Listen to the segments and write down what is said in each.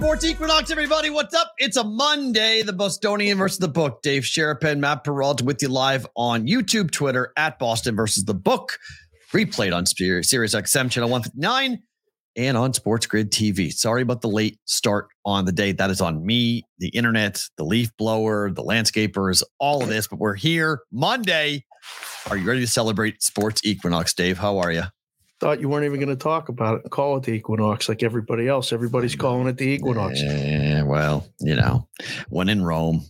Sports Equinox, everybody. What's up? It's a Monday, the Bostonian versus the book. Dave Sharapan, Matt Perrault with you live on YouTube, Twitter at Boston versus the book. Replayed on Sirius XM channel 159 and on Sports Grid TV. Sorry about the late start on the day. That is on me, the internet, the leaf blower, the landscapers, all of this. But we're here Monday. Are you ready to celebrate Sports Equinox, Dave? How are you? Thought you weren't even going to talk about it and call it the equinox like everybody else. Everybody's calling it the equinox. Yeah, well, you know, when in Rome,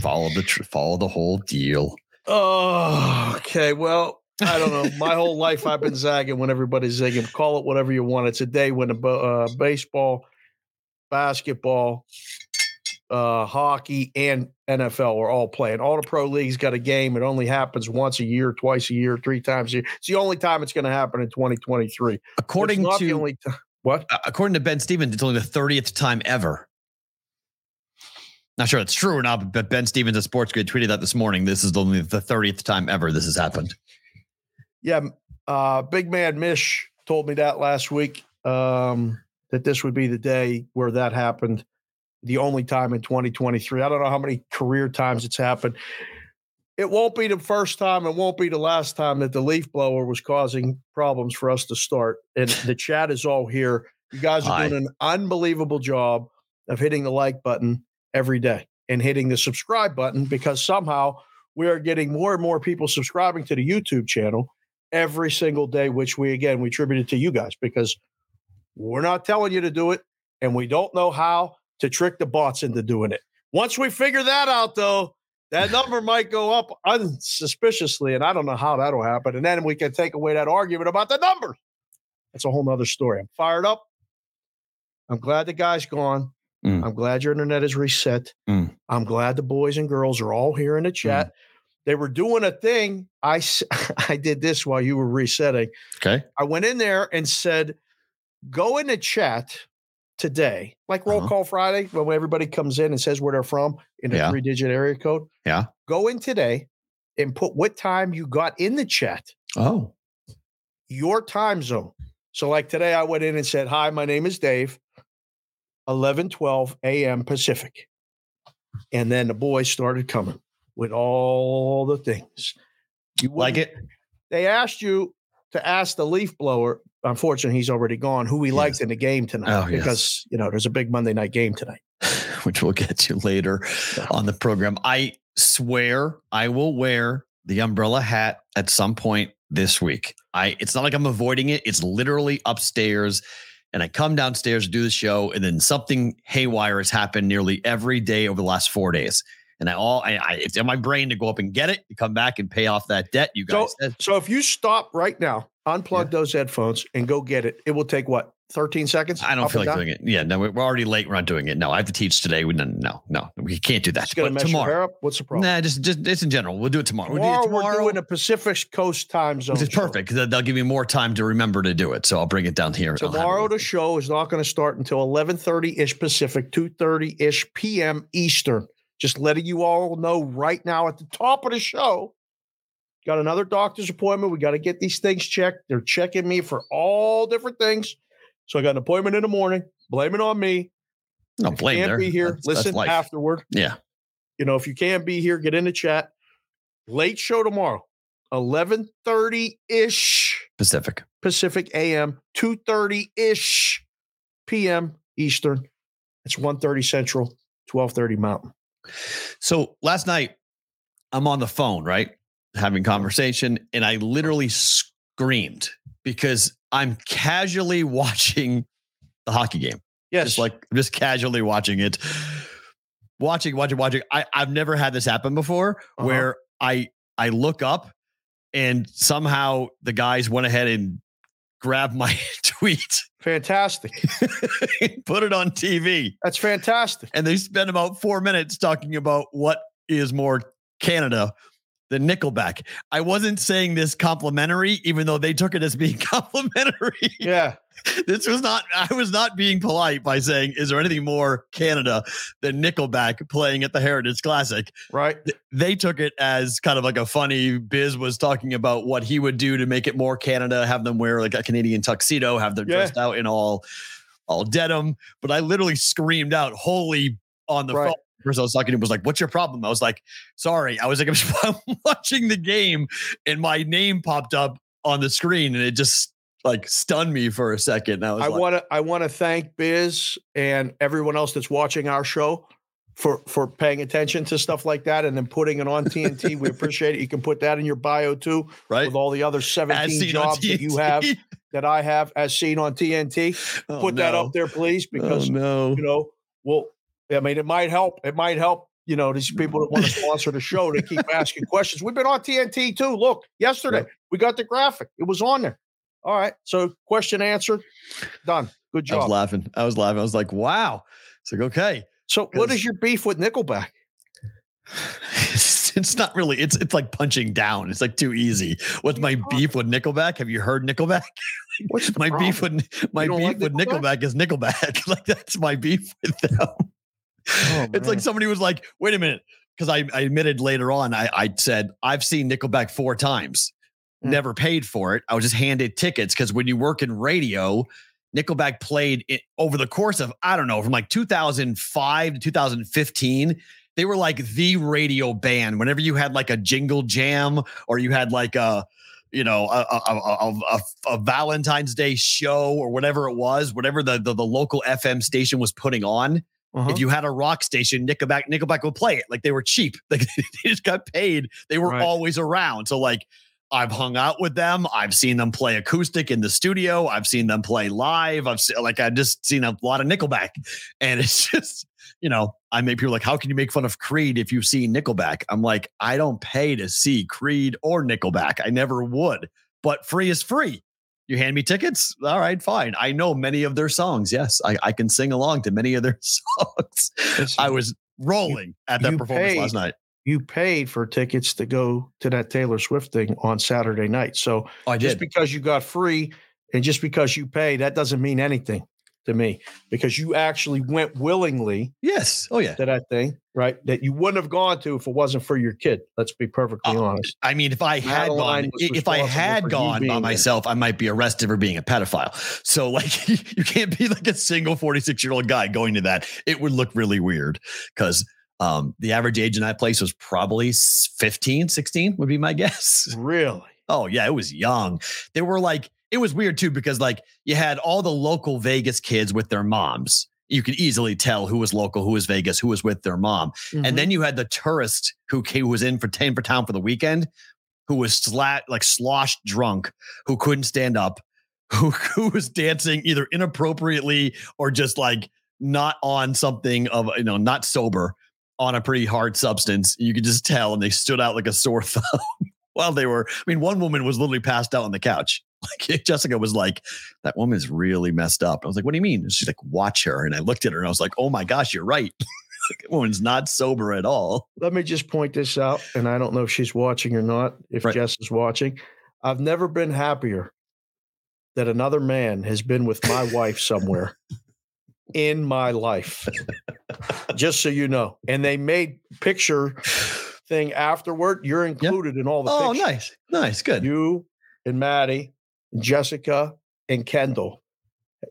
follow the tr- follow the whole deal. Oh, okay. Well, I don't know. My whole life I've been zagging when everybody's zigging. Call it whatever you want. It's a day when the bo- uh, baseball, basketball, uh, hockey, and NFL are all playing. All the pro leagues got a game. It only happens once a year, twice a year, three times a year. It's the only time it's going to happen in 2023. According to the only time. What? according to Ben Stevens, it's only the thirtieth time ever. Not sure it's true or not, but Ben Stevens at Sports Grid tweeted that this morning. This is only the thirtieth time ever this has happened. Yeah, uh, Big Man Mish told me that last week um, that this would be the day where that happened. The only time in 2023. I don't know how many career times it's happened. It won't be the first time. It won't be the last time that the leaf blower was causing problems for us to start. And the chat is all here. You guys are Hi. doing an unbelievable job of hitting the like button every day and hitting the subscribe button because somehow we are getting more and more people subscribing to the YouTube channel every single day, which we again we attribute it to you guys because we're not telling you to do it, and we don't know how to trick the bots into doing it. Once we figure that out, though, that number might go up unsuspiciously, and I don't know how that'll happen. And then we can take away that argument about the numbers. That's a whole nother story. I'm fired up. I'm glad the guy's gone. Mm. I'm glad your internet is reset. Mm. I'm glad the boys and girls are all here in the chat. They were doing a thing. I, I did this while you were resetting. Okay. I went in there and said, go in the chat today, like roll Uh-huh. call Friday, when everybody comes in and says where they're from in a Yeah. three digit area code. Yeah. Go in today and put what time you got in the chat, Oh. your time zone. So, like today, I went in and said, Hi, my name is Dave, 11 12 a.m. Pacific. And then the boys started coming with all the things. You Like it? they asked you to ask the leaf blower. Unfortunately, he's already gone. Who he Yes. liked in the game tonight? Oh, yes. because you know there's a big Monday night game tonight. Which we'll get to later on the program. I swear I will wear the umbrella hat at some point this week. I it's not like I'm avoiding it. It's literally upstairs. And I come downstairs to do the show, and then something haywire has happened nearly every day over the last four days. And I all I, I it's in my brain to go up and get it, to come back and pay off that debt. You So, guys said. so if you stop right now, unplug those headphones, and go get it, it will take what 13 seconds. I don't feel like down? doing it. Yeah, no, we're already late. We're not doing it. No, I have to teach today. We no, no, no, we can't do that. It's going to mess your tomorrow. hair up. What's the problem? Nah, just just it's in general. We'll do it tomorrow. We'll do it tomorrow, tomorrow. we're doing a Pacific Coast time zone. which is perfect because they'll give me more time to remember to do it. So I'll bring it down here. I'll have it Tomorrow, the show is not going to start until 11:30 ish Pacific, 2:30 ish p.m. Eastern. Just letting you all know right now at the top of the show. Got another doctor's appointment. We got to get these things checked. They're checking me for all different things. So I got an appointment in the morning. Blame it on me. no If you blame can't there. be here. That's- that's listen life. afterward. Yeah, You know, if you can't be here, get in the chat. Late show tomorrow, 11:30 ish Pacific. Pacific AM, 2:30 ish PM Eastern. It's 1:30 Central, 12:30 Mountain. So last night, I'm on the phone, right, having conversation, and I literally screamed because I'm casually watching the hockey game. Yes. Just like just casually watching it. Watching, watching, watching. I, I've never had this happen before Uh-huh. where I I look up and somehow the guys went ahead and grabbed my tweet fantastic. put it on TV. That's fantastic. And they spend about four minutes talking about what is more Canada than Nickelback. I wasn't saying this complimentary, even though they took it as being complimentary. Yeah. this was not I was not being polite by saying, is there anything more Canada than Nickelback playing at the Heritage Classic? Right. They took it as kind of like a funny Biz was talking about what he would do to make it more Canada, have them wear like a Canadian tuxedo, have them Yeah. dressed out in all all denim. But I literally screamed out, holy on the Right. phone. Person I was talking to was like, What's your problem? I was like, Sorry. I was like, I'm watching the game and my name popped up on the screen and it just like stunned me for a second. I was I like, want to I want to thank Biz and everyone else that's watching our show for for paying attention to stuff like that and then putting it on TNT. we appreciate it. You can put that in your bio too right? with all the other 17 As seen on jobs that you have that I have as seen on TNT. Oh, Put that up there, please, oh, because oh, no. you know, well, I mean, it might help. It might help. You know, these people that want to sponsor the show, they keep asking questions. We've been on TNT too. Look, yesterday we got the graphic. It was on there. All right. So question answered. Done. Good job. I was laughing. I was laughing. I was like, wow. It's like, okay. So what is your beef with Nickelback? It's, not really, it's it's like punching down. It's like too easy. What's my beef with Nickelback? Have you heard Nickelback? What's my beef with my beef like with Nickelback? Nickelback is Nickelback. like that's my beef with them. Oh, it's like somebody was like, wait a minute. Because I, I admitted later on, I, I said, I've seen Nickelback four times, Mm. never paid for it. I was just handed tickets because when you work in radio, Nickelback played it over the course of, I don't know, from like 2005 to 2015. They were like the radio band. Whenever you had like a jingle jam or you had like a, you know, a, a, a, a, Valentine's Day show or whatever it was, whatever the, the, the local FM station was putting on, Uh-huh. if you had a rock station, Nickelback, Nickelback would play it. Like they were cheap. Like they just got paid. They were Right. always around. So like I've hung out with them. I've seen them play acoustic in the studio. I've seen them play live. I've seen like I've just seen a lot of Nickelback. And it's just, you know, I make people like, how can you make fun of Creed if you've seen Nickelback? I'm like, I don't pay to see Creed or Nickelback. I never would. But free is free. You hand me tickets? All right, fine. I know many of their songs. Yes, I, I can sing along to many of their songs. I was rolling at that you performance last night. you paid for tickets to go to that Taylor Swift thing on Saturday night. So Oh, I just did. because you got free and just because you pay, that doesn't mean anything to me because you actually went willingly yes. Oh, yeah. to that thing, right? That you wouldn't have gone to if it wasn't for your kid. Let's be perfectly Uh, honest. I mean, if I had Madeline gone, if I had gone by there. myself, I might be arrested for being a pedophile. So, like, you can't be like a single 46 year old guy going to that. It would look really weird because um, the average age in that place was probably s- 15, 16, would be my guess. Really? Oh, yeah, it was young. They were like, it was weird too because like you had all the local Vegas kids with their moms. You could easily tell who was local, who was Vegas, who was with their mom. Mm-hmm. And then you had the tourist who came, who was in for 10 for town for the weekend, who was slat like sloshed drunk, who couldn't stand up, who, who was dancing either inappropriately or just like not on something of, you know, not sober on a pretty hard substance. You could just tell, and they stood out like a sore thumb while they were. I mean, one woman was literally passed out on the couch. Like Jessica was like, "That woman's really messed up." I was like, "What do you mean?" And she's like, "Watch her." And I looked at her and I was like, "Oh my gosh, you're right. that woman's not sober at all." Let me just point this out, and I don't know if she's watching or not, if Right. Jess is watching. I've never been happier that another man has been with my wife somewhere in my life. just so you know. And they made picture thing afterward. You're included in all the Oh, pictures. nice, nice, good. You and Maddie, Jessica, and Kendall.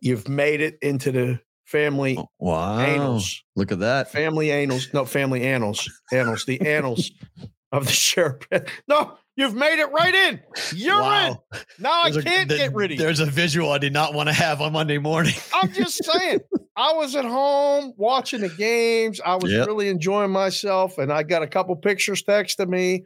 You've made it into the family Oh, wow, annals. look at that. Family annals. No, family annals. Annals. The annals of the sheriff. No, you've made it right in. You're in. Now I There's a- can't th- get rid of you. There's a visual I did not want to have on Monday morning. I'm just saying. I was at home watching the games. I was Yep. really enjoying myself, and I got a couple pictures texted me,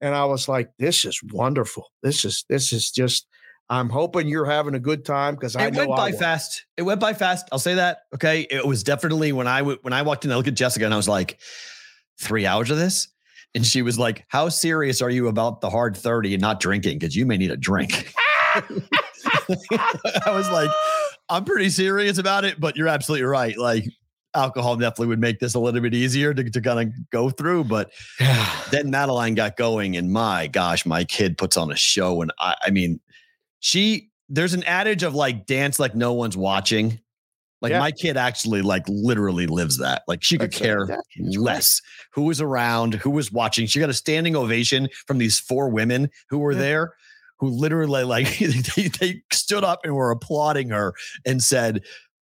and I was like, "This is wonderful. This is this is just." I'm hoping you're having a good time because I know it went by fast. It went by fast. I'll say that. Okay. It was definitely when I w- when I walked in, I looked at Jessica and I was like, three hours of this. And she was like, How serious are you about the hard 30 and not drinking? Because you may need a drink. I was like, I'm pretty serious about it, but you're absolutely right. Like alcohol definitely would make this a little bit easier to, to kind of go through. But then Madeline got going, and my gosh, my kid puts on a show. And I, I mean, she there's an adage of like dance like no one's watching. Like Yeah. my kid actually like literally lives that. Like she could That's care right. less who was around, who was watching. She got a standing ovation from these four women who were Yeah. there, who literally like they, they stood up and were applauding her and said,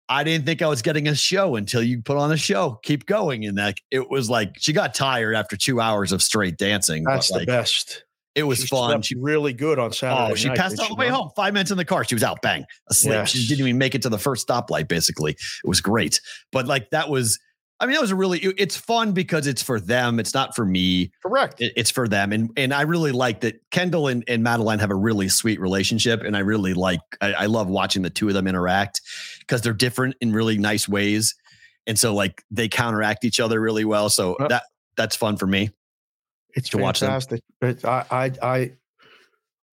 I didn't think I was getting a show until you put on a show. Keep going. And that it was like she got tired after two hours of straight dancing. That's but the like best. It was She fun. She really good on oh, Saturday. Oh, she night, passed all the way home. Five minutes in the car. She was out, bang, asleep. She didn't even make it to the first stoplight, basically. It was great. But like that was, I mean, that was a really, it's fun because it's for them. It's not for me. Correct. It- it's for them. And and I really like that Kendall and, and Madeline have a really sweet relationship. And I really like, I, I love watching the two of them interact because they're different in really nice ways. And so like they counteract each other really well. So Yep. that that's fun for me. It's to watch them. fantastic. I, I, I,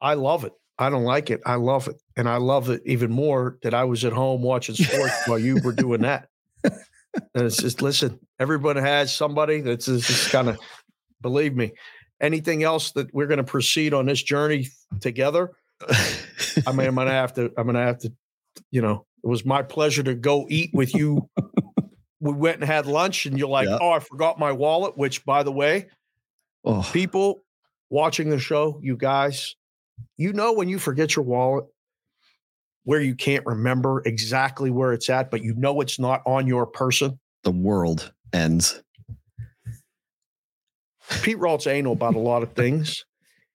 I love it. I don't like it. I love it, and I love it even more that I was at home watching sports while you were doing that. And it's just listen. Everybody has somebody that's just, just kind of believe me. Anything else that we're going to proceed on this journey together? I mean, I'm going to have to. I'm going to have to. You know, it was my pleasure to go eat with you. we went and had lunch, and you're like, Yeah. "Oh, I forgot my wallet." Which, by the way, oh, people watching the show, you guys, you know when you forget your wallet, where you can't remember exactly where it's at, but you know it's not on your person. the world ends. Perrault's anal about a lot of things.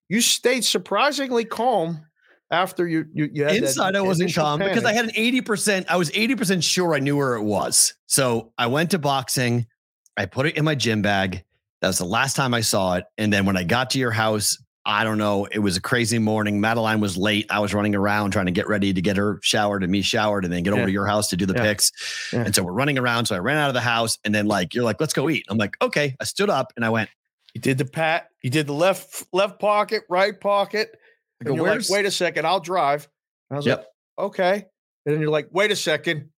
You stayed surprisingly calm after you you, you Inside, I wasn't calm because I had an 80%. I was 80% sure I knew where it was. So I went to boxing. I put it in my gym bag. That was the last time I saw it. And then when I got to your house, I don't know. It was a crazy morning. Madeline was late. I was running around trying to get ready to get her showered and me showered and then get over to your house to do the Yeah. picks. Yeah. And so we're running around. So I ran out of the house and then like, you're like, let's go eat. I'm like, okay. I stood up and I went, you did the pat, you did the left left pocket, right pocket. I go, And you're like, wait a second, I'll drive. And I was Yep. like, okay. And then you're like, wait a second.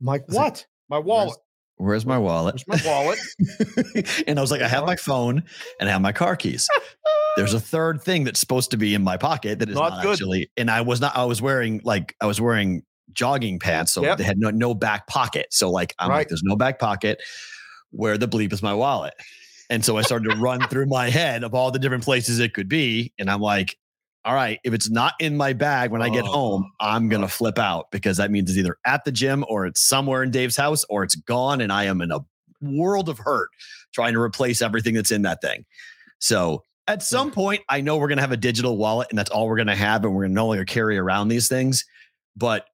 I'm like, what? My wallet. Where's my wallet? Where's my wallet? and I was like, I have uh-huh. my phone and I have my car keys. There's a third thing that's supposed to be in my pocket that is Not not, good. actually. And I was not. I was wearing like I was wearing jogging pants, so Yep. they had no no back pocket. So like I'm Right. like, there's no back pocket. Where the bleep is my wallet? And so I started to run through my head of all the different places it could be, and I'm like. All right, if it's not in my bag when I get Oh. home, I'm gonna oh. flip out because that means it's either at the gym or it's somewhere in Dave's house or it's gone, and I am in a world of hurt trying to replace everything that's in that thing. So at some point, I know we're going to have a digital wallet and that's all we're going to have. And we're going to no longer carry around these things. But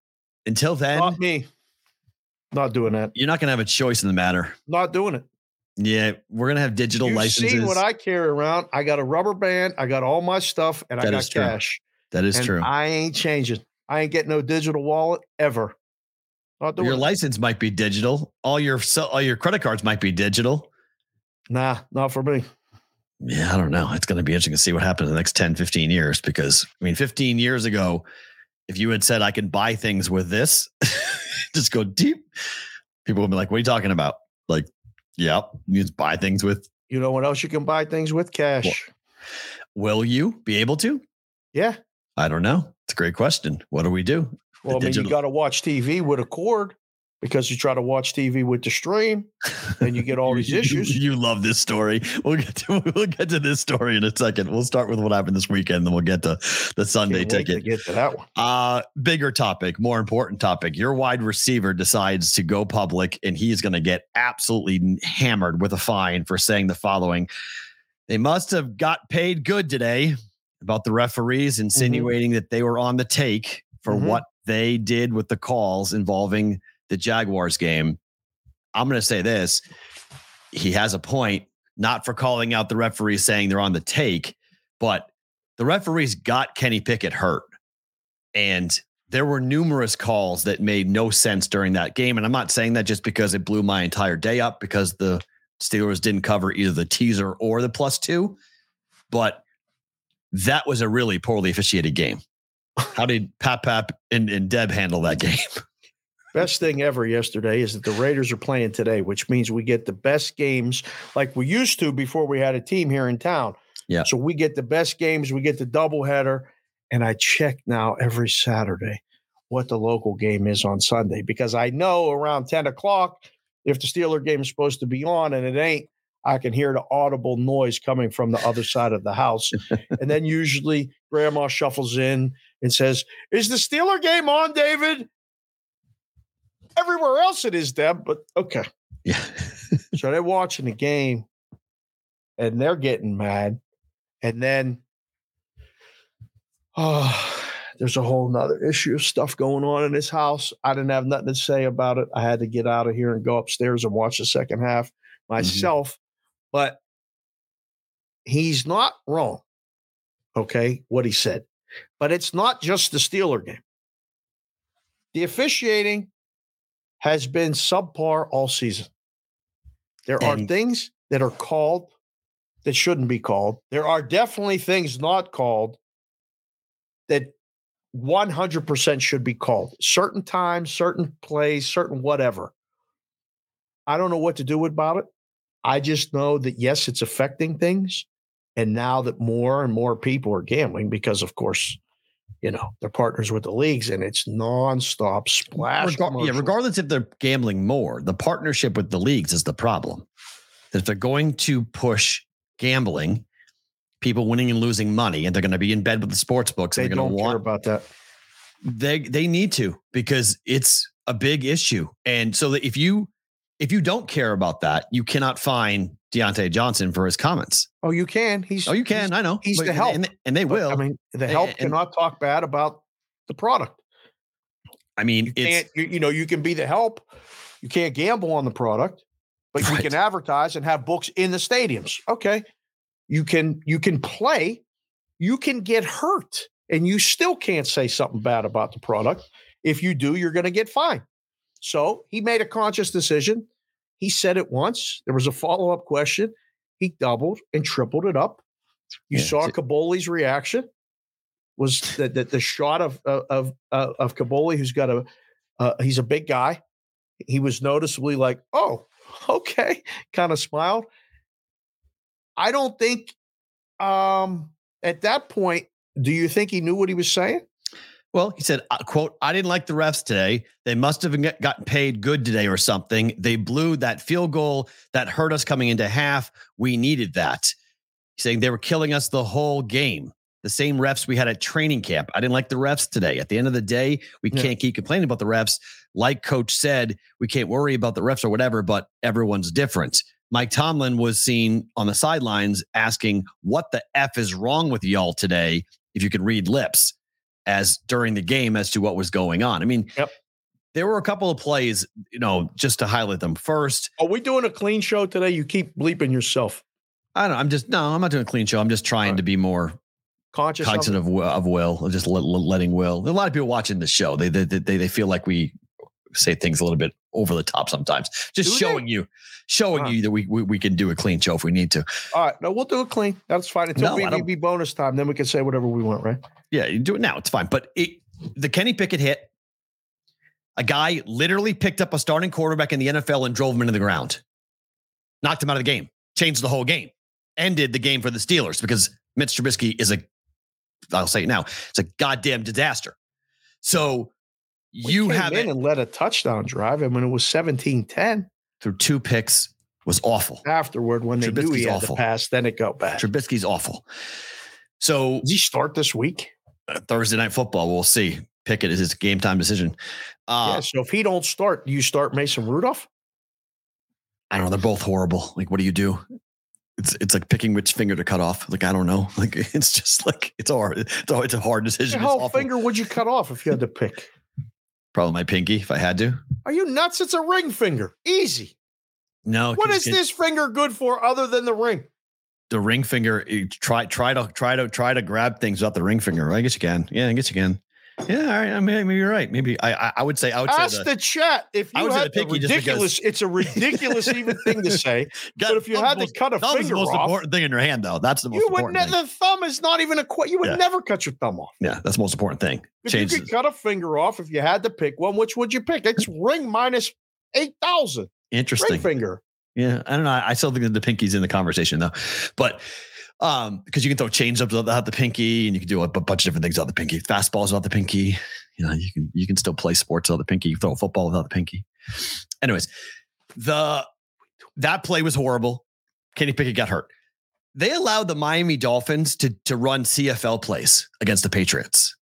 until then, Not me. Not doing that. you're not going to have a choice in the matter. Not doing it. Yeah, we're going to have digital You've licenses. seen what I carry around. I got a rubber band. I got all my stuff, and I got cash. that is and true. I ain't changing. I ain't getting no digital wallet ever. Not your it. license might be digital. All your all your credit cards might be digital. Nah, not for me. Yeah, I don't know. It's going to be interesting to see what happens in the next 10, 15 years because I mean, 15 years ago, if you had said I can buy things with this, just go deep, people would be like, What are you talking about? Like, yep, you just buy things with. You know what else you can buy things with? Cash. Will you be able to? Yeah. I don't know. It's a great question. What do we do? Well, I mean, digital- you got to watch TV with a cord because you try to watch TV with the stream, and you get all these issues. You love this story. We'll get to we'll get to this story in a second. We'll start with what happened this weekend, then we'll get to the Sunday wait to ticket. get to that one. Uh, bigger topic, more important topic. Your wide receiver decides to go public and he's going to get absolutely hammered with a fine for saying the following. They must have got paid good today about the referees, insinuating that they were on the take for Mhm. what they did with the calls involving the Jaguars game. I'm going to say this. He has a point, not for calling out the referees saying they're on the take, but the referees got Kenny Pickett hurt. And there were numerous calls that made no sense during that game. And I'm not saying that just because it blew my entire day up because the Steelers didn't cover either the teaser or the plus two, but that was a really poorly officiated game. How did Pap Pap and, and Deb handle that game? Best thing ever yesterday is that the Raiders are playing today, which means we get the best games like we used to before we had a team here in town. Yeah. So we get the best games, we get the doubleheader, and I check now every Saturday what the local game is on Sunday because I know around 10 o'clock, if the Steeler game is supposed to be on and it ain't, I can hear the audible noise coming from the other side of the house. and then usually grandma shuffles in and says, Is the Steeler game on, David? Everywhere else it is, Deb, but okay. Yeah. so they're watching the game and they're getting mad. And then oh, there's a whole nother issue of stuff going on in this house. I didn't have nothing to say about it. I had to get out of here and go upstairs and watch the second half myself. Mm-hmm. But he's not wrong. Okay, what he said. But it's not just the Steeler game. The officiating has been subpar all season. There are things that are called that shouldn't be called. There are definitely things not called that 100% should be called. Certain times, certain plays, certain whatever. I don't know what to do about it. I just know that yes, it's affecting things. And now that more and more people are gambling, because of course, you know, they're partners with the leagues and it's nonstop splash. Regar- yeah, regardless if they're gambling more, the partnership with the leagues is the problem. If they're going to push gambling, people winning and losing money, and they're going to be in bed with the sports books, they and they're going to want about that. They they need to because it's a big issue, and so that if you if you don't care about that, you cannot fine Diontae Johnson for his comments. Oh, you can. He's oh, you can. I know. He's but, the help, and, and they will. I mean, the help and, cannot talk bad about the product. I mean, you can't. You, you, know, you can be the help. You can't gamble on the product, but right. you can advertise and have books in the stadiums. Okay, you can. You can play. You can get hurt, and you still can't say something bad about the product. If you do, you're going to get fined. So he made a conscious decision. He said it once. There was a follow up question. He doubled and tripled it up. You yeah, saw Kaboly's reaction. Was that the, the, shot of of of, of Kaboly, who's got a uh, he's a big guy. He was noticeably like, oh, okay, kind of smiled. I don't think um, at that point, do you think he knew what he was saying? Well, he said, uh, "quote I didn't like the refs today. They must have gotten paid good today or something. They blew that field goal that hurt us coming into half. We needed that." He's saying they were killing us the whole game. The same refs we had at training camp. I didn't like the refs today. At the end of the day, we yeah. can't keep complaining about the refs. Like Coach said, we can't worry about the refs or whatever, but everyone's different. Mike Tomlin was seen on the sidelines asking, What the F is wrong with y'all today? If you could read lips as during the game as to what was going on. I mean, yep. there were a couple of plays, you know, just to highlight them. First, are we doing a clean show today? You keep bleeping yourself. I don't know. I'm just no, I'm not doing a clean show. I'm just trying right. to be more conscious cognizant of, of will, just let, letting will. A lot of people watching the show, they, they they they feel like we say things a little bit over the top sometimes. Just do showing they? you, showing you that we, we, we can do a clean show if we need to. All right, no, we'll do it clean. That's fine until no, BVB bonus time. Then we can say whatever we want, right? Yeah, you do it now. It's fine. But it, the Kenny Pickett hit, a guy literally picked up a starting quarterback in the NFL and drove him into the ground, knocked him out of the game, changed the whole game, ended the game for the Steelers because Mitch Trubisky is a, I'll say it now, it's a goddamn disaster. So you have in and led a touchdown drive, and when it was 17-10. Through two picks was awful. Afterward, when they Trubisky's knew he had awful. to pass, then it got bad. Trubisky's awful. So does he start this week? Uh, Thursday night football. We'll see. Pickett is his game time decision. Uh, yeah. So if he don't start, do you start Mason Rudolph? I don't know. They're both horrible. Like, what do you do? It's it's like picking which finger to cut off. Like I don't know. Like it's just like it's hard. It's, it's a hard decision. How finger would you cut off if you had to pick? Probably my pinky if I had to. Are you nuts? It's a ring finger. Easy. No. What is this finger good for other than the ring? The ring finger. Try try to try to try to grab things without the ring finger. I guess you can. Yeah, I guess you can. Yeah, all right. I mean, maybe you're right. Maybe I, I, I would say I would Ask say the, chat if you had the the ridiculous. It's a ridiculous even thing to say. But if you had to most- cut a thumb is finger the most off, important thing in your hand, though. That's the most you would important ne- thing. the thumb is not even a qu- you would Yeah. never cut your thumb off. Yeah, that's the most important thing. If Change you could cut a finger off, if you had to pick one, which would you pick? It's ring minus eight thousand. Ring interesting. finger. Yeah, I don't know. I I still think that the pinky's in the conversation though, but um, because you can throw change ups without the pinky, and you can do a bunch of different things without the pinky. Fastballs without the pinky. You know, you can you can still play sports without the pinky. You throw a football without the pinky. Anyways, the that play was horrible. Kenny Pickett got hurt. They allowed the Miami Dolphins to to run CFL plays against the Patriots.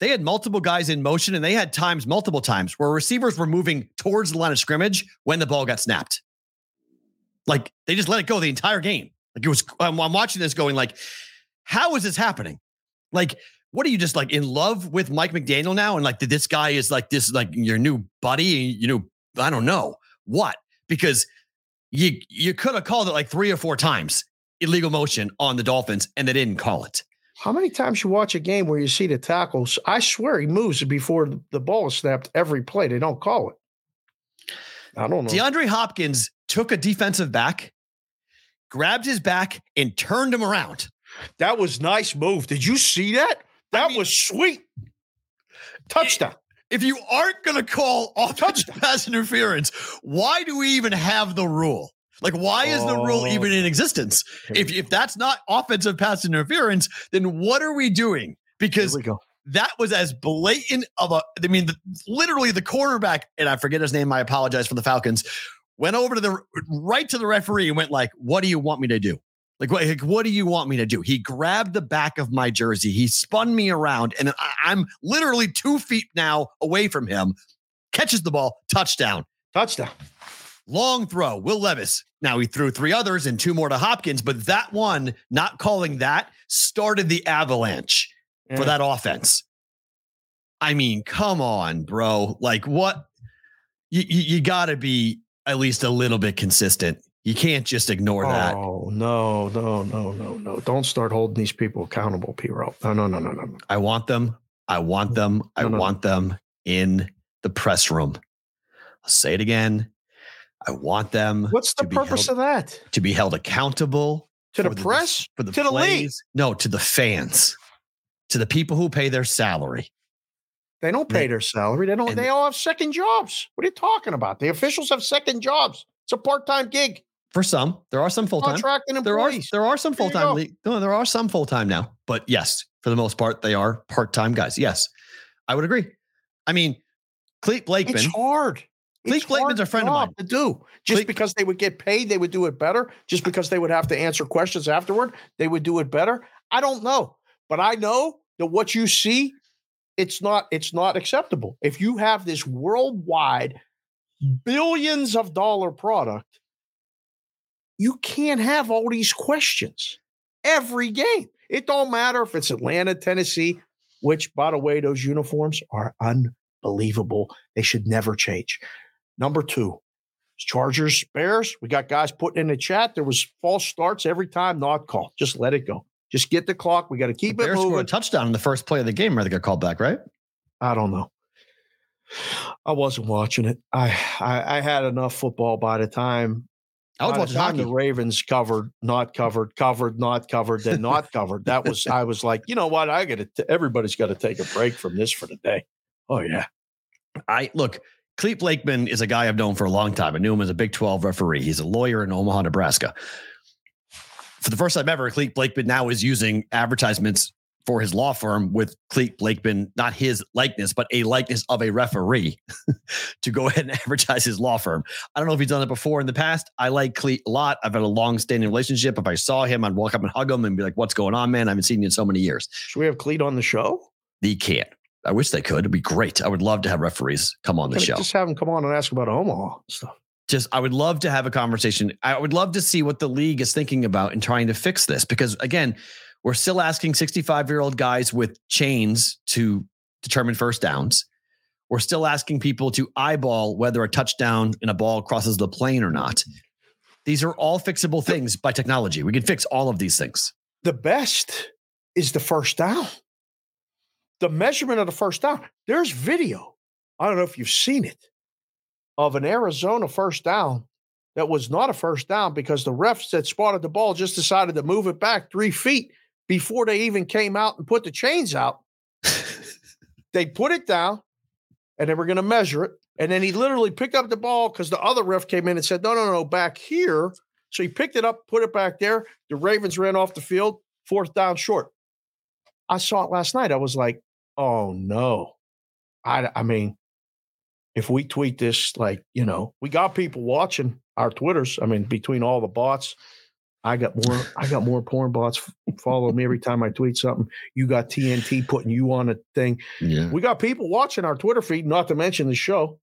They had multiple guys in motion, and they had times, multiple times, where receivers were moving towards the line of scrimmage when the ball got snapped. Like they just let it go the entire game. Like it was, I'm, I'm watching this going like, how is this happening? Like, what are you just like in love with Mike McDaniel now? And like, this guy is like this, like your new buddy, you know, I don't know what, because you, you could have called it like three or four times illegal motion on the Dolphins and they didn't call it. How many times you watch a game where you see the tackles? I swear he moves before the ball is snapped every play. They don't call it. I don't know. DeAndre Hopkins took a defensive back, grabbed his back and turned him around. That was nice move. Did you see that? That mean- was sweet. Touchdown. if you aren't going to call offensive pass interference, why do we even have the rule? Like, why is the rule Oh. even in existence? If, if that's not offensive pass interference, then what are we doing? Because we that was as blatant of a, I mean, the, literally the cornerback, and I forget his name, I apologize for the Falcons, went over to the right to the referee and went like, what do you want me to do? Like what, like, what do you want me to do? He grabbed the back of my jersey. He spun me around, and I, I'm literally two feet now away from him. Catches the ball, touchdown. Touchdown. Long throw, Will Levis. Now he threw three others and two more to Hopkins, but that one, not calling that, started the avalanche for that offense. I mean, come on, bro. Like, what? You, you, you got to be at least a little bit consistent. You can't just ignore that. Oh no, no, no, no, no! Don't start holding these people accountable, P-Row. No, no, no, no, no. no. I want them. I want them. I No, want them in the press room. I'll say it again. I want them What's the to be purpose held, of that? to be held accountable To the press? for the to the league? No, to the fans, to the people who pay their salary. They don't pay their salary. They don't. and- They all have second jobs. What are you talking about? The officials have second jobs. It's a part-time gig. For some, there are some full time. Contracting There are there are some full time. go. league. No, there are some full time now, but yes, for the most part, they are part time guys. Yes, I would agree. I mean, Clete Blakeman. It's hard. Clete It's Blakeman's a friend of mine. to do. Just because they would get paid, they would do it better. Just because they would have to answer questions afterward, they would do it better. I don't know, but I know that what you see, it's not. It's not acceptable. If you have this worldwide billions of dollar product, you can't have all these questions every game. It don't matter if it's Atlanta, Tennessee, which, by the way, those uniforms are unbelievable. They should never change. Number two, Chargers, Bears. We got guys putting in the chat. There was false starts every time, not called. Just let it go. Just get the clock. We got to The keep it Bears scored a touchdown in the first play of the game, where they got called back, right? I don't know. I wasn't watching it. I, I I had enough football by the time I was by the watching hockey. The Ravens covered, not covered, covered, not covered, then not covered. That was I was like, you know what? I got to. Everybody's got to take a break from this for the day. Oh yeah, I look, Clete Blakeman is a guy I've known for a long time. I knew him as a Big 12 referee. He's a lawyer in Omaha, Nebraska. For the first time ever, Clete Blakeman now is using advertisements for his law firm with Clete Blakeman, not his likeness, but a likeness of a referee to go ahead and advertise his law firm. I don't know if he's done it before in the past. I like Clete a lot. I've had a long standing relationship. If I saw him, I'd walk up and hug him and be like, What's going on, man? I haven't seen you in so many years. should we have Clete on the show? He can't. I wish they could. It'd be great. I would love to have referees come on the show. Just have him come on and ask about Omaha stuff. Just I would love to have a conversation. I would love to see what the league is thinking about in trying to fix this because again, we're still asking 65 year old guys with chains to determine first downs. We're still asking people to eyeball whether a touchdown in a ball crosses the plane or not. These are all fixable things by technology. We can fix all of these things. The best is the first down. the measurement of the first down. There's video. I don't know if you've seen it of an Arizona first down that was not a first down because the refs that spotted the ball just decided to move it back three feet before they even came out and put the chains out. they put it down and they were going to measure it. And then he literally picked up the ball because the other ref came in and said, no, no, no, back here. So he picked it up, put it back there. The Ravens ran off the field, fourth down short. I saw it last night. I was like, oh no. I, I mean, if we tweet this, like, you know, we got people watching our Twitters. I mean, between all the bots, I got more. I got more porn bots follow me every time I tweet something. You got TNT putting you on a thing. Yeah. We got people watching our Twitter feed. Not to mention the show.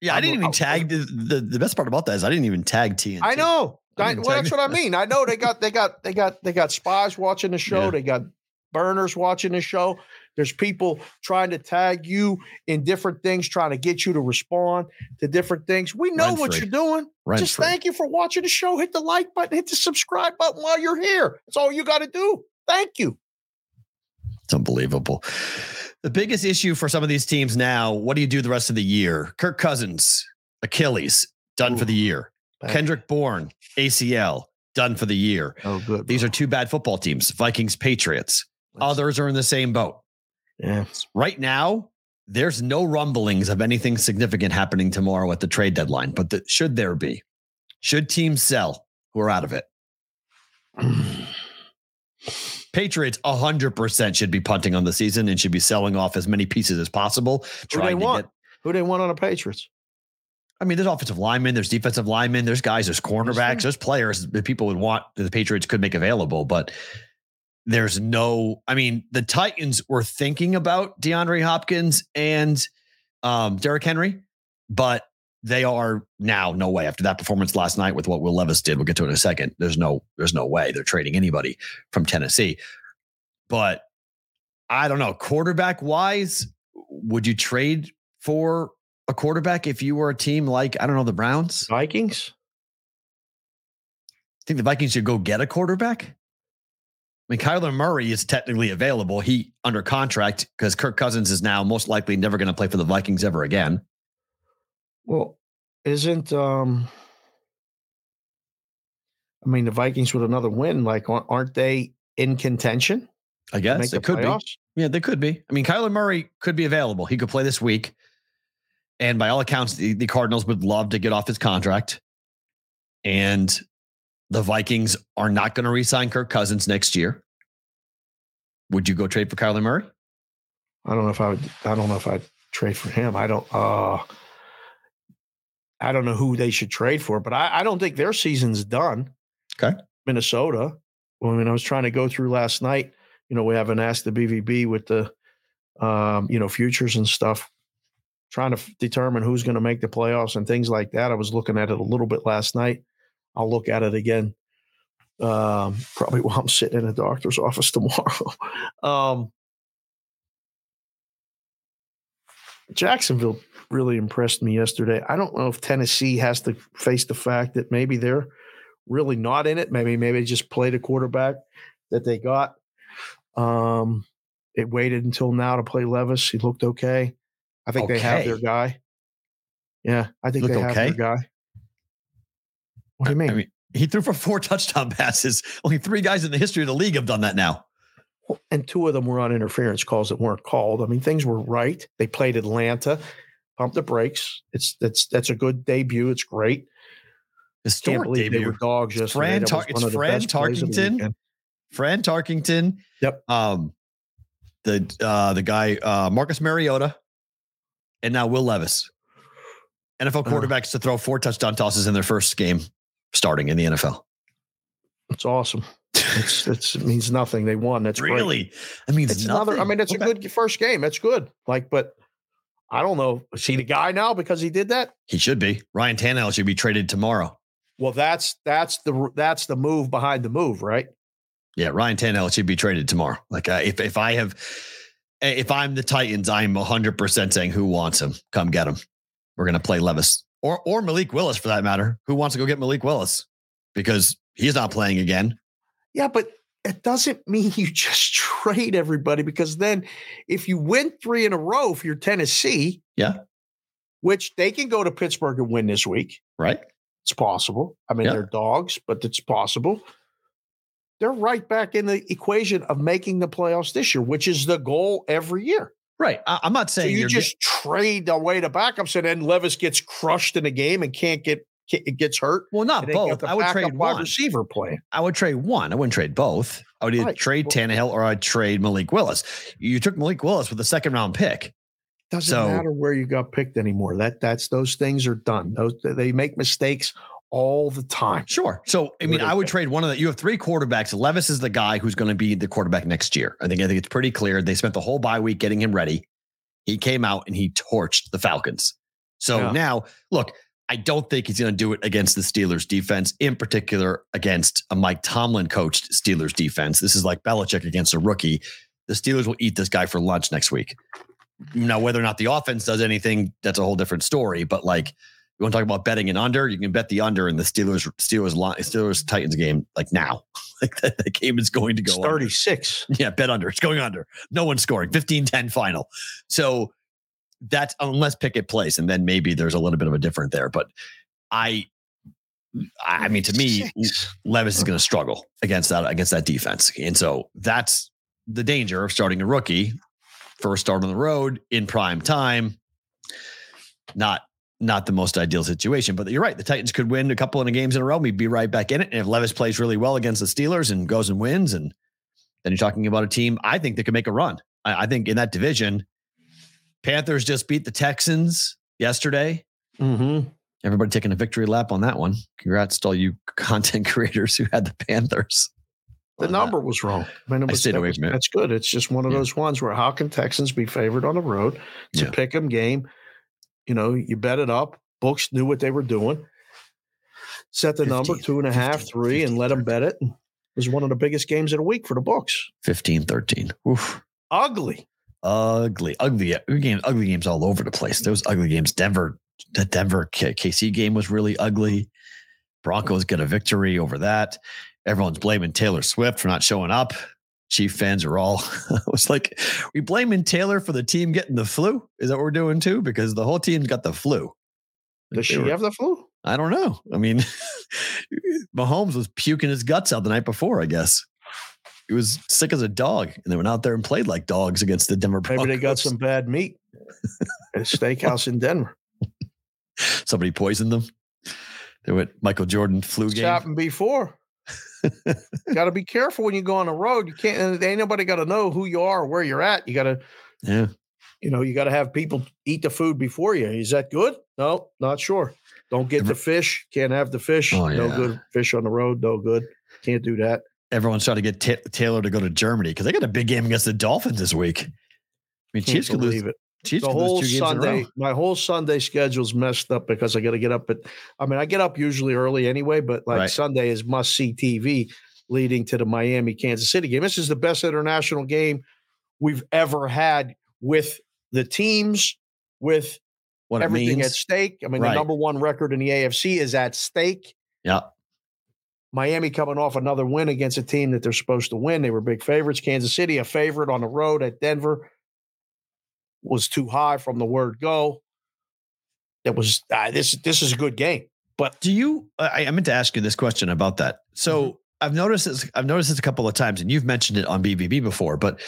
Yeah, I didn't even I'm- tag the, the the best part about that is I didn't even tag TNT. I know. I, well, that's what I mean. I know they got they got they got they got spies watching the show. Yeah. They got burners watching the show. There's people trying to tag you in different things, trying to get you to respond to different things. We know what Rent-free. you're doing. Just free. thank you for watching the show. Hit the like button, hit the subscribe button while you're here. That's all you got to do. Thank you. It's unbelievable. The biggest issue for some of these teams now, what do you do the rest of the year? Kirk Cousins, Achilles, done for the year. Back. Kendrick Bourne, ACL, done for the year. Oh, good. These are two bad football teams Vikings, Patriots. Others are in the same boat. yeah. Right now, there's no rumblings of anything significant happening tomorrow at the trade deadline, but the, should there be? Should teams sell who are out of it? Patriots 100% should be punting on the season and should be selling off as many pieces as possible. Who they want? get, Who they want on the Patriots? I mean, there's offensive linemen, there's defensive linemen, there's guys, there's cornerbacks, there's players that people would want that the Patriots could make available, but there's no, I mean, the Titans were thinking about DeAndre Hopkins and um, Derrick Henry, but they are now no way after that performance last night with what Will Levis did. We'll get to it in a second. There's no, there's no way they're trading anybody from Tennessee. But I don't know, quarterback wise, would you trade for a quarterback if you were a team like I don't know the Browns? I Vikings? think the Vikings should go get a quarterback. I mean, Kyler Murray is technically available. He under contract because Kirk Cousins is now most likely never going to play for the Vikings ever again. Well, isn't um I mean the Vikings with another win, like aren't they in contention? I guess it could be. Yeah, they could be. I mean, Kyler Murray could be available. He could play this week. And by all accounts, the, the Cardinals would love to get off his contract. And the Vikings are not going to re-sign Kirk Cousins next year. Would you go trade for Kyler Murray? I don't know if I would I don't know if I'd trade for him. I don't uh I don't know who they should trade for, but I, I don't think their season's done. Okay. Minnesota. Well, I mean, I was trying to go through last night. You know, we haven't asked the BVB with the um, you know, futures and stuff, trying to determine who's going to make the playoffs and things like that. I was looking at it a little bit last night. I'll look at it again. Um, probably while I'm sitting in a doctor's office tomorrow. um, Jacksonville really impressed me yesterday. I don't know if Tennessee has to face the fact that maybe they're really not in it. Maybe maybe they just played a quarterback that they got. Um, it waited until now to play Levis. He looked okay. I think they have their guy. Yeah, I think Looked they have their guy. What do you mean? I mean, he threw for four touchdown passes. Only three guys in the history of the league have done that now. and two of them were on interference calls that weren't called. I mean, things were right. They played Atlanta, pump the brakes. It's that's that's a good debut. It's great. Historic believe they debut. were dogs It's yesterday. Fran Tar- it's Fran best plays of the Tarkenton. weekend. Fran Tarkington. Yep. Um, the uh, the guy uh, Marcus Mariota, and now Will Levis, NFL Uh. quarterbacks to throw four touchdown tosses in their first game starting in the NFL. That's awesome. It's, it's it means nothing. They won. That's great. really, I mean, It's another. I mean, it's a good first game. That's good. Like, but I don't know. Is he the guy now because he did that? He should be. Ryan Tannehill should be traded tomorrow. Well, that's that's the that's the move behind the move, right? Yeah, Ryan Tannehill should be traded tomorrow. Like, uh, if if I have, if I'm the Titans, I'm 100 percent saying who wants him, come get him. We're gonna play Levis or or Malik Willis for that matter. Who wants to go get Malik Willis because he's not playing again? Yeah, but it doesn't mean you just trade everybody because then if you win three in a row, if you're Tennessee, Yeah. which they can go to Pittsburgh and win this week. Right. It's possible. I mean, Yeah. they're dogs, but it's possible. They're right back in the equation of making the playoffs this year, which is the goal every year. Right. I, am not saying you you're just trade away the backups, and then Levis gets crushed in a game and can't get it gets hurt. well, not and they got both. I would trade wide one. receiver playing. I would trade one. I wouldn't trade both. I would either Right. trade Well- Tannehill or I'd trade Malik Willis. You took Malik Willis with a second round pick. Doesn't So- matter where you got picked anymore. That that's those things are done. Those they make mistakes all the time. Sure. So I mean, I would trade one of the. You have three quarterbacks. Levis is the guy who's going to be the quarterback next year. I think. I think it's pretty clear. They spent the whole bye week getting him ready. He came out and he torched the Falcons. So Yeah. now, look, I don't think he's going to do it against the Steelers defense, in particular against a Mike Tomlin coached Steelers defense. This is like Belichick against a rookie. The Steelers will eat this guy for lunch next week. Now, whether or not the offense does anything, that's a whole different story. But like, you want to talk about betting an under? You can bet the under in the Steelers Steelers Steelers Titans game like now. Like that, that game is going to go It's under. 36. Yeah, bet under. It's going under. No one's scoring. 15-10 final. So that's unless Pickett plays, and then maybe there's a little bit of a different there. But I I mean, to me, Six. Levis is going to struggle against that against that defense, and so that's the danger of starting a rookie first start on the road in prime time. Not not the most ideal situation, but you're right. The Titans could win a couple of games in a row. We'd be right back in it. And if Levis plays really well against the Steelers and goes and wins, and then you're talking about a team I think that could make a run. I, I think in that division, Panthers just beat the Texans yesterday. Mm-hmm. Everybody taking a victory lap on that one. Congrats to all you content creators who had the Panthers. The on that. number was wrong. I, mean, it I stayed away from it. That's good. It's just one of Yeah. those ones where how can Texans be favored on the road? It's Yeah. a pick 'em game. You know, you bet it up. Books knew what they were doing. Set the number 15, two and a half, 15, three, and let them bet it. It was one of the biggest games of the week for the books. 15 13. Oof. Ugly. Ugly, ugly ugly game, ugly games all over the place. Those ugly games. Denver, the Denver KC game was really ugly. Broncos get a victory over that. Everyone's blaming Taylor Swift for not showing up. Chief fans are all it was like, we blaming Taylor for the team getting the flu. Is that what we're doing too? Because the whole team's got the flu. Does They she were- have the flu? I don't know. I mean, Mahomes was puking his guts out the night before, I guess. He was sick as a dog, and they went out there and played like dogs against the Denver Maybe they got some bad meat at a steakhouse in Denver. Somebody poisoned them. They went Michael Jordan flu It's game. happened before. Got to be careful when you go on the road. You can't. and Ain't nobody got to know who you are or where you're at. You got to, Yeah. you know, you got to have people eat the food before you. Is that good? No, not sure. Don't get the fish. Can't have the fish. Oh, No yeah. good. Fish on the road. No good. Can't do that. Everyone's trying to get Ta- Taylor to go to Germany because they got a big game against the Dolphins this week. I mean, Can't Chiefs could lose. it. Chiefs the whole two games in a Sunday, my whole Sunday schedule's messed up because I got to get up But I mean, I get up usually early anyway, but like Right. Sunday is must see TV leading to the Miami Kansas City game. This is the best international game we've ever had with the teams, with What everything means. at stake. I mean, Right. the number one record in the AFC is at stake. Yeah. Miami coming off another win against a team that they're supposed to win. They were big favorites. Kansas City, a favorite on the road at Denver, was too high from the word go. It was uh, this. This is a good game, but Do you? I, I meant to ask you this question about that. So Mm-hmm. I've noticed this. I've noticed this a couple of times, and you've mentioned it on BVB before. But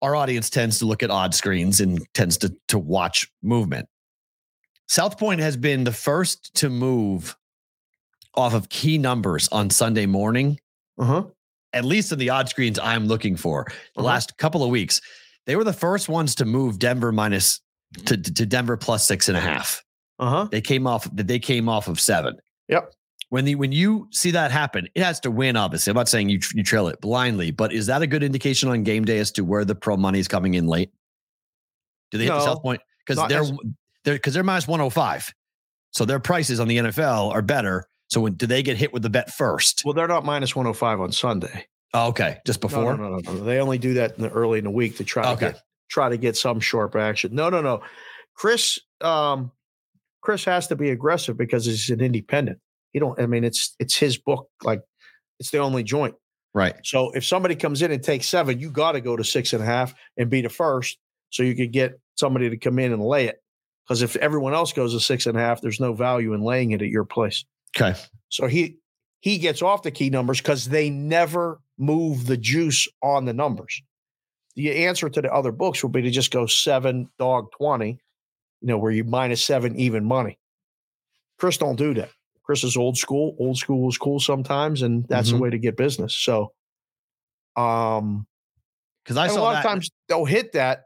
our audience tends to look at odd screens and tends to to watch movement. South Point has been the first to move off of key numbers on Sunday morning, uh-huh. at least in the odd screens I'm looking for. The Uh-huh. last couple of weeks, they were the first ones to move Denver minus to, to Denver plus six and a half. Uh-huh. They came off they came off of seven. Yep. When the when you see that happen, it has to win. Obviously, I'm not saying you you trail it blindly, but is that a good indication on game day as to where the pro money is coming in late? Do they hit the South Point because they're they're because they're minus 105, so their prices on the NFL are better. So when do they get hit with the bet first? Well, they're not minus 105 on Sunday. Oh, okay, just before. No, no, no, no. They only do that in the early in the week to try to get try to get some sharp action. No, no, no. Chris, um, Chris has to be aggressive because he's an independent. He don't. I mean, it's it's his book. Like it's the only joint. Right. So if somebody comes in and takes seven, you got to go to six and a half and be the first so you could get somebody to come in and lay it. Because if everyone else goes to six and a half, there's no value in laying it at your place. Okay. So he he gets off the key numbers because they never move the juice on the numbers. The answer to the other books would be to just go seven dog 20, you know, where you minus seven even money. Chris don't do that. Chris is old school. Old school is cool sometimes, and that's Mhm. the way to get business. So um Because I and a lot that. of times they'll hit that,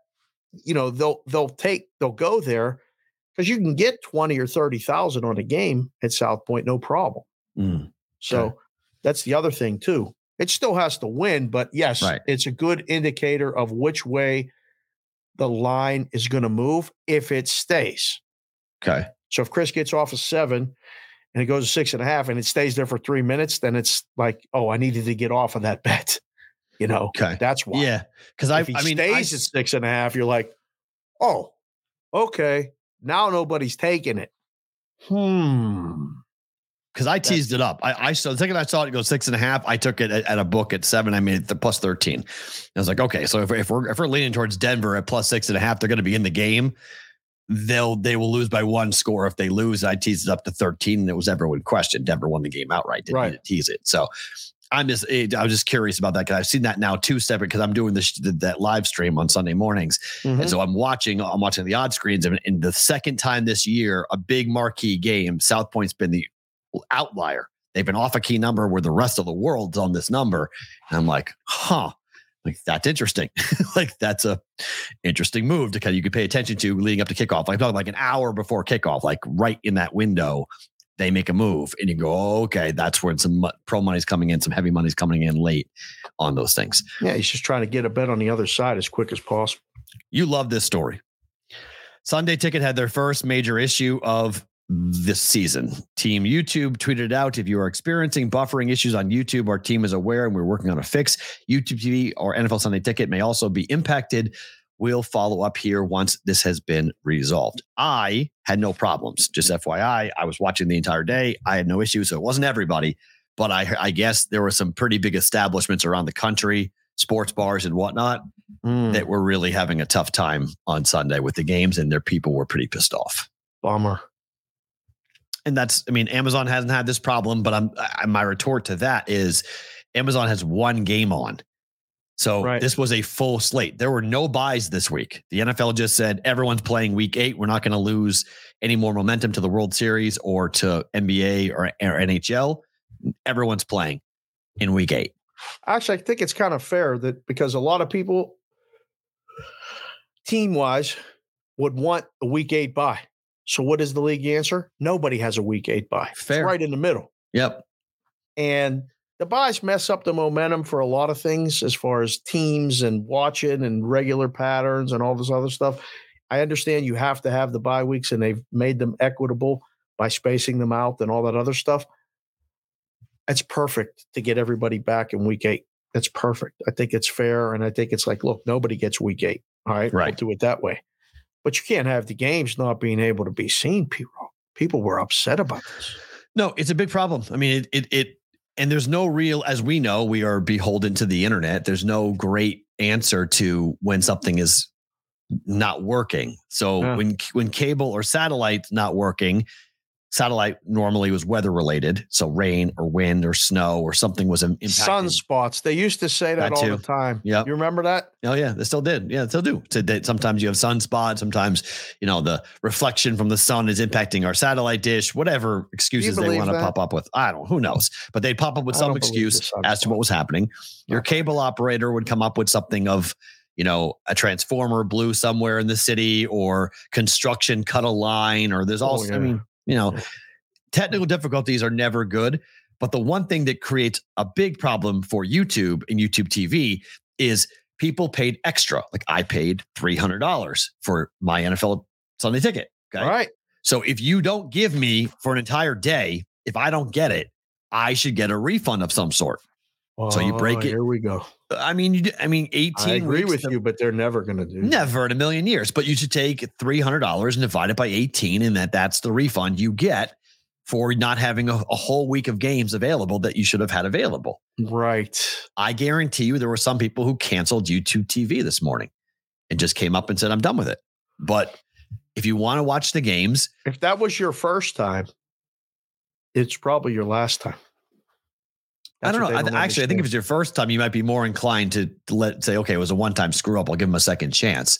you know, they'll they'll take they'll go there because you can get 20 or 30,000 on a game at South Point, no problem. Mm, So Okay. that's the other thing too. It still has to win, but yes, Right. it's a good indicator of which way the line is going to move if it stays. okay. So if Chris gets off a seven and it goes to six and a half and it stays there for three minutes, then it's like, oh, I needed to get off of that bet. You know, Okay. that's why. Yeah. Because I, if he I mean, I, stays at six and a half, you're like, oh, okay. Now nobody's taking it. Hmm. Because I teased it up. I, I saw the second I saw it go six and a half. I took it at, at a book at seven. I made it the plus thirteen. I was like, okay, so if, if we're if we're leaning towards Denver at plus six and a half, they're going to be in the game. They'll they will lose by one score. If they lose, I teased it up to thirteen, and it was everyone questioned. Denver won the game outright. Didn't Right. tease it. So I'm just I was just curious about that because I've seen that now two separate because I'm doing this that live stream on Sunday mornings. Mhm. And so I'm watching, I'm watching the odd screens. And, and the second time this year, a big marquee game, South Point's been the outlier. They've been off a key number where the rest of the world's on this number. And I'm like, huh. Like that's interesting. like that's a interesting move to kind of you could pay attention to leading up to kickoff. Like I'm talking like an hour before kickoff, like right in that window, they make a move and you go, oh, okay, that's when some pro money's coming in, some heavy money's coming in late on those things. Yeah, he's just trying to get a bet on the other side as quick as possible. You love this story. Sunday Ticket had their first major issue of this season. Team YouTube tweeted out if you are experiencing buffering issues on YouTube, our team is aware and we're working on a fix. YouTube TV or NFL Sunday Ticket may also be impacted. We'll follow up here once this has been resolved. I had no problems. Just FYI, I was watching the entire day. I had no issues. So it wasn't everybody, but I, I guess there were some pretty big establishments around the country, sports bars and whatnot, Mm, that were really having a tough time on Sunday with the games, and their people were pretty pissed off. bummer. And that's, I mean, Amazon hasn't had this problem, but I'm I, my retort to that is Amazon has one game on. So Right. this was a full slate. There were no buys this week. The NFL just said everyone's playing week eight. We're not going to lose any more momentum to the World Series or to NBA or, or NHL. Everyone's playing in week eight. Actually, I think it's kind of fair that because a lot of people, team wise, would want a week eight bye. So, what is the league answer? Nobody has a week eight bye. It's Fair. right in the middle. Yep. And the buys mess up the momentum for a lot of things as far as teams and watching and regular patterns and all this other stuff. I understand you have to have the bye weeks and they've made them equitable by spacing them out and all that other stuff. It's perfect to get everybody back in week eight. That's perfect. I think it's fair. And I think it's like, look, nobody gets week eight. All right. Right. We'll do it that way. But you can't have the games not being able to be seen. People, people were upset about this. No, it's a big problem. I mean, it, it, it, and there's no real, as we know, we are beholden to the internet. There's no great answer to when something is not working. So Yeah. when when cable or satellite's not working, satellite normally was weather related, so rain or wind or snow or something was im- impacting. Sunspots. They used to say that, That all too. the time. Yep. You remember that? Oh yeah, they still did. Yeah, they still do. So sometimes you have sunspot. Sometimes you know the reflection from the sun is impacting our satellite dish. Whatever excuses they want to pop up with, I don't. Who knows? But they'd pop up with I some don't believe the excuse as to what was happening. Your cable operator would come up with something of, you know, a transformer blew somewhere in the city, or construction cut a line, or there's Oh, also. I mean, you know, technical difficulties are never good. But the one thing that creates a big problem for YouTube and YouTube TV is people paid extra. Like I paid $300 for my NFL Sunday ticket. Okay. All right. So if you don't give me for an entire day, if I don't get it, I should get a refund of some sort. So you break Oh, it- Here we go. I mean, you, I mean, 18 I agree with you, but they're never going to do that. Never in a million years, but you should take $300 and divide it by 18 and that that's the refund you get for not having a, a whole week of games available that you should have had available. Right. I guarantee you there were some people who canceled YouTube TV this morning and just came up and said, I'm done with it. But if you want to watch the games, If that was your first time, it's probably your last time. I don't know. I, don't actually, I think if understand. it's your first time, you might be more inclined to let say, okay, it was a one time screw up. I'll give him a second chance.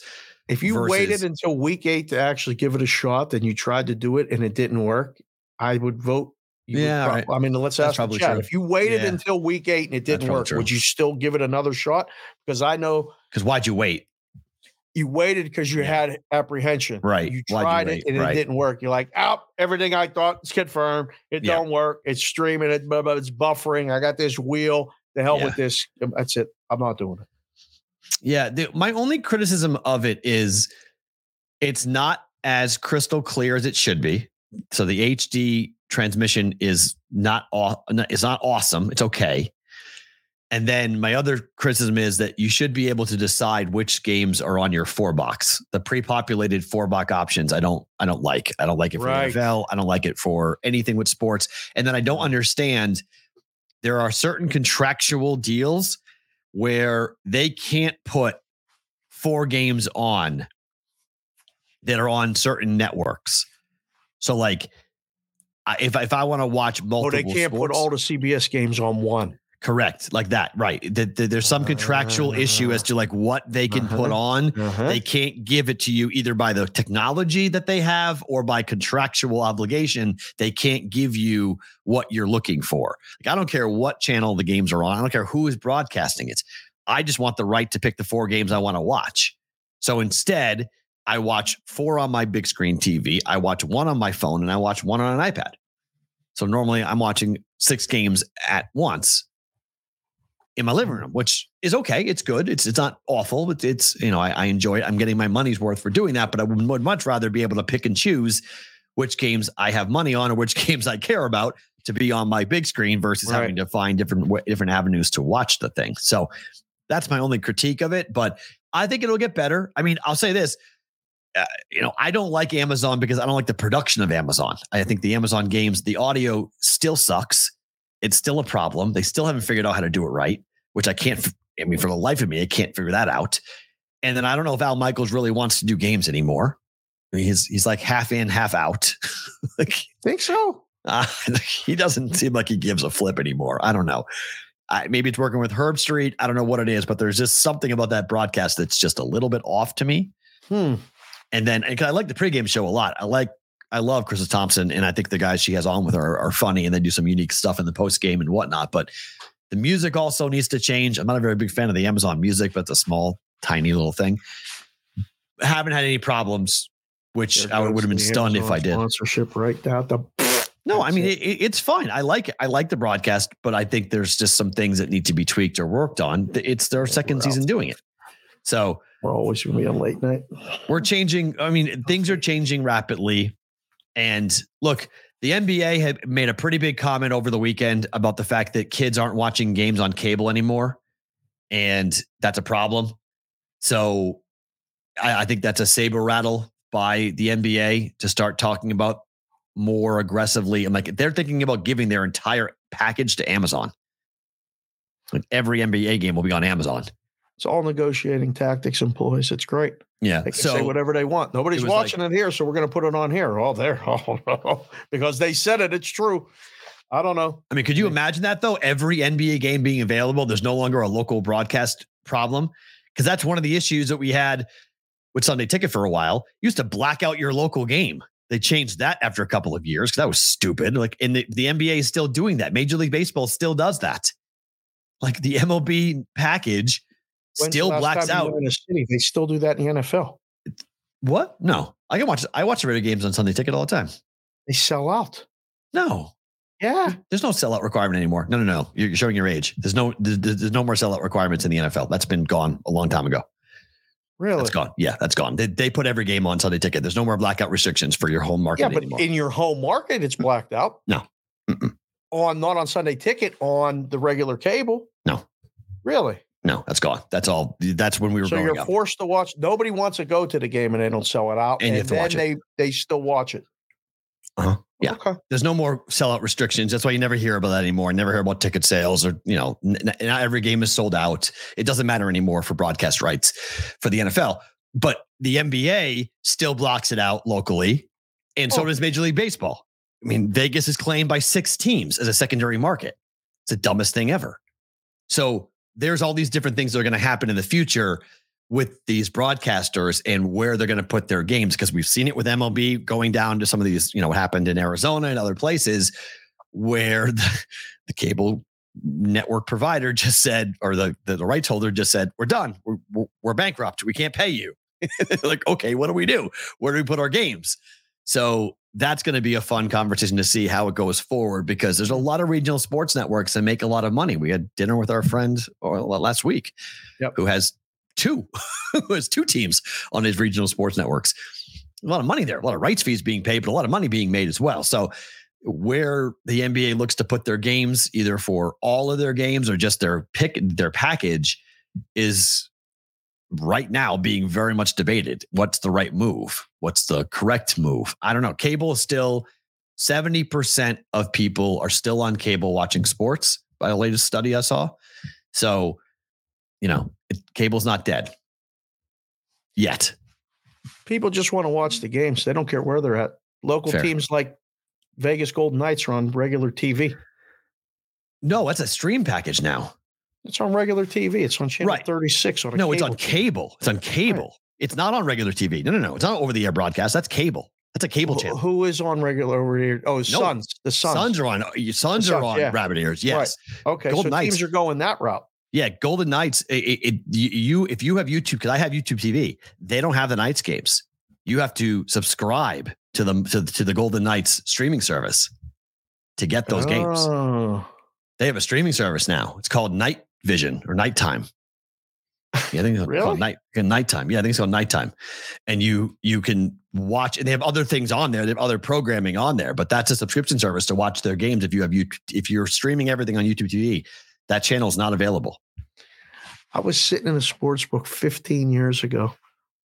if you versus- waited until week eight to actually give it a shot, then you tried to do it and it didn't work, I would vote. you would Yeah, right. I mean, let's That's ask the probably chat. true. If you waited Yeah. until week eight and it didn't work, true. would you still give it another shot? Because I know Because why'd you wait? You waited because you had apprehension. Right. You tried it and Right. it didn't work. You're like, oh, everything I thought is confirmed. It Yeah. don't work. It's streaming it, blah, blah, it's buffering. I got this wheel. The hell Yeah. with this. That's it. I'm not doing it. Yeah. The, my only criticism of it is it's not as crystal clear as it should be. So the HD transmission is not aw- is not awesome. It's okay. And then my other criticism is that you should be able to decide which games are on your four box. The pre-populated four box options, I don't, I don't like. I don't like it for Right. NFL. I don't like it for anything with sports. And then I don't understand. There are certain contractual deals where they can't put four games on that are on certain networks. So, like, if if I want to watch Oh, multiple, they can't put all the CBS games on one. Correct, like that, right? That that there's some contractual issue as to like what they can put Uh-huh. on. Uh-huh. They can't give it to you either by the technology that they have or by contractual obligation. They can't give you what you're looking for. Like I don't care what channel the games are on. I don't care who is broadcasting it. I just want the right to pick the four games I want to watch. So instead, I watch four on my big screen TV. I watch one on my phone, and I watch one on an iPad. So normally, I'm watching six games at once in my living room, which is okay. It's good. It's it's not awful. It's it's you know I, I enjoy it. I'm getting my money's worth for doing that. But I would, would much rather be able to pick and choose which games I have money on or which games I care about to be on my big screen versus Right. having to find different different avenues to watch the thing. So that's my only critique of it. But I think it'll get better. I mean, I'll say this. Uh, you know, I don't like Amazon because I don't like the production of Amazon. I think the Amazon games, the audio still sucks. It's still a problem. They still haven't figured out how to do it right, which I can't. I mean, for the life of me, I can't figure that out. And then I don't know if Al Michaels really wants to do games anymore. I mean, he's he's like half in, half out. like Think so? uh, he doesn't seem like he gives a flip anymore. I don't know. I, maybe it's working with Herbstreit. I don't know what it is, but there's just something about that broadcast that's just a little bit off to me. Hmm. And then, and 'cause I like the pregame show a lot. I like, I love Charissa Thompson, and I think the guys she has on with her are, are funny, and they do some unique stuff in the post game and whatnot. But the music also needs to change. I'm not a very big fan of the Amazon music, but it's a small, tiny little thing. Haven't had any problems, which There I would have been stunned if I did. Sponsorship right out the. No, I mean it. it, it- it's fine. I like it. I like the broadcast, but I think there's just some things that need to be tweaked or worked on. It's their second we're season out. doing it, so We're always going to be on late night. we're changing. I mean, things are changing rapidly. And look, the NBA had made a pretty big comment over the weekend about the fact that kids aren't watching games on cable anymore, and that's a problem. So I, I think that's a saber rattle by the NBA to start talking about more aggressively. I'm like, they're thinking about giving their entire package to Amazon. Like every NBA game will be on Amazon. It's all negotiating tactics employees. It's great. Yeah. They can say whatever they want. Nobody's it was like- watching it here, so we're going to put it on here. Oh, there. Oh, no. Because they said it. It's true. I don't know. I mean, could you imagine that though? Every NBA game being available, there's no longer a local broadcast problem because that's one of the issues that we had with Sunday Ticket for a while. You used to black out your local game. They changed that after a couple of years because that was stupid. Like, and the, the NBA is still doing that. Major League Baseball still does that. Like the MLB package still blacks out. In a city, they still do that in the NFL. What? No, I can watch. I watch the radio games on Sunday Ticket all the time. They sell out. No, Yeah. There's no sellout requirement anymore. No, no, no. You're you're showing your age. There's no there's, there's no more sellout requirements in the NFL. That's been gone a long time ago. Really? That's gone. Yeah, that's gone. They, they put every game on Sunday ticket. There's no more blackout restrictions for your home market Yeah, but anymore. in your home market, it's blacked out. No. Mm-mm. On not on Sunday ticket, on the regular cable. No. Really? No, that's gone. That's all. That's when we were So you're up. forced to watch. Nobody wants to go to the game and they don't sell it out. And And, then they they still watch it. Uh-huh. Yeah. Okay. There's no more sellout restrictions. That's why you never hear about that anymore. Never hear about ticket sales or, you know, n- not every game is sold out. It doesn't matter anymore for broadcast rights for the NFL. But the NBA still blocks it out locally. And so Oh. does Major League Baseball. I mean, Vegas is claimed by six teams as a secondary market. It's the dumbest thing ever. So there's all these different things that are going to happen in the future with these broadcasters and where they're going to put their games because we've seen it with MLB going down to some of these, you know, what happened in Arizona and other places where the, the cable network provider just said, or the, the, the rights holder just said, we're done. We're, we're, we're bankrupt. We can't pay you. like, okay, what do we do? Where do we put our games? So that's going to be a fun conversation to see how it goes forward because there's a lot of regional sports networks that make a lot of money. We had dinner with our friend last week Yep. who has two, who has two teams on his regional sports networks. A lot of money there, a lot of rights fees being paid, but a lot of money being made as well. So where the NBA looks to put their games, either for all of their games or just their pick, their package, is right now being very much debated. What's the right move? What's the correct move? I don't know. Cable is still 70% of people are still on cable watching sports by the latest study I saw. So, you know, it, cable's not dead yet. People just want to watch the games. They don't care where they're at. Local Fair. teams like Vegas Golden Knights are on regular TV. No, that's a stream package now. It's on regular TV. It's on channel Right. 36 on a No, it's on cable. It's on cable. It's not on regular TV. No, no, no. It's not over the air broadcast. That's cable. That's a cable channel. Who is on regular over here? Oh, No. Suns. The Suns. Suns are on. Uh, Your Suns The are on yeah. rabbit ears. Yes. Okay, Golden so Knights. teams are going that route. Yeah, Golden Knights. It, it, it- you- if you have YouTube because I have YouTube TV, they don't have the Knights games. You have to subscribe to them to, to the Golden Knights streaming service to get those games. Oh. They have a streaming service now. It's called Night Vision or Nighttime. Yeah, I think it's Really? called night nighttime. Yeah, I think it's called nighttime. And you you can watch and they have other things on there. They have other programming on there, but that's a subscription service to watch their games. If you have you if you're streaming everything on YouTube TV, that channel is not available. I was sitting in a sports book 15 years ago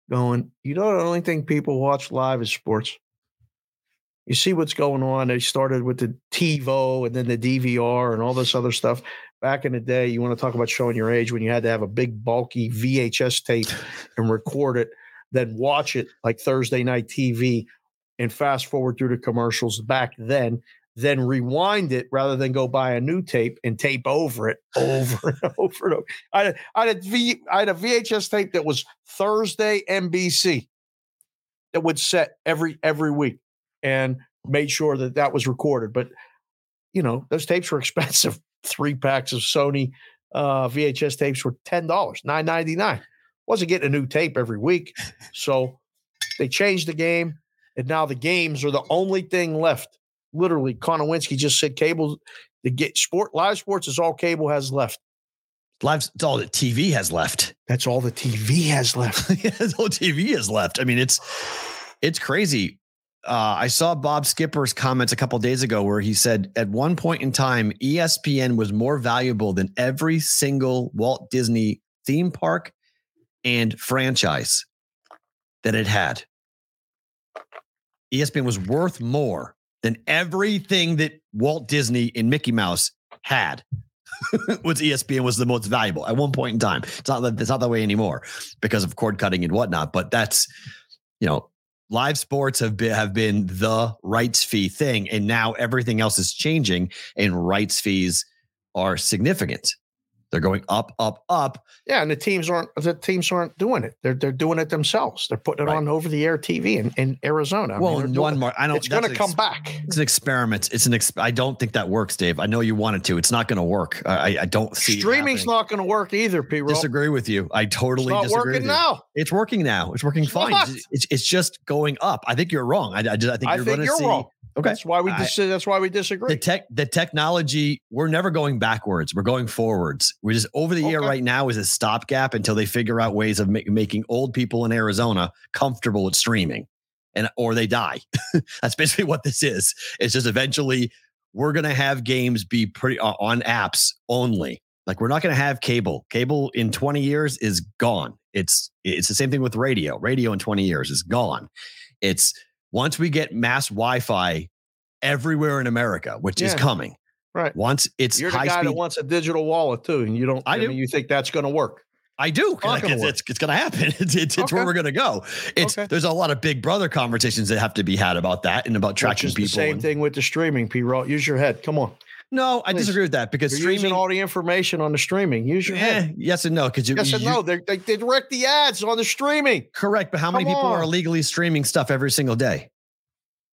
going, you know, the only thing people watch live is sports. You see what's going on. They started with the TiVo and then the DVR and all this other stuff. Back in the day, you want to talk about showing your age when you had to have a big, bulky VHS tape and record it, then watch it like Thursday night TV and fast forward through the commercials back then, then rewind it rather than go buy a new tape and tape over it over and over and over. I had, I had, had a VHS tape that was Thursday NBC that would set every every week and made sure that that was recorded. But you know, those tapes were expensive. Three packs of Sony uh, VHS tapes were ten dollars, nine ninety nine. Wasn't getting a new tape every week, so they changed the game, and now the games are the only thing left. Literally, Konowinski just said cable. The get sport live sports is all cable has left. Live, it's all that TV has left. That's all the TV has left. That's all TV has left. I mean, it's it's crazy. Uh, I saw Bob Skipper's comments a couple days ago where he said at one point in time, ESPN was more valuable than every single Walt Disney theme park and franchise that it had. ESPN was worth more than everything that Walt Disney and Mickey Mouse had. was ESPN was the most valuable at one point in time. It's not that it's not that way anymore because of cord cutting and whatnot. But that's you know, live sports have been have been the rights fee thing, and now everything else is changing, and rights fees are significant. They're going up, up, up. Yeah, and the teams aren't the teams aren't doing it. They're they're doing it themselves. They're putting it Right. on over the air TV in, in Arizona. I mean, well, they're in one more, I don't. It's going to come ex- back. It's an experiment. It's an. Ex- I don't think that works, Dave. I know you wanted to. It's not going to work. I, I don't see Streaming's not going to work either, P. Disagree with you. I It's totally not disagree. working with you. now. It's working now. It's working It's fine. It's, it's just going up. I think you're wrong. I, I, just, I think I you're going to see. wrong. Okay. That's why we I- that's why we disagree. the tech the technology we're never going backwards. We're going forwards. We're just over the Okay. right now is a stopgap until they figure out ways of ma- making old people in arizona comfortable with streaming and or they die. That's basically what this is. It's just eventually we're going to have games be pretty uh, on apps only. Like we're not going to have cable. Cable in 20 years is gone. It's it's the same thing with radio. Radio in 20 years is gone. It's once we get mass wi-fi everywhere in America, which is coming. Right. Once it's You're the high guy speed, that wants a digital wallet too, and you don't. I I, do. mean, you think that's going to work? I do. not Like, gonna it's, it's, it's going to happen. It's, it's, it's where we're going to go. It's Okay. there's a lot of big brother conversations that have to be had about that and about tracking people. same and- thing with the streaming. P. Roll, use your head. Come on. No, I disagree with that because You're streaming. using all the information on the streaming. Use your eh, head. yes and no, because you, Yes and you- no. They, they, they direct the ads on the streaming. correct. But how many Come people are illegally streaming stuff every single day?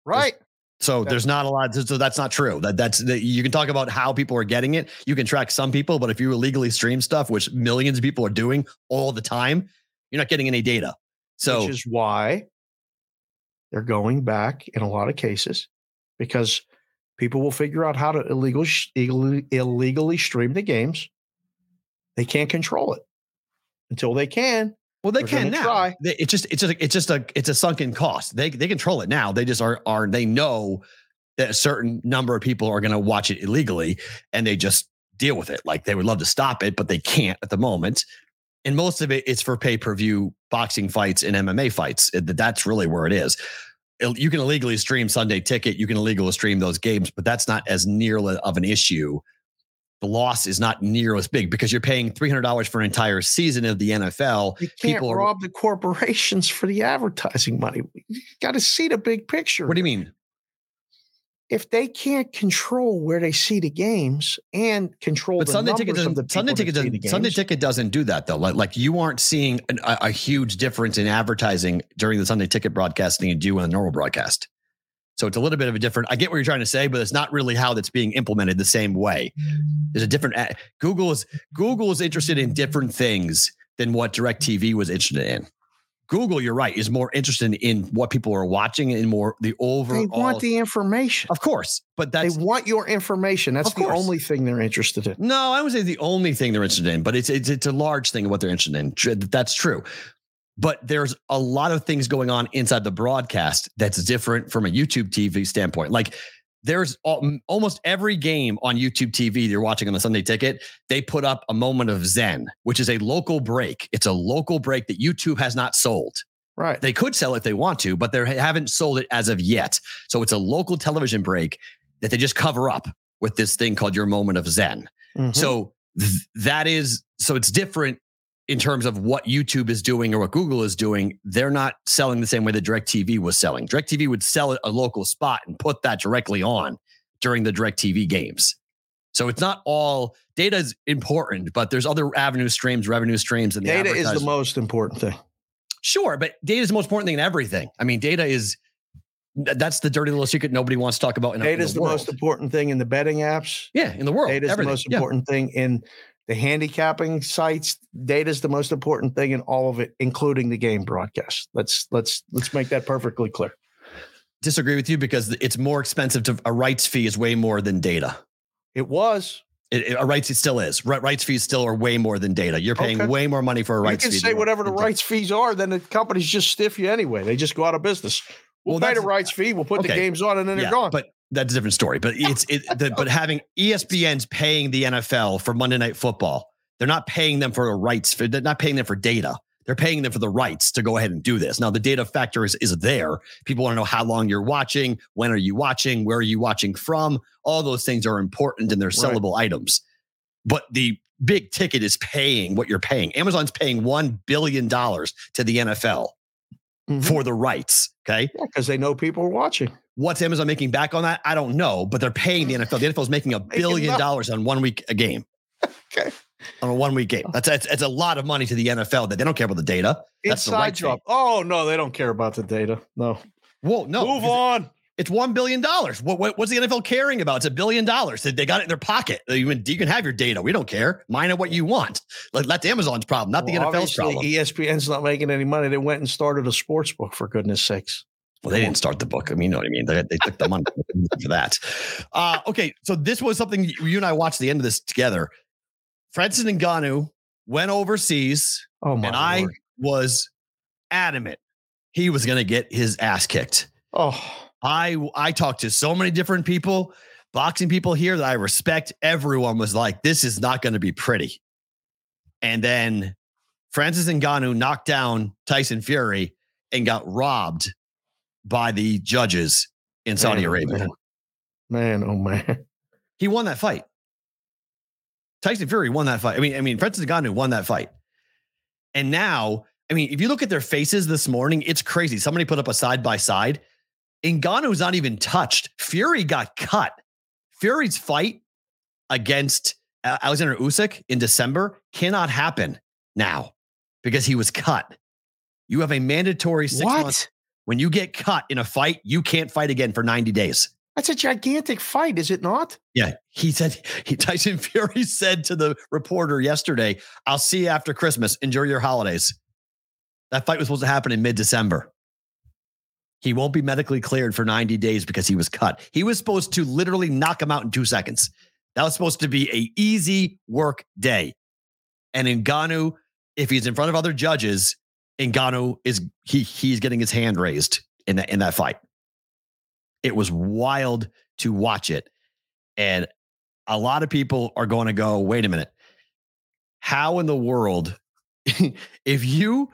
Right. So Okay. there's not a lot. So that's not true. That that's that you can talk about how people are getting it. You can track some people, but if you illegally stream stuff, which millions of people are doing all the time, you're not getting any data. So which is why they're going back in a lot of cases because people will figure out how to illegal, illegally, illegally stream the games. They can't control it until they can. well, they can now. try. They, it's just it's just it's just a it's a sunken cost. They they control it now. They just are are they know that a certain number of people are going to watch it illegally, and they just deal with it. Like they would love to stop it, but they can't at the moment. And most of it is for pay per view boxing fights and MMA fights. That's really where it is. You can illegally stream Sunday Ticket. You can illegally stream those games, but that's not as near of an issue. The loss is not near as big because you're paying three hundred dollars for an entire season of the NFL. You can't People are- rob the corporations for the advertising money. You got to see the big picture. What do you mean? If they can't control where they see the games and control But the Sunday ticket of the doesn't. Sunday ticket doesn't. Sunday ticket doesn't do that though. Like, like you aren't seeing an, a, a huge difference in advertising during the Sunday ticket broadcast than you do in a normal broadcast. So it's a little bit of a different. I get what you're trying to say, but it's not really how that's being implemented the same way. There's a different. Google is Google is interested in different things than what DirecTV was interested in. Google, you're right, is more interested in what people are watching and more the overall. they want the information. of course, but They want your information. That's the only thing they're interested in. No, I would say the only thing they're interested in, but it's it's it's a large thing of what they're interested in. That's true. But there's a lot of things going on inside the broadcast that's different from a YouTube TV standpoint. Like there's al- almost every game on YouTube TV you're watching on the Sunday ticket, they put up a moment of Zen, which is a local break. It's a local break that YouTube has not sold. Right. They could sell it if they want to, but they haven't sold it as of yet. So it's a local television break that they just cover up with this thing called your moment of Zen. Mhm. So th- that is so it's different in terms of what YouTube is doing or what Google is doing. They're not selling the same way that DirecTV was selling. DirecTV would sell a local spot and put that directly on during the DirecTV games. So it's not all data is important, but there's other avenue streams, revenue streams, and the data is the most important thing. Sure, but data is the most important thing in everything. I mean, data is that's the dirty little secret nobody wants to talk about. In, Data is the world. most important thing in the betting apps. yeah in the world. Data is the most Yeah. important thing in the handicapping sites. Data is the most important thing in all of it, including the game broadcast. Let's let's let's make that perfectly clear. Disagree with you because it's more expensive to a rights fee is way more than data. It was. It, it- a rights it still is. Ri- Rights fees still are way more than data. You're paying Okay. way more money for a rights. You can fee. say whatever the rights fees are, then the companies just stiff you anyway. They just go out of business. We'll, Well, pay the rights fee. We'll put the games on, and then Yeah, they're gone. but that's a different story. But it's it. The, but having ESPN's paying the NFL for Monday Night Football, they're not paying them for the rights. fee. They're not paying them for data. They're paying them for the rights to go ahead and do this. Now the data factor is is there. People want to know how long you're watching, when are you watching, where are you watching from. All those things are important and they're Right. sellable items. But the big ticket is paying what you're paying. Amazon's paying one billion dollars to the NFL Mhm. for the rights. Okay. because they know people are watching. What's Amazon making back on that? I don't know, but they're paying the NFL. The NFL is making a billion dollars on one week a game. Okay. On a one week game. Oh. That's, that's it's a lot of money to the NFL that they don't care about the data. That's the Inside job. Oh no, they don't care about the data. No. Whoa, no. Move on. It's one billion dollars. What, what, what's the NFL caring about? It's a billion dollars. They got it in their pocket. You can, you can have your data. We don't care. Mine are what you want. Let, that's Amazon's problem, not the NFL's problem. ESPN's not making any money. They went and started a sports book for goodness sakes. Well, they didn't start the book. I mean, you know what I mean? They, they took the money for that. Uh, okay. So this was something you and I watched the end of this together. Francis Ngannou went overseas, Oh my and I was adamant he was going to get his ass kicked. Oh, I I talked to so many different people, boxing people here that I respect. Everyone was like, "This is not going to be pretty." And then Francis Ngannou knocked down Tyson Fury and got robbed by the judges in Saudi man, Arabia. man. Man, oh man. He won that fight. Tyson Fury won that fight. I mean, I mean, Francis Ngannou won that fight. And now, I mean, if you look at their faces this morning, it's crazy. Somebody put up a side by side. Ngannou's not even touched. Fury got cut. Fury's fight against Alexander Usyk in December cannot happen now because he was cut. You have a mandatory six What? months. When you get cut in a fight, you can't fight again for 90 days. That's a gigantic fight, is it not? Yeah, he said he Tyson Fury said to the reporter yesterday, "I'll see you after Christmas. Enjoy your holidays." That fight was supposed to happen in mid-December. He won't be medically cleared for 90 days because he was cut. He was supposed to literally knock him out in 2 seconds. That was supposed to be a easy work day. And Ngannou, if he's in front of other judges, Ngannou is he he's getting his hand raised in that in that fight. It was wild to watch it. And a lot of people are going to go, wait a minute. How in the world, if you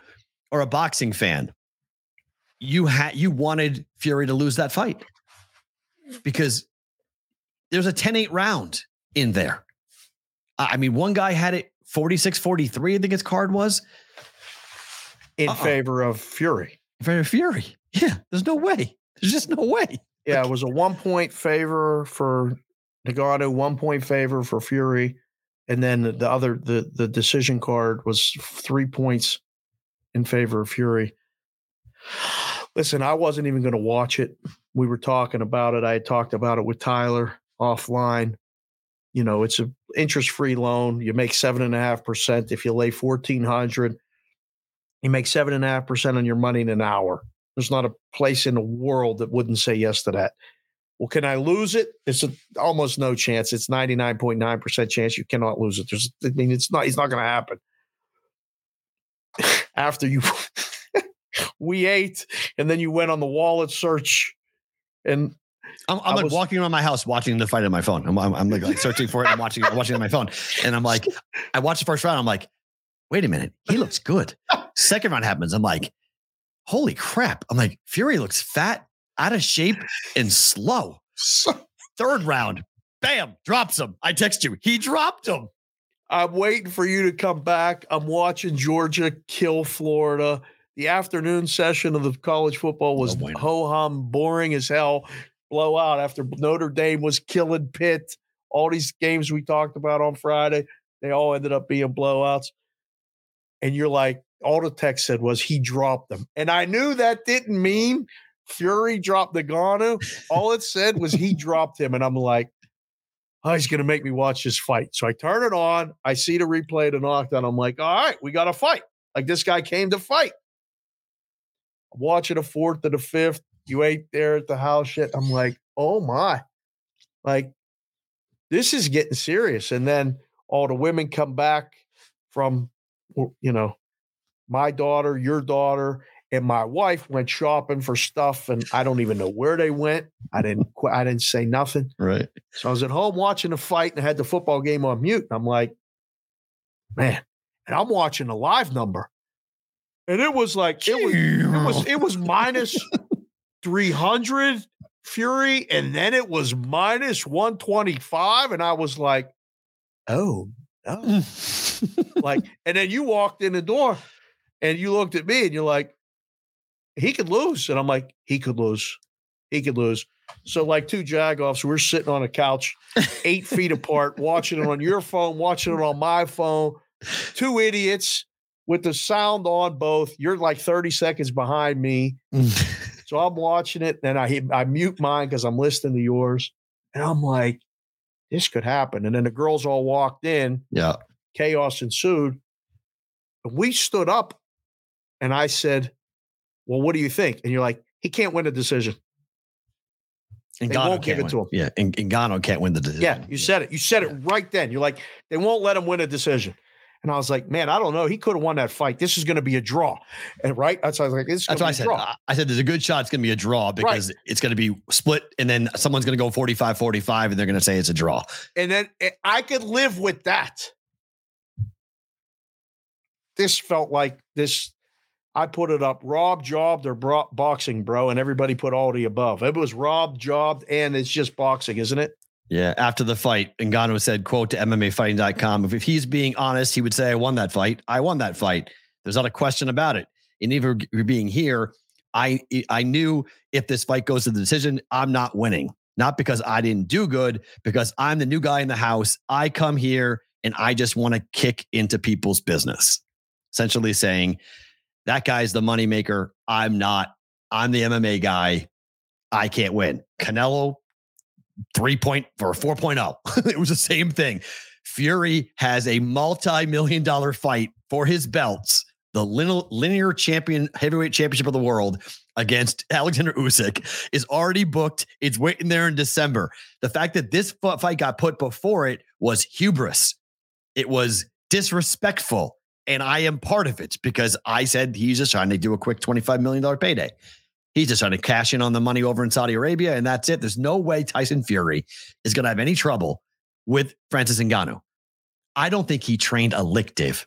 are a boxing fan, you had you wanted Fury to lose that fight because there's a 10-8 round in there. I I mean, one guy had it 46-43, I think his card was. In Uh-uh. favor of Fury. For Fury. Yeah, there's no way. There's just no way. Yeah, it was a one point favor for Ngannou, one point favor for Fury, and then the- the other the the decision card was three points in favor of Fury. Listen, I wasn't even going to watch it. We were talking about it. I had talked about it with Tyler offline. You know, it's a interest free loan. You make seven and a half percent if you lay fourteen hundred. You make seven and a half percent on your money in an hour. There's not a place in the world that wouldn't say yes to that. Well, can I lose it? It's a, almost no chance. It's 99.9% chance you cannot lose it. There's, I mean, it's not, it's not going to happen. After you, we ate, and then you went on the wallet search, and I'm, I'm like was- walking around my house watching the fight on my phone. I'm, I'm, I'm like, like searching for it. I'm watching, I'm watching it on my phone. And I'm like, I watched the first round. I'm like, wait a minute. He looks good. Second round happens. I'm like, holy crap. I'm like, Fury looks fat, out of shape, and slow. Third round, bam, drops him. I text you. He dropped him. I'm waiting for you to come back. I'm watching Georgia kill Florida. The afternoon session of the college football was No ho hum, boring as hell. Blowout after Notre Dame was killing Pitt. All these games we talked about on Friday, they all ended up being blowouts. And you're like, all the text said was he dropped them. And I knew that didn't mean Fury dropped the Ngannou. All it said was he dropped him. And I'm like, oh, he's going to make me watch this fight. So I turn it on. I see the replay of the knockdown. I'm like, all right, we got to fight. Like this guy came to fight. I'm watching the fourth to the fifth. You ate there at the house shit. I'm like, oh my. Like, this is getting serious. And then all the women come back from, you know, my daughter, your daughter, and my wife went shopping for stuff, and I don't even know where they went. I didn't. I didn't say nothing. Right. So I was at home watching the fight and I had the football game on mute. And I'm like, man, and I'm watching the live number. And it was like it was it was it was minus 300 Fury, and then it was minus 125. And I was like, oh no. like, and then you walked in the door and you looked at me and you're like, he could lose. And I'm like, he could lose. He could lose. So, like two jagoffs, we're sitting on a couch, eight feet apart, watching it on your phone, watching it on my phone. Two idiots with the sound on both. You're like 30 seconds behind me. So I'm watching it, and I I mute mine because I'm listening to yours, and I'm like, this could happen. And then the girls all walked in, yeah. chaos ensued. And we stood up, and I said, "Well, what do you think?" And you're like, "He can't win a decision." They Ngannou won't give can't it to win. Yeah. And Ngannou can't win the decision. Yeah, you said it. You said it right then. You're like, they won't let him win a decision. And I was like, man, I don't know. He could have won that fight. This is going to be a draw. And right, that's why I was like, this is That's what I be a said. draw. I- said there's a good shot it's going to be a draw because it's going to be split and then someone's going to go 45 45 and they're going to say it's a draw. And then eh, I could live with that. This felt like this. I put it up. Rob jobbed or bro- boxing, bro, and everybody put all the above. It was Rob jobbed, and it's just boxing, isn't it? Yeah. After the fight, Ngannou said, quote to MMAfighting.com, if, if he's being honest, he would say, I won that fight. I won that fight. There's not a question about it. And even being here, I I knew if this fight goes to the decision, I'm not winning. Not because I didn't do good, because I'm the new guy in the house. I come here and I just want to kick into people's business. Essentially saying, that guy's the moneymaker. I'm not. I'm the MMA guy. I can't win. Canelo, 3 point or 4.0. it was the same thing. Fury has a multi-million dollar fight for his belts, the linear champion heavyweight championship of the world against Alexander Usyk is already booked. It's waiting there in December. The fact that this fight got put before it was hubris. It was disrespectful. And I am part of it because I said he's just trying to do a quick $25 million payday. He's just trying to cash in on the money over in Saudi Arabia, and that's it. There's no way Tyson Fury is going to have any trouble with Francis Ngannou. I don't think he trained a lick, Dave.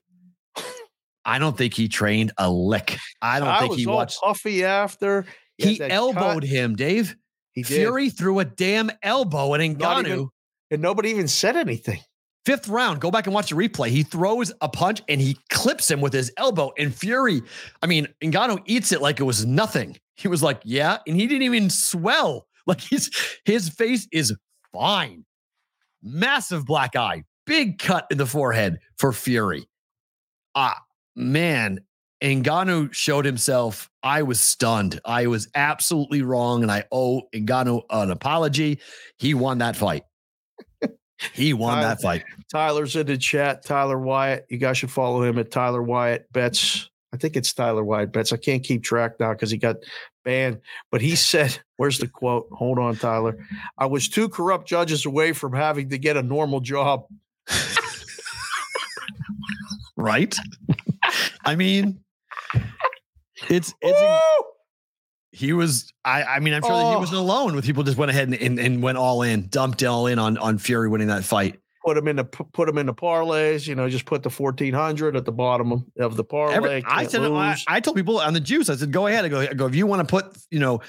I don't think he trained a lick. I don't I think he watched. puffy after. He, he elbowed cut. him, Dave. He did. Fury threw a damn elbow at Ngannou. Even, and nobody even said anything. Fifth round, go back and watch the replay. He throws a punch and he clips him with his elbow. And Fury, I mean, Ngannou eats it like it was nothing. He was like, yeah. And he didn't even swell. Like his his face is fine. Massive black eye, big cut in the forehead for Fury. Ah, man, Ngannou showed himself. I was stunned. I was absolutely wrong, and I owe Ngannou an apology. He won that fight. He won Tyler, that fight. Tyler's in the chat. Tyler Wyatt. You guys should follow him at Tyler Wyatt Bets. I think it's Tyler Wyatt Bets. I can't keep track now because he got banned. But he said, where's the quote? Hold on, Tyler. I was two corrupt judges away from having to get a normal job. right? I mean, it's it's he was I I mean I'm sure oh. that he wasn't alone with people just went ahead and, and, and went all in, dumped all in on on Fury winning that fight. Put him in the put him in the parlays, you know, just put the fourteen hundred at the bottom of the parlay. Every, I said I, I, told people on the juice, I said, go ahead. I go, I go, if you want to put, you know,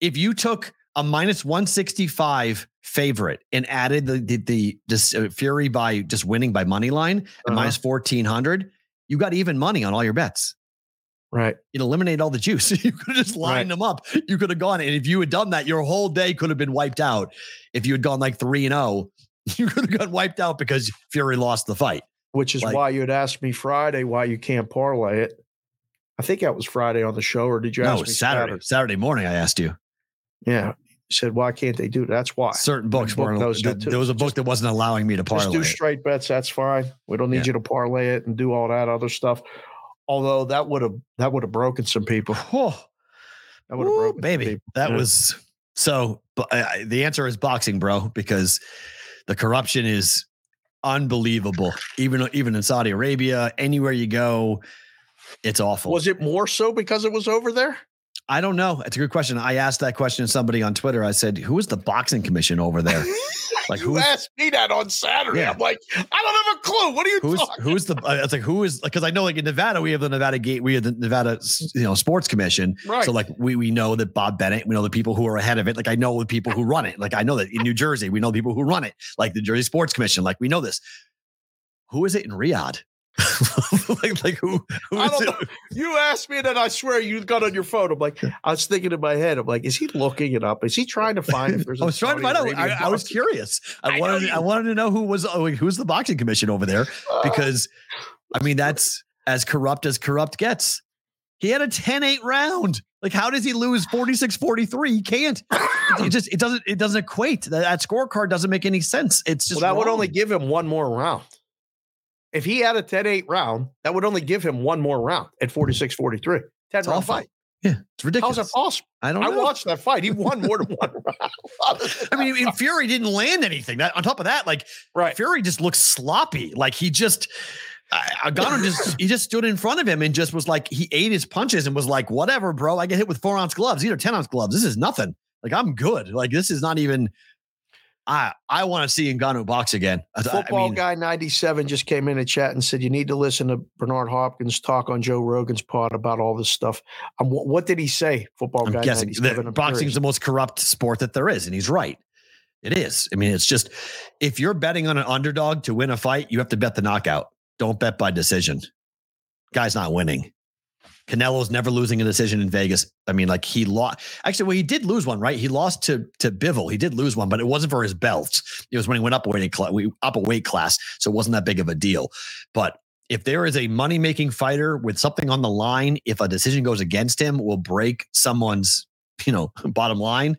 if you took a minus 165 favorite and added the the, the just uh, Fury by just winning by money line uh-huh. minus 1400, you got even money on all your bets. Right. It eliminated all the juice. you could have just lined right. them up. You could have gone. And if you had done that, your whole day could have been wiped out. If you had gone like 3 and 0, you could have gotten wiped out because Fury lost the fight. Which is like, why you had asked me Friday why you can't parlay it. I think that was Friday on the show, or did you no, ask me Saturday? Saturday, Saturday morning, I asked you. Yeah. You said, why can't they do that? That's why. Certain books book weren't. those. There was a book just, that wasn't allowing me to parlay. Just do straight bets. That's fine. We don't need yeah. you to parlay it and do all that other stuff. Although that would have that would have broken some people. Oh, that would have broken, baby. That yeah. was so. Uh, the answer is boxing, bro, because the corruption is unbelievable. Even even in Saudi Arabia, anywhere you go, it's awful. Was it more so because it was over there? I don't know. It's a good question. I asked that question to somebody on Twitter. I said, "Who is the boxing commission over there?" Like who asked me that on Saturday? Yeah. I'm like, I don't have a clue. What are you who's, talking? Who's the? Uh, it's like who is because I know like in Nevada we have the Nevada Gate, we have the Nevada you know Sports Commission. Right. So like we we know that Bob Bennett, we know the people who are ahead of it. Like I know the people who run it. Like I know that in New Jersey we know the people who run it. Like the Jersey Sports Commission. Like we know this. Who is it in Riyadh? like, like who? who I don't know. You asked me, that. I swear you got on your phone. I'm like, I was thinking in my head. I'm like, is he looking it up? Is he trying to find if there's? I was trying to find out. I, I, was curious. I, I wanted. I wanted to know who was. Oh, who's the boxing commission over there? Uh. Because, I mean, that's as corrupt as corrupt gets. He had a 10-8 round. Like, how does he lose 46-43? He can't. It, just it doesn't it doesn't equate. That, that scorecard doesn't make any sense. It's just well, that wrong. would only give him one more round. If he had a 10 8 round, that would only give him one more round at 46 43. 10 it's round awful. fight. Yeah, it's ridiculous. How's that possible? I don't know. I watched that fight. He won more than one round. I mean, Fury didn't land anything. That on top of that, like right. Fury just looks sloppy. Like he just Ngannou just he just stood in front of him and just was like he ate his punches and was like, whatever, bro. I get hit with four ounce gloves. These are 10 ounce gloves. This is nothing. Like I'm good. Like this is not even I I want to see Ngannou box again. I- I Football mean, guy 97 just came in a chat and said, You need to listen to Bernard Hopkins talk on Joe Rogan's pod about all this stuff. Um, what, what did he say? Football I'm guy guessing 97. that boxing is the most corrupt sport that there is, and he's right. It is. I mean, it's just if you're betting on an underdog to win a fight, you have to bet the knockout. Don't bet by decision. Guy's not winning. Canelo's never losing a decision in Vegas. I mean, like he lost. Actually, well, he did lose one, right? He lost to to Bivol. He did lose one, but it wasn't for his belts. It was when he went up a weight up a weight class, so it wasn't that big of a deal. But if there is a money making fighter with something on the line, if a decision goes against him, will break someone's you know bottom line.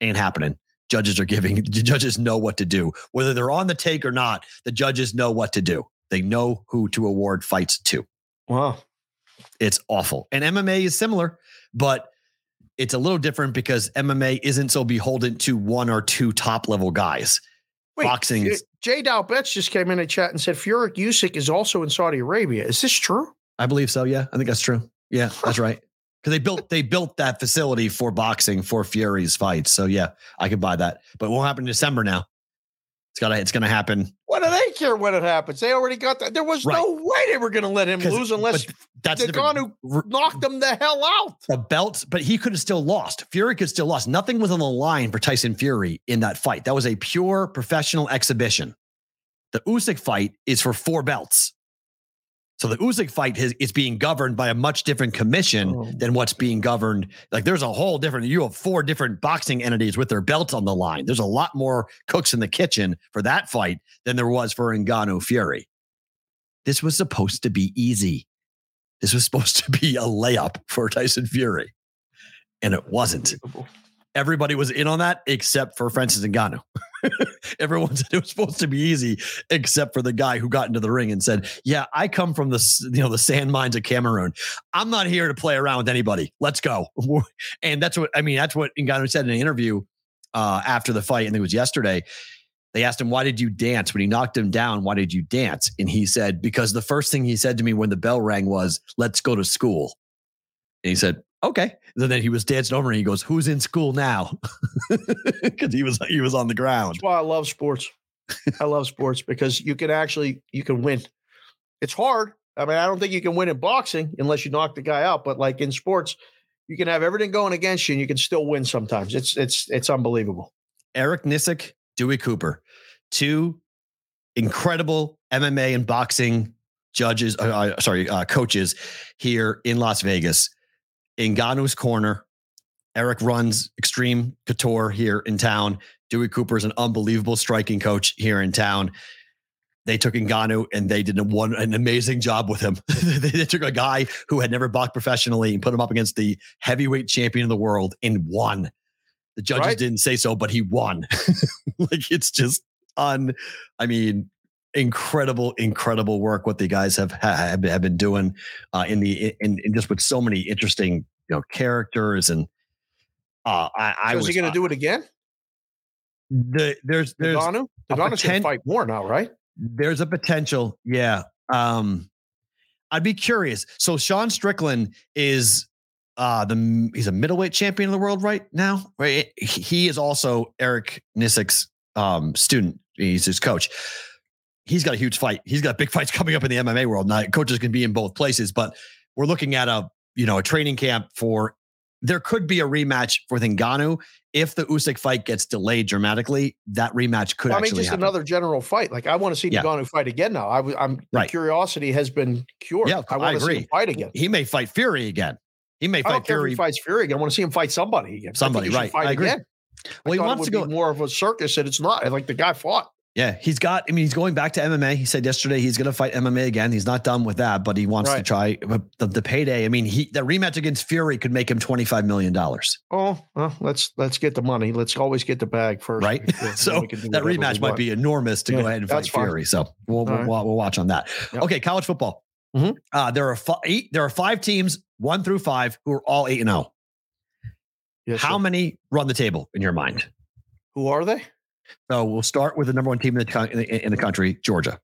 Ain't happening. Judges are giving. Judges know what to do, whether they're on the take or not. The judges know what to do. They know who to award fights to. Wow. It's awful. And MMA is similar, but it's a little different because MMA isn't so beholden to one or two top level guys. Wait, Boxing is- Jay Dow Betts just came in a chat and said Fury Usyk is also in Saudi Arabia. Is this true? I believe so. Yeah, I think that's true. Yeah, that's right. Because they built they built that facility for boxing for Fury's fights. So yeah, I could buy that. But it won't happen in December now. It's gotta it's gonna happen. What do they care when it happens? They already got that. There was no way they were going to let him lose unless that's different. Ngannou R- knocked him the hell out. the belt, but he could have still lost. Fury could still lost. Nothing was on the line for Tyson Fury in that fight. That was a pure professional exhibition. The Usyk fight is for four belts. So the Usyk fight is, is being governed by a much different commission Oh. than what's being governed. Like there's a whole different. You have four different boxing entities with their belts on the line. There's a lot more cooks in the kitchen for that fight than there was for Ngannou Fury. This was supposed to be easy. This was supposed to be a layup for Tyson Fury, and it wasn't. Everybody was in on that except for Francis Ngannou. Everyone said it was supposed to be easy, except for the guy who got into the ring and said, "Yeah, I come from the you know the sand mines of Cameroon. I'm not here to play around with anybody. Let's go." And that's what I mean. That's what Ngannou said in an interview uh, after the fight. Think it was yesterday. They asked him, "Why did you dance when he knocked him down? Why did you dance?" And he said, "Because the first thing he said to me when the bell rang was, let's go to school.'" And he said, "Okay." And then he was dancing over, and he goes, "Who's in school now?" Because he was he was on the ground. That's why I love sports. I love sports because you can actually you can win. It's hard. I mean, I don't think you can win in boxing unless you knock the guy out. But like in sports, you can have everything going against you and you can still win sometimes. It's it's it's unbelievable. Eric Nicksick, Dewey Cooper, two incredible MMA and boxing judges, uh, uh, sorry, uh, coaches here in Las Vegas. Ngannou's corner. Eric runs Xtreme Couture here in town. Dewey Cooper is an unbelievable striking coach here in town. They took Ngannou and they did a one an amazing job with him. they, took a guy who had never boxed professionally and put him up against the heavyweight champion of the world and won. The judges Right. didn't say so, but he won. like it's just un. I mean, incredible, incredible work what the guys have have, have been doing uh, in the in, in just with so many interesting you know characters and. Uh, I, I So was he going to do it again? the there's there's Ngannou? a poten- fight more now, right? there's a potential. Yeah. Um, I'd be curious. So Sean Strickland is uh the he's a middleweight champion of the world right now. Right. He- He is also Eric Nicksick's um student. He's his coach. He's got a huge fight. He's got big fights coming up in the MMA world. Now coaches can be in both places, but we're looking at a you know a training camp for there could be a rematch for Ngannou if the Usyk fight gets delayed dramatically. That rematch could I mean, just happen. another general fight. Like I want to see Yeah. Ngannou fight again now. I, I'm Right. curiosity has been cured. Yeah, I I want to see him fight again. he may fight Fury again. He may I fight Fury. he fights Fury again. I want to see him fight somebody again. I Somebody, he right. Fight I agree. again. Well, he I wants to go. more of a circus, and it's not. Like the guy fought. Yeah, he's got. I mean, he's going back to MMA. He said yesterday he's going to fight MMA again. He's not done with that, but he wants to try the, the payday. I mean, he the rematch against Fury could make him twenty five million dollars. Oh, well, let's let's get the money. Let's always get the bag first, Right. So we can do that rematch might be enormous to Yeah, go ahead and fight fine. Fury. So we'll we'll, right. we'll, we'll watch on that. Yep. Okay, college football. Mhm. Uh, there are eight. There are five teams, one through five, who are all eight and zero. Yes, How sir. many run the table in your mind? Who are they? So we'll start with the number one team in the in the, in the country, Georgia.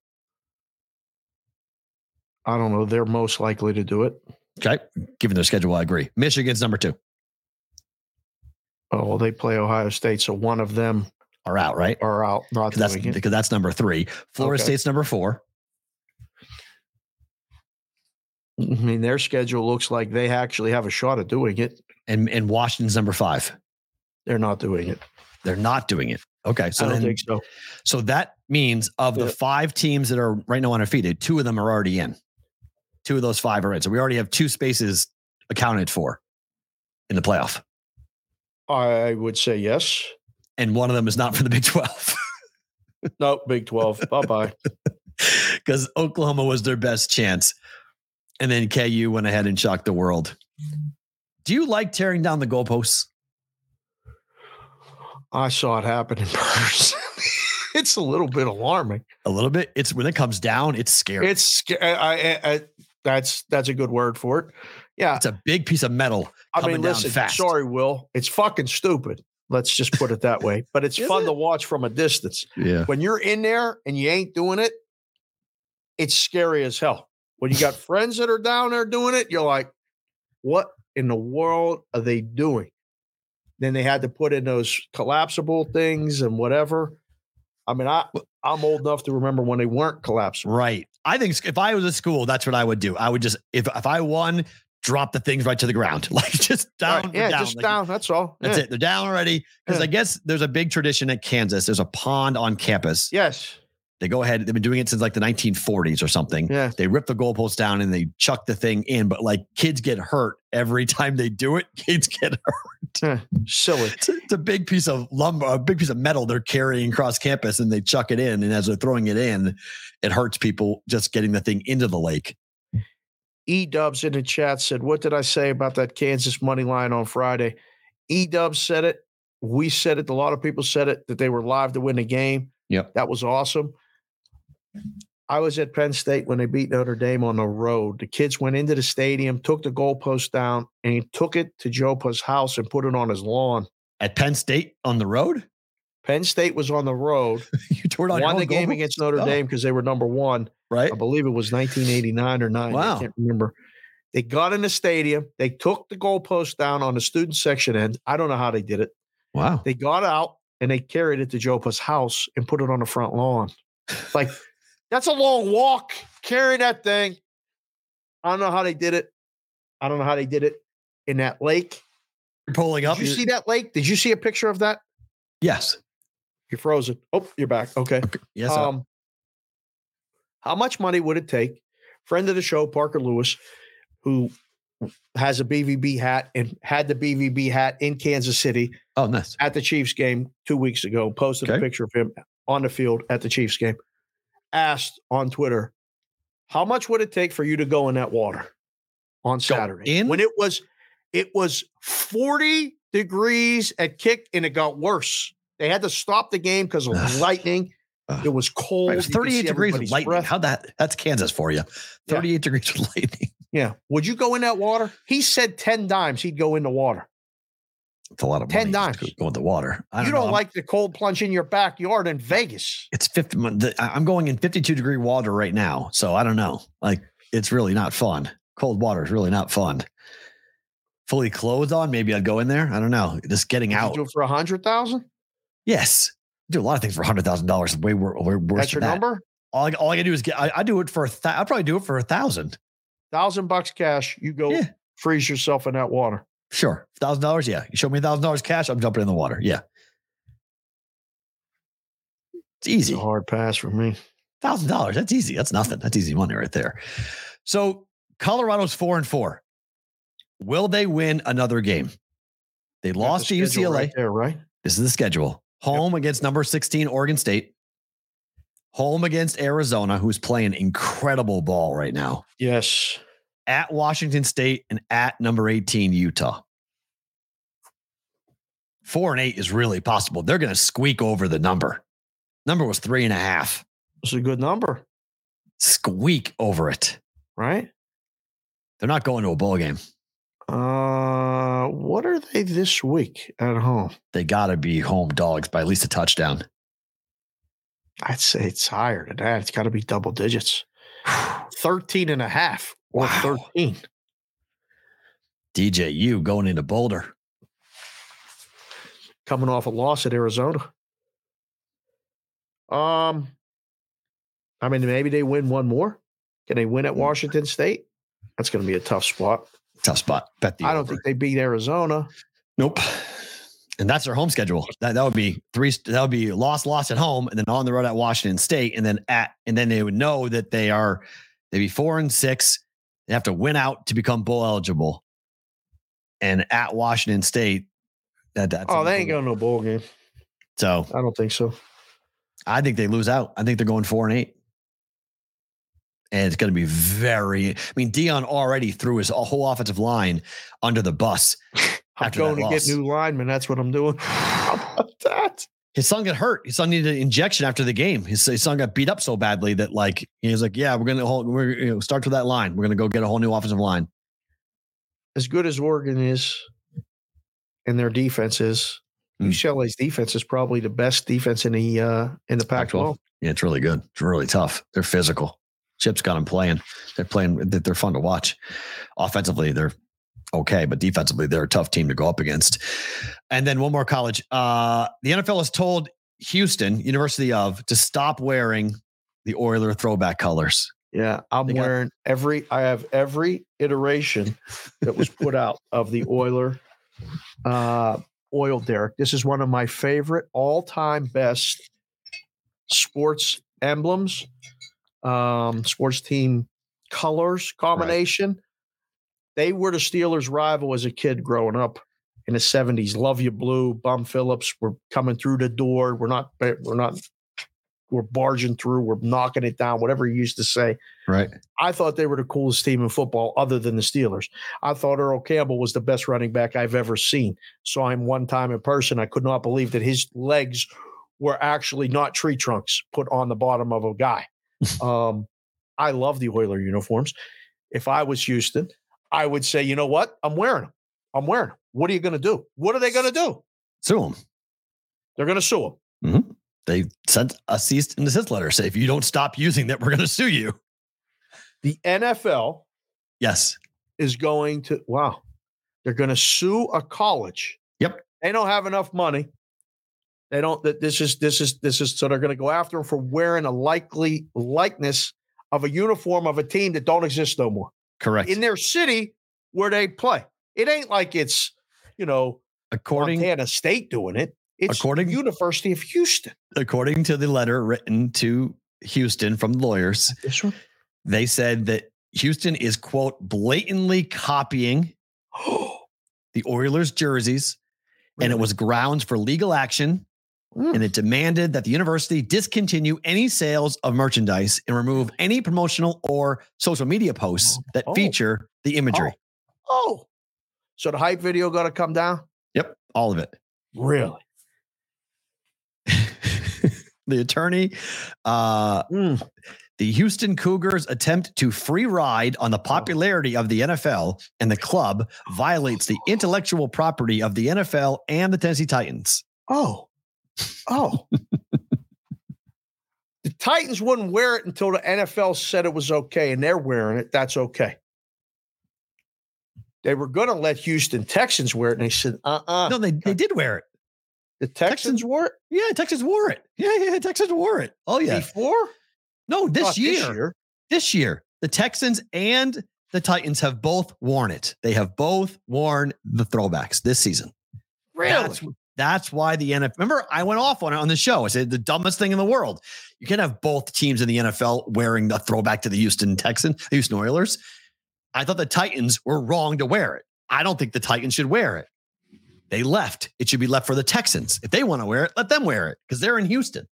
I don't know. They're most likely to do it. Okay, given their schedule, I agree. Michigan's number two. Oh, well, they play Ohio State, so one of them are out, right? are out. Not that's because that's number three. Florida Okay. State's number four. I mean, their schedule looks like they actually have a shot at doing it. And and Washington's number five. They're not doing it. They're not doing it. Okay. So then, so. so that means of the five teams that are right now undefeated, two of them are already in. Two of those five are in. So we already have two spaces accounted for in the playoff. I would say yes. And one of them is not for the Big 12. No, Big 12. bye bye. because Oklahoma was their best chance. And then KU went ahead and shocked the world. Do you like tearing down the goalposts? I saw it happen in person. it's a little bit alarming. A little bit. It's when it comes down, it's scary. It's, I, I, I, that's that's a good word for it. Yeah, it's a big piece of metal I mean, listen. fast. Sorry, Will. It's fucking stupid. Let's just put it that way. But it's fun it? to watch from a distance. Yeah. When you're in there and you ain't doing it, it's scary as hell. When you got friends that are down there doing it, you're like, what in the world are they doing? Then they had to put in those collapsible things and whatever. I mean, I I'm old enough to remember when they weren't collapsible. Right. I think if I was at school, that's what I would do. I would just if if I won, drop the things right to the ground. Like just down. Right, Yeah, down. just Like, down. That's all. That's Yeah. it. They're down already. Because Yeah. I guess there's a big tradition at Kansas. There's a pond on campus. Yes. They go ahead. They've been doing it since like the 1940s or something. Yeah. They rip the goalpost down and they chuck the thing in, but like kids get hurt every time they do it. Kids get hurt. Silly. It's a, it's a big piece of lumber, a big piece of metal they're carrying across campus and they chuck it in. And as they're throwing it in, it hurts people just getting the thing into the lake. E Dubs in the chat said, What did I say about that Kansas money line on Friday? E Dubs said it. We said it. A lot of people said it that they were live to win the game. Yep. That was awesome. I was at Penn State when they beat Notre Dame on the road. The kids went into the stadium, took the goalpost down, and he took it to JoePa's house and put it on his lawn. At Penn State on the road, Penn State was on the road, you tore it on won the game goalpost? against Notre Oh. Dame because they were number one. right? I believe it was 1989 or 9. Wow. I can't remember. They got in the stadium. They took the goalpost down on the student section end. I don't know how they did it. Wow. They got out and they carried it to JoePa's house and put it on the front lawn. Like, that's a long walk. carrying that thing. I don't know how they did it. I don't know how they did it in that lake. You're pulling up. Did you see that lake? Did you see a picture of that? Yes. You're frozen. Oh, you're back. Okay. Yes. sir. Um, how much money would it take? Friend of the show, Parker Lewis, who has a BVB hat and had the BVB hat in Kansas City oh, nice. at the Chiefs game two weeks ago, posted a picture of him on the field at the Chiefs game, asked on Twitter, how much would it take for you to go in that water on Saturday? When it was it was 40 degrees at kick and it got worse. They had to stop the game because of Ugh. lightning. Ugh. It was cold. Right, You could 38 degrees everybody's lightning. breath. How that? That's Kansas for you. 38 degrees with lightning. Yeah. Would you go in that water? He said 10 times he'd go in the water. It's a lot of 10 money to Go in the water. I you don't don't know. Like the cold plunge in your backyard in Vegas. it's 50. I- I'm going in 52 degree water right now. So I don't know. Like it's really not fun. Cold water is really not fun. Fully clothed on, maybe I'd go in there. I don't know. Just getting Would you out. do it for a hundred thousand? Yes. Do a lot of things for a hundred thousand dollars. Way, wor- way worse. That's your that. number? All I, all I can do is get. I, I do it for. A th- I'd probably do it for a thousand. Thousand bucks cash. You go Yeah. freeze yourself in that water. Sure, thousand dollars. Yeah, you show me a thousand dollars cash. I'm jumping in the water. Yeah, it's It's easy. a hard pass for me. Thousand dollars. That's easy. That's nothing. That's easy money right there. So Colorado's four and four. Will they win another game? They Got the lost to UCLA. right there, right? This is the schedule. Home against number 16, Oregon State. Home against Arizona, who's playing incredible ball right now. Yes. At Washington State and at number 18, Utah. Four and eight is really possible. They're going to squeak over the number. Number was three and a half. It's a good number, Squeak over it. right? They're not going to a bowl game. Uh what are they this week at home? They got to be home dogs by at least a touchdown. I'd say it's higher than that. It's got to be double digits. 13 and a half or Wow. 13. DJU going into Boulder. Coming off a loss at Arizona. Um, I mean, maybe they win one more. Can they win at Washington State? That's going to be a tough spot. Tough spot. Bet the I don't over. think they beat Arizona. Nope. And that's their home schedule. That that would be three. That would be loss, loss at home, and then on the road at Washington State, and then at and then they would know that they are they'd be four and six. They have to win out to become bowl eligible. And at Washington State, that that's oh, they ain't going to no bowl game. So I don't think so. I think they lose out. I think they're going four and eight. And it's going to be very. I mean, Deion already threw his whole offensive line under the bus. I'm going to loss. get new linemen. That's what I'm doing. How about that? His son got hurt. His son needed an injection after the game. His, his son got beat up so badly that like he was like, "Yeah, we're gonna hold, we're you know, start to that line. We're gonna go get a whole new offensive line." As good as Oregon is and their defense is, Hmm. UCLA's defense is probably the best defense in the uh, in the Pac-12. Yeah, it's really good. It's really tough. They're physical. Chip's got them playing. They're playing. They're fun to watch. Offensively, they're okay, but defensively, they're a tough team to go up against. And then one more college. Uh, the NFL has told Houston University of to stop wearing the Oiler throwback colors. Yeah, I'm got- wearing every. I have every iteration that was put out of the Oiler uh, oil derrick. This is one of my favorite all-time best sports emblems, um, sports team colors combination. They were the Steelers' rival as a kid growing up in the '70s. Love you, blue. Bum Phillips. We're coming through the door. We're not. We're not. We're barging through. We're knocking it down. Whatever he used to say. Right. I thought they were the coolest team in football, other than the Steelers. I thought Earl Campbell was the best running back I've ever seen. Saw him one time in person. I could not believe that his legs were actually not tree trunks put on the bottom of a guy. um, I love the Oiler uniforms. If I was Houston, I would say, you know what? I'm wearing them. I'm wearing them. What are you going to do? What are they going to do? Sue them. They're going to sue them. Mm-hmm. They sent a cease and desist letter. Say if you don't stop using that, we're going to sue you. The NFL Yes. is going to wow they're going to sue a college Yep. they don't have enough money they don't that this is this is this is so they're going to go after them for wearing a likely likeness of a uniform of a team that don't exist no more Correct. in their city where they play. It ain't like it's you know according to montana state doing it. It's According- university of houston. According to the letter written to Houston from lawyers, they said that Houston is quote blatantly copying the Oilers jerseys and it was grounds for legal action Mm. and it demanded that the university discontinue any sales of merchandise and remove any promotional or social media posts that Oh. feature the imagery. oh so the hype video got to come down Yep, all of it. really the attorney uh Mm. the Houston Cougars attempt to free ride on the popularity of the NFL and the club violates the intellectual property of the NFL and the Tennessee Titans. Oh, oh. the Titans wouldn't wear it until the NFL said it was okay, and they're wearing it. That's okay. They were going to let Houston Texans wear it, and they said, uh uh No, they, they did wear it. The Texans wore it Yeah, Texans wore it. Yeah, yeah, Texans wore it. Oh yeah. before? No, this Not year, this year. the Texans and the Titans have both worn it. They have both worn the throwbacks this season. Really? That's, that's why the NFL. Remember, I went off on it on the show. I said the dumbest thing in the world. You can have both teams in the NFL wearing the throwback to the Houston Texans, Houston Oilers. I thought the Titans were wrong to wear it. I don't think the Titans should wear it. They left. It should be left for the Texans. If they want to wear it, let them wear it because they're in Houston.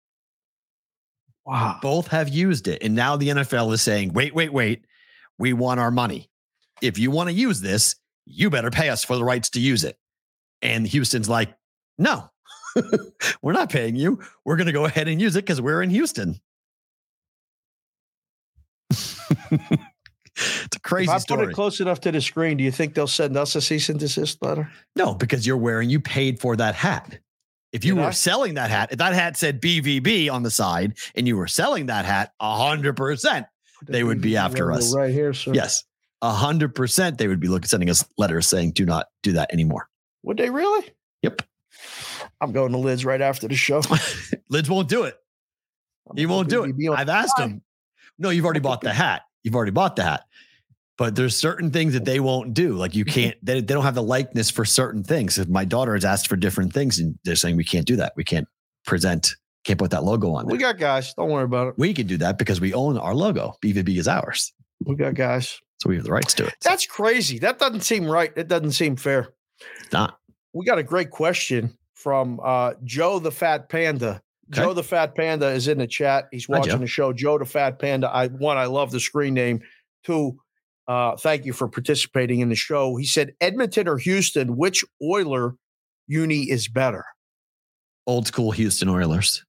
wow. Both have used it. And now the NFL is saying, wait, wait, wait. We want our money. If you want to use this, you better pay us for the rights to use it. And Houston's like, no, we're not paying you. We're going to go ahead and use it because we're in Houston. it's a crazy If I put it close enough to the screen, do you think they'll send us a cease and desist letter? no, because you're wearing, you paid for that hat. If you Did were I? selling that hat, if that hat said BVB on the side and you were selling that hat, 100%, They would be after us. right here, sir. Yes, a hundred percent. They would be looking, sending us letters saying, "Do not do that anymore." Would they really? Yep. I'm going to lids right after the show. Lids won't do it. He won't do it. I've asked time. him. No, you've already bought the hat. You've already bought the hat. But there's certain things that they won't do. Like you can't, they, they don't have the likeness for certain things. If my daughter has asked for different things and they're saying we can't do that. We can't present, can't put that logo on there. We got guys. Don't worry about it. we can do that because we own our logo. BVB is ours. We got guys. So we have the rights to it. That's crazy. That doesn't seem right. It doesn't seem fair. It's not. We got a great question from uh, Joe the Fat Panda. Okay. Joe the Fat Panda is in the chat. He's Hi, watching Joe. the show. Joe the Fat Panda. I one, I love the screen name. Two, uh, thank you for participating in the show. He said Edmonton or Houston, which Oiler uni is better? Old school Houston Oilers.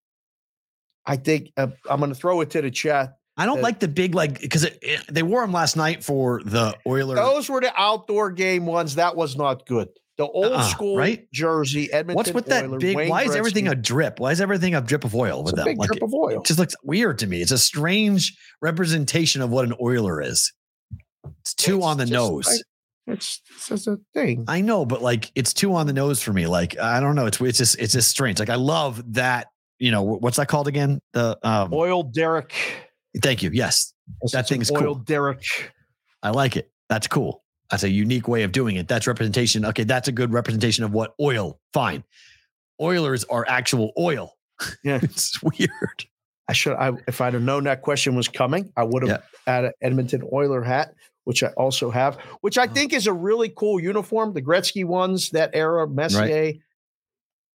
I think uh, I'm going to throw it to the chat. I don't Uh, like the big, like, because they wore them last night for the Oilers. Those were the outdoor game ones. That was not good. The old Uh-uh, school right? jersey, Edmonton. What's with that big? Wayne why is everything a drip? Why is everything a drip of oil It's with a them? big Like, drip of oil? it just looks weird to me. It's a strange representation of what an Oiler is. It's too It's on the nose. like- It's, it's just a thing. I know, but like it's too on the nose for me. Like I don't know. It's it's just it's just strange. Like I love that. You know what's that called again? The um. Oil Derrick. Thank you. Yes, That It's an thing's oil cool. Derrick. I like it. That's cool. That's a unique way of doing it. That's representation. Okay, that's a good representation of what oil. Fine. Oilers are actual oil. Yeah. it's weird. I should. I if I'd have known that question was coming, I would have had an Edmonton Oiler hat, which I also have, which I Oh. think is a really cool uniform. The Gretzky ones, that era, Messier,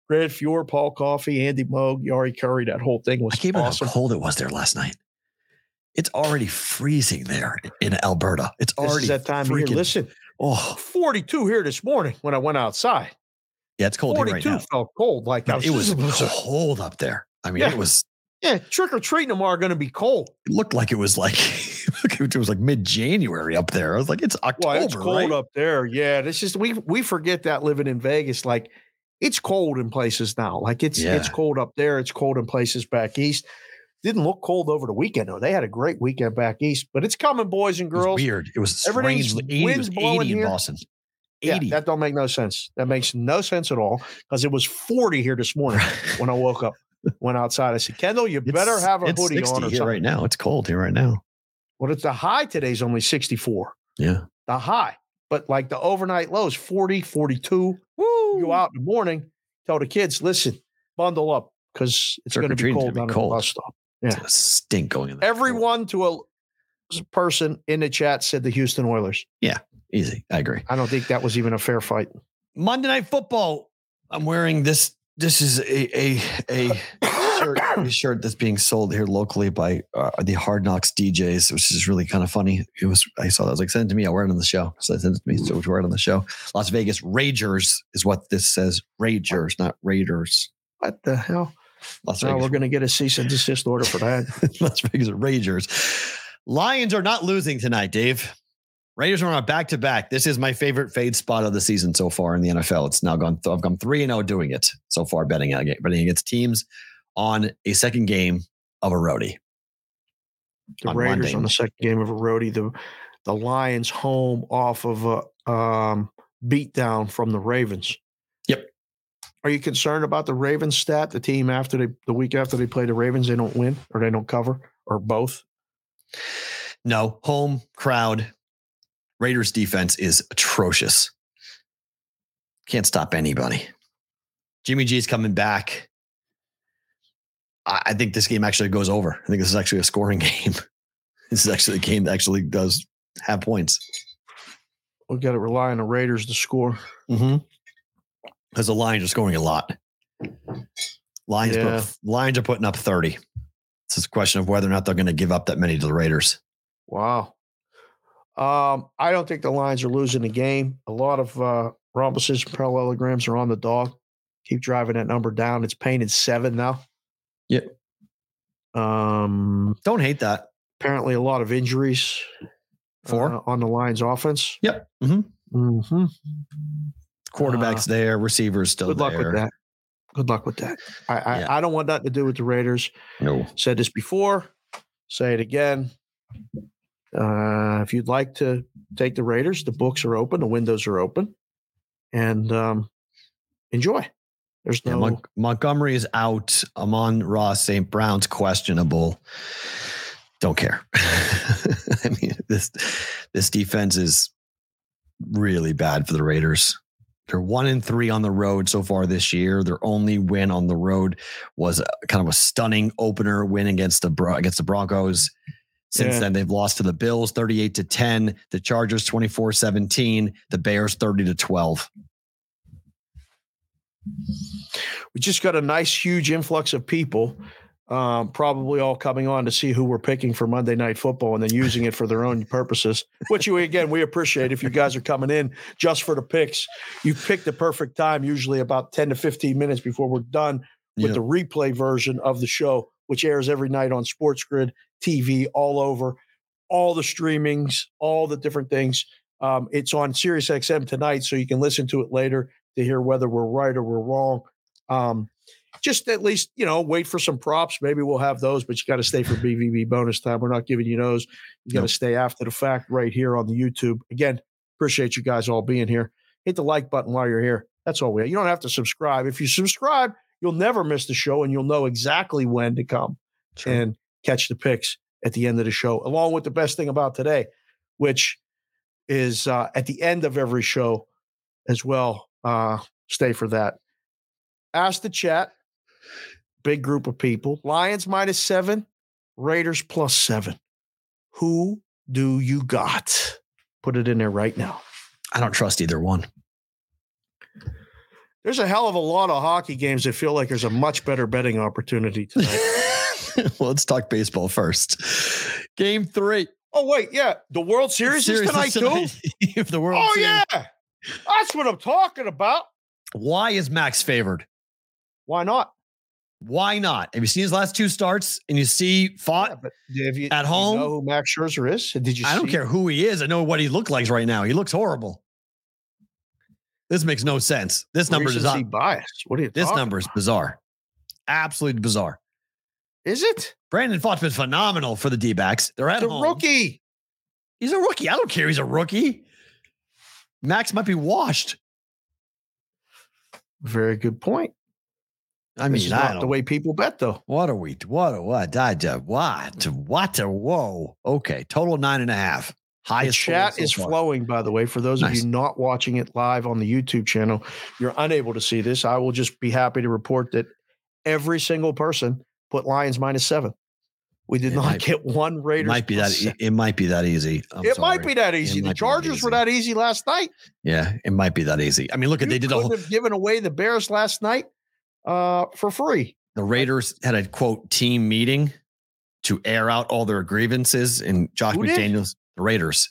Fred Fjord, Paul Coffey, Andy Moog, Jari Kurri. That whole thing was I can't awesome. how cold it was there last night. It's already freezing there in Alberta. It's already that time of year. Listen, Oh, 42 here this morning when I went outside. yeah, it's cold here right now. felt cold. Like No, it was this is- cold up there. I mean, Yeah. it was. Yeah, trick or treating tomorrow going to be cold. It looked like it was like it was like mid January up there. I was like, it's October, Well, it's cold right? up there. Yeah, this is we we forget that living in Vegas. Like it's cold in places now. Like it's it's cold up there. It's cold in places back east. Didn't look cold over the weekend though. They had a great weekend back east, but it's coming, boys and It was girls. weird. It was strange. 80, winds was blowing 80 in here. Boston. Yeah, 80. that don't make no sense. That makes no sense at all because it was 40 here this morning when I woke up. Went outside. I said, Kendall, you better have a it's hoodie 60 on or here something. right now. It's cold here right now. Well, it's the high today's only 64. Yeah. The high, but like the overnight lows, 40, 42. Woo! You out in the morning, tell the kids, listen, bundle up because it's going to be cold down at the bus stop. It's Yeah. gonna stink going in there. Everyone to a person in the chat said the Houston Oilers. Yeah, easy. I agree. I don't think that was even a fair fight. Monday Night Football. I'm wearing this. This is a a a shirt, a shirt that's being sold here locally by uh, the Hard Knocks DJs, which is really kind of funny. It was I saw that I was like send it to me. I'll wear it on the show. So I sent it to me. So we wear it on the show. Las Vegas Ragers is what this says. Ragers, not Raiders. What the hell? Las Now Vegas we're going to get a cease and desist order for that. Las Vegas Ragers. Lions are not losing tonight, Dave. Raiders are on a back to back. This is my favorite fade spot of the season so far in the NFL. It's now gone. I've gone three and zero doing it so far, betting betting against teams on a second game of a roadie. The On Raiders Monday. on the second game of a roadie. The the Lions home off of a um, beatdown from the Ravens. Are you concerned about the Ravens stat? The team after they the week after they play the Ravens, they don't win or they don't cover or both. No home crowd. Raiders defense is atrocious. Can't stop anybody. Jimmy G's coming back. I I think this game actually goes over. I think this is actually a scoring game. This is actually a game that actually does have points. We've got to rely on the Raiders to score. Mm-hmm. Because the Lions are scoring a lot. Lions, Yeah. put, Lions are putting up 30. It's just a question of whether or not they're going to give up that many to the Raiders. Wow. Um, I don't think the Lions are losing the game. A lot of uh, rhombuses, parallelograms are on the dog. Keep driving that number down. It's painted seven now. Yep. Um, Don't hate that. apparently, a lot of injuries. Four? uh, on the Lions offense. Yep. Mm-hmm. hmm Quarterbacks there, receivers still Good luck there. with that. Good luck with that. I I, Yeah. I don't want nothing to do with the Raiders. No. Said this before. Say it again. Uh, if you'd like to take the Raiders, the books are open, the windows are open, and um, enjoy. There's Yeah, no. Mon- Montgomery is out. Amon-Ra St. Brown's questionable. Don't care. I mean, this this defense is really bad for the Raiders. They're one in three on the road so far this year. Their only win on the road was a, kind of a stunning opener win against the against the Broncos. Since Yeah. then, they've lost to the Bills 38 to 10, the Chargers 24 17, the Bears 30 to 12. we just got a nice, huge influx of people, um, probably all coming on to see who we're picking for Monday Night Football and then using it for their own purposes, which you, again, we appreciate if you guys are coming in just for the picks. You pick the perfect time, usually about 10 to 15 minutes before we're done with Yeah. the replay version of the show, which airs every night on Sports Grid TV all over, all the streamings, all the different things. Um, it's on Sirius XM tonight, so you can listen to it later to hear whether we're right or we're wrong. Um, just at least, you know, wait for some props. Maybe we'll have those, but you got to stay for BVB bonus time. We're not giving you those. You got to Nope. stay after the fact right here on the YouTube. Again, appreciate you guys all being here. Hit the like button while you're here. That's all we. You don't have to subscribe. If you subscribe, you'll never miss the show, and you'll know exactly when to come and catch the picks at the end of the show, along with the best thing about today, which is uh, at the end of every show as well. Uh, stay for that. Ask the chat. Big group of people. Lions minus seven, Raiders plus seven. Who do you got? Put it in there right now. I don't trust either one. There's a hell of a lot of hockey games that feel like there's a much better betting opportunity tonight. well, let's talk baseball first. Game three. oh, wait. Yeah. The World Series, is tonight, too? if the World Oh, Series- yeah. That's what I'm talking about. Why is Max favored? Why not? Why not? Have you seen his last two starts and you see fought? Yeah, you, At do you home? know who Max Scherzer is? Did you I don't care who he is. I know what he looks like right now. He looks horrible. This makes no sense. This number is not. What are you This number is bizarre. Absolutely bizarre. Is it? Brandon Pfaadt's been phenomenal for the D backs. They're at The home. rookie. He's a rookie. I don't care. He's a rookie. Max might be washed. Very good point. I mean, I not don't, the way people bet, though. What are we? What? a- What? I, what? What? a- Whoa. Okay. Total nine and a half. Highest. total chat is far. flowing, by the way. For those of you not watching it live on the YouTube channel, you're unable to see this. I will just be happy to report that every single person put Lions minus seven. We did It not might- get one Raiders. might be that. seven. It might be that easy. I'm it might be that easy. It The be that Chargers were that easy last night. Yeah, it might be that easy. I mean, look at they did a whole. have given away the Bears last night uh, for free. The Raiders had a quote team meeting to air out all their grievances, and Josh Who did? McDaniels, the Raiders.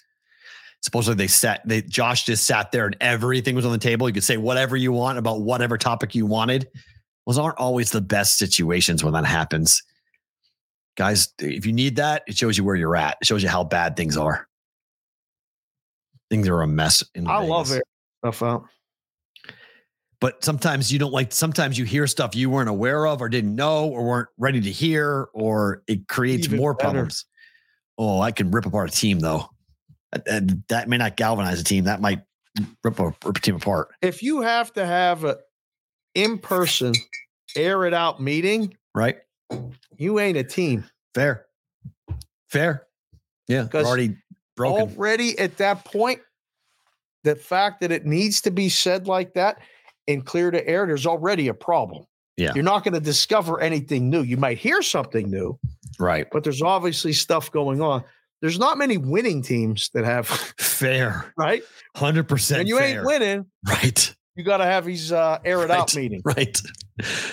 Supposedly they sat. They Josh just sat there, and everything was on the table. You could say whatever you want about whatever topic you wanted. Those aren't always the best situations when that happens. Guys, if you need that, it shows you where you're at. It shows you how bad things are. Things are a mess. In I love it. Stuff out. But sometimes you don't like sometimes you hear stuff you weren't aware of or didn't know or weren't ready to hear or it creates Even more better. problems. Oh i can rip apart a team though. And- and that may not galvanize a team. That might rip a, rip a team apart. If you have to have a in person, air it out meeting, right. you ain't a team. fair. Fair. Yeah already broken. already at that point, the fact that it needs to be said like that and clear to air, there's already a problem. Yeah. You're not going to discover anything new. You might hear something new, right but there's obviously stuff going on. There's not many winning teams that have, fair right? 100% And you fair. ain't winning, right you got to have these uh, air it out Right. meeting. right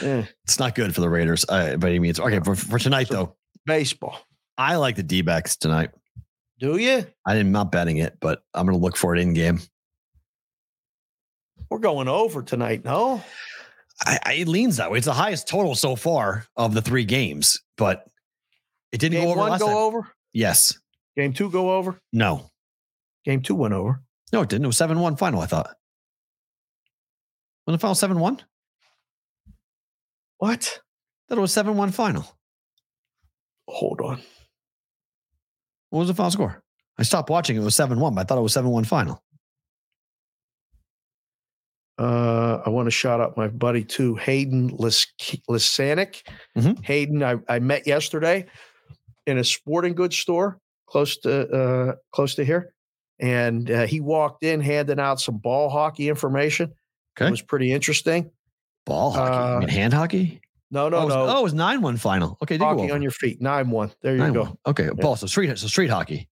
Yeah. it's not good for the raiders uh, by any means okay for, for tonight So- though Baseball. i like the d-backs tonight Do you? I am not betting it, but I'm going to look for it in game. We're going over tonight, no? I, I, it leans that way. It's the highest total so far of the three games, but it didn't Game go over one go time. over? Yes. Game two go over? No. Game two went over. No, it didn't. It was 7 1 final, I thought. When the final 7 1? What? That was 7 1 final. Hold on. What was the final score? I stopped watching. It was 7 1, but I thought it was 7 1 final. Uh, I want to shout out my buddy too, Hayden Lis- Lisanic. Mhm. Hayden, I, I met yesterday in a sporting goods store close to uh, close to here, and uh, he walked in handing out some ball hockey information. Okay. It was pretty interesting. Ball hockey. Uh, mean, hand hockey? No, no, oh, it was- no. oh, it was 9 1 final. Okay. Hockey on your feet, nine one. There you go. 9-1. Okay. Ball. So street, so street hockey.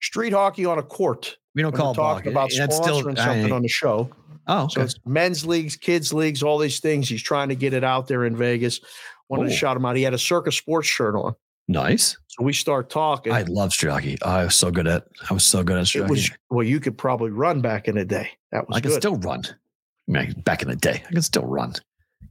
Street hockey on a court. We don't And call it talking hockey. about That's still- sponsoring I- on the show. Oh, So it's men's leagues, kids leagues, all these things. He's trying to get it out there in Vegas. Wanted to shout him out. He had a circus sports shirt on. nice. So we start talking. I love. Oh, I was so good at I was so good at was well, you could probably run back in the day. That was I can good. still run. I mean, back in the day, I can still run.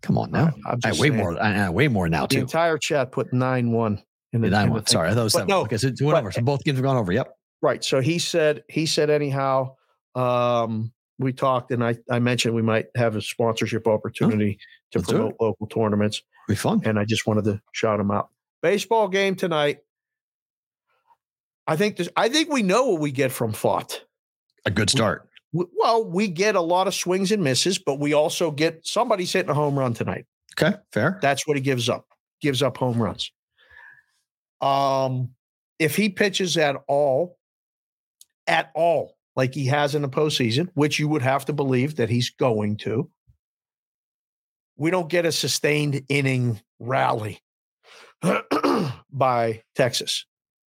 Come on now. I'm I just way saying. more. I, I way more now The too. entire chat put nine one in the, Nine one. Sorry, I thought it was seven. no, okay, so it went but- over. So both games have gone over. Yep. Right. So he said, he said, anyhow, um, we talked and I, I mentioned we might have a sponsorship opportunity to let's it. promote local tournaments. Be fun. And I just wanted to shout him out. Baseball game tonight. I think this, I think we know what we get from Pfaadt. A good start. W- Well, we get a lot of swings and misses, but we also get somebody's hitting a home run tonight. Okay, fair. That's what he gives up. Gives up home runs. Um, if he pitches at all, at all, like he has in the postseason, which you would have to believe that he's going to, we don't get a sustained inning rally by Texas.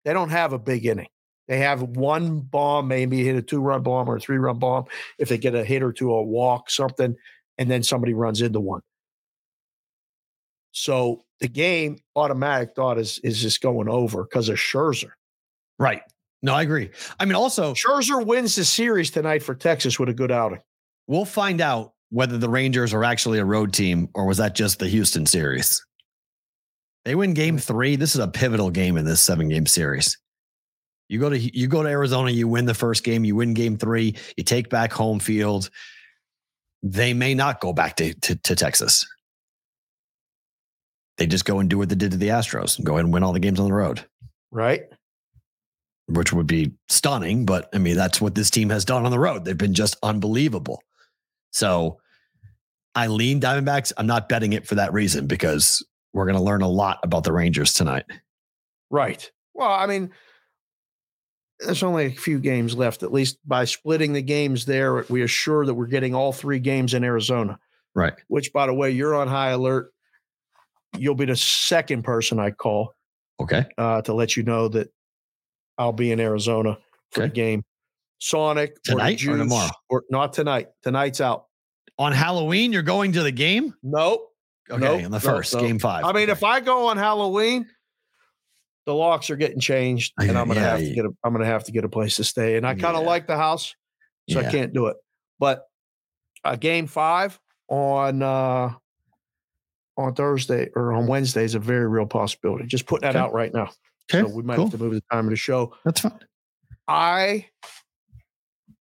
They don't have a big inning. They have one bomb, maybe hit a two run bomb or a three run bomb. If they get a hit or two, a walk, something, and then somebody runs into one. So the game automatic thought is is just going over because of Scherzer. Right. No, I agree. I mean, also, Scherzer wins the series tonight for Texas with a good outing. we'll find out whether the Rangers are actually a road team or was that just the Houston series. They win game hmm. three. This is a pivotal game in this seven game series. You go to you go to Arizona, you win the first game, you win game three, you take back home field. They may not go back to, to, to Texas. They just go and do what they did to the Astros and go ahead and win all the games on the road, Right? Which would be stunning. But I mean, that's what this team has done on the road. They've been just unbelievable. So I lean Diamondbacks. I'm not betting it for that reason because we're going to learn a lot about the Rangers tonight. Right. Well, I mean, there's only a few games left. At least by splitting the games there, we assure that we're getting all three games in Arizona. Right. Which, by the way, you're on high alert. You'll be the second person I call Okay. uh, to let you know that I'll be in Arizona for the game. Sonic or Tonight or Juice, tomorrow? or not tonight. Tonight's out. On Halloween, you're going to the game? Nope. Okay. Nope, in the first, nope. game five. I mean, Okay. if I go on Halloween, the locks are getting changed, and I'm gonna Yeah, have to get a I'm gonna have to get a place to stay. And I kind of Yeah. like the house, so I can't do it. But uh, game five on uh on Thursday or on Wednesday is a very real possibility. Just putting that Okay. out right now. Okay, So we might cool. have to move the time of the show. That's fine. I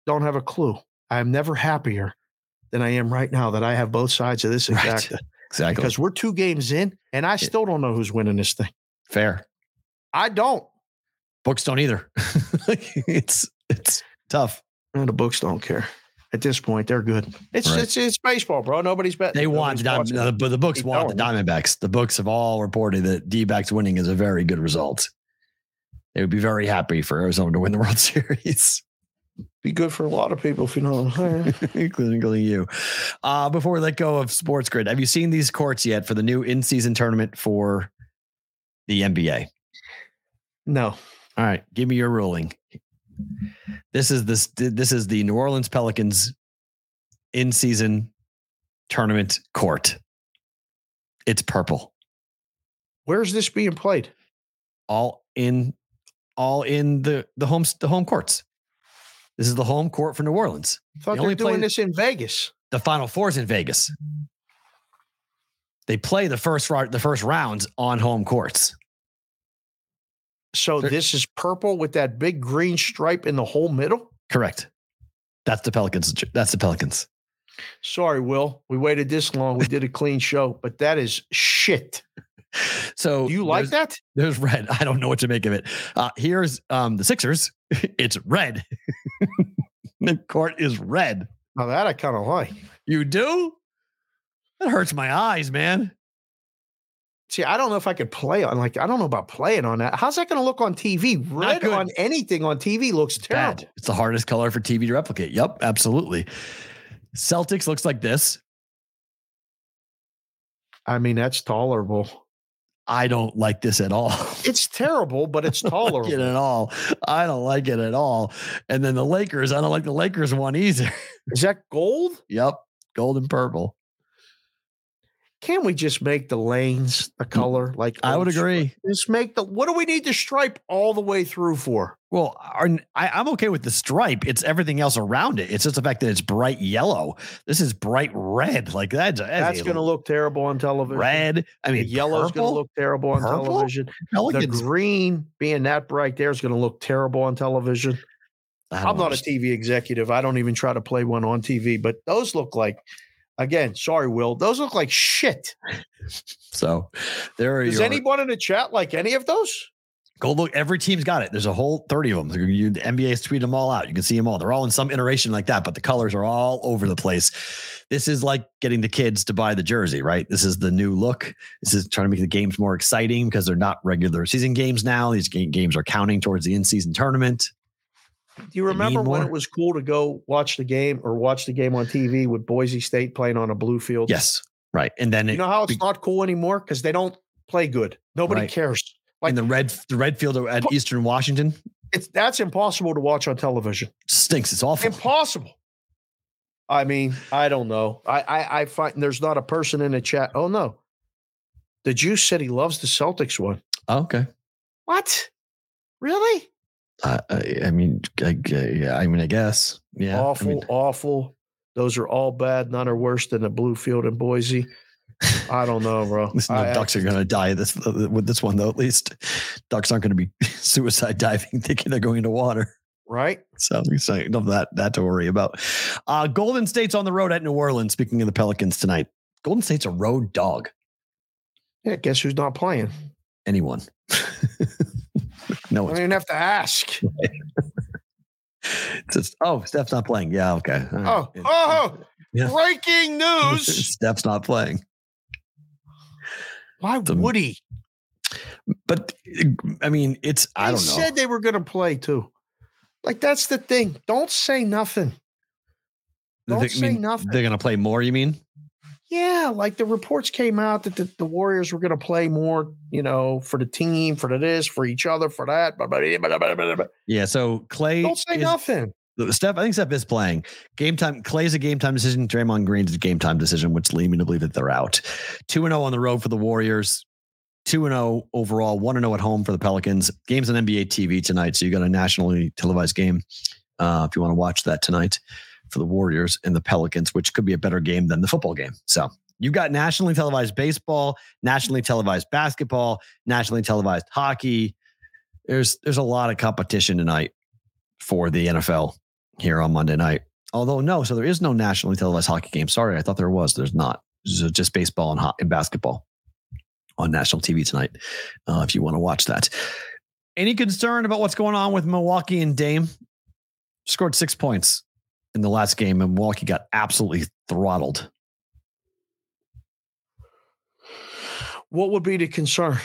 don't have a clue. I'm never happier than I am right now that I have both sides of this Right. Exactly. because we're two games in, and I still don't know who's winning this thing. Fair. I don't. Books don't either. it's it's tough. And the books don't care. At this point, they're good. It's Right. it's it's baseball, bro. Nobody's betting. They want the Nobody's watching. uh, but the books want the. Diamondbacks. The books have all reported that D backs winning is a very good result. They would be very happy for Arizona to win the World Series, Be good for a lot of people if you know. including you. Uh, before we let go of Sports Grid, have you seen these courts yet for the new in-season tournament for the NBA? no, All right, give me your ruling. This is this this is the New Orleans Pelicans in season tournament court. It's purple. where's this being played? All in all in the the home the home courts. This is the home court for New Orleans. I thought They they're only doing played- this in Vegas. The final four is in Vegas. They play the first round the first rounds on home courts. So They're- this is purple with that big green stripe in the whole middle. Correct. That's the Pelicans. That's the Pelicans. Sorry, Will. We waited this long. We did a clean show, but that is shit. So Do you like that? There's red. I don't know what to make of it. Uh, here's um, the Sixers. It's red. the court is red. Now that I kind of like. You do? That hurts my eyes, man. See, I don't know if I could play on like I don't know about playing on that. How's that going to look on TV? Red on anything on TV looks terrible. Bad. It's the hardest color for TV to replicate. Yep, absolutely. Celtics looks like this. I mean, that's tolerable. I don't like this at all. It's terrible, but it's I don't like it tolerable. at all. I don't like it at all. And then the Lakers, I don't like the Lakers one either. Is that gold? yep, gold and purple. Can't we just make the lanes a color like Mm, I would agree. Just make the what do we need to stripe all the way through for? Well, our, I, I'm okay with the stripe. It's everything else around it. It's just the fact that it's bright yellow. This is bright red. Like that's, That's going to look terrible on television. red. I The mean, yellow's going to look terrible on Purple? television. The green being that bright there is going to look terrible on television. I'm not a. TV executive. I don't even try to play one on TV, but those look like, again, sorry, Will, those look like shit. So there are Does your anyone in the chat like any of those? go look. Every team's got it. There's a whole 30 of them. You, the NBA's tweeted them all out. You can see them all. They're all in some iteration like that, but the colors are all over the place. This is like getting the kids to buy the jersey, right? This is the new look. This is trying to make the games more exciting because they're not regular season games now. These games are counting towards the in-season tournament. Do you remember when it was cool to go watch the game or watch the game on TV with Boise State playing on a blue field? Yes, right. And then You it, know how it's be- not cool anymore because they don't play good. Nobody Right. cares. Like in the red the red field at Pu- Eastern Washington it's that's impossible to watch on television. stinks. It's awful. Impossible. I mean, I don't know. I I, I find there's not a person in the chat. Oh no, the Juice said he loves the Celtics one. Oh, okay. What? Really? Uh, I, I mean, I, yeah, I mean, I guess. Yeah. I awful, mean, awful. Those are all bad. None are worse than the blue field in Boise. I don't know, bro. Listen, I- the I Ducks are going to die this with this one, though. At least Ducks aren't going to be suicide diving, thinking they're going into water. right? So say of that that to worry about. Uh, Golden State's on the road at New Orleans. Speaking of the Pelicans tonight, Golden State's a road dog. Yeah. Guess who's not playing? Anyone? No I don't even have to ask. just. Oh, Steph's not playing. Yeah. Okay. Right. Oh, oh, Yeah. breaking news. Steph's not playing. Why The- would he? But I mean, it's I don't know. said they were going to play too. Like that's the thing. Don't say nothing. Don't They- I say mean, nothing. They're going to play more. You mean? Yeah, like the reports came out that the, the Warriors were going to play more, you know, for the team, for the this, for each other, for that. blah, blah, blah. Yeah. So Clay. Don't say is- nothing. Steph, I think Steph is playing. Game time. Clay's a game time decision. Draymond Green's a game time decision, which lead me to believe that they're out. Two and zero on the road for the Warriors. Two and zero overall. One and zero at home for the Pelicans. Games on NBA TV tonight, so you got a nationally televised game. Uh, if you want to watch that tonight for the Warriors and the Pelicans, which could be a better game than the football game. So you've got nationally televised baseball, nationally televised basketball, nationally televised hockey. There's there's a lot of competition tonight for the NFL here on Monday night. Although no, so there is no nationally televised hockey game. Sorry, I thought there was. There's not. There's just baseball and, ho- and basketball on national TV tonight. Uh, if you want to watch that. Any concern about what's going on with Milwaukee and Dame? Scored six points in the last game, and Milwaukee got absolutely throttled. What would be the concern?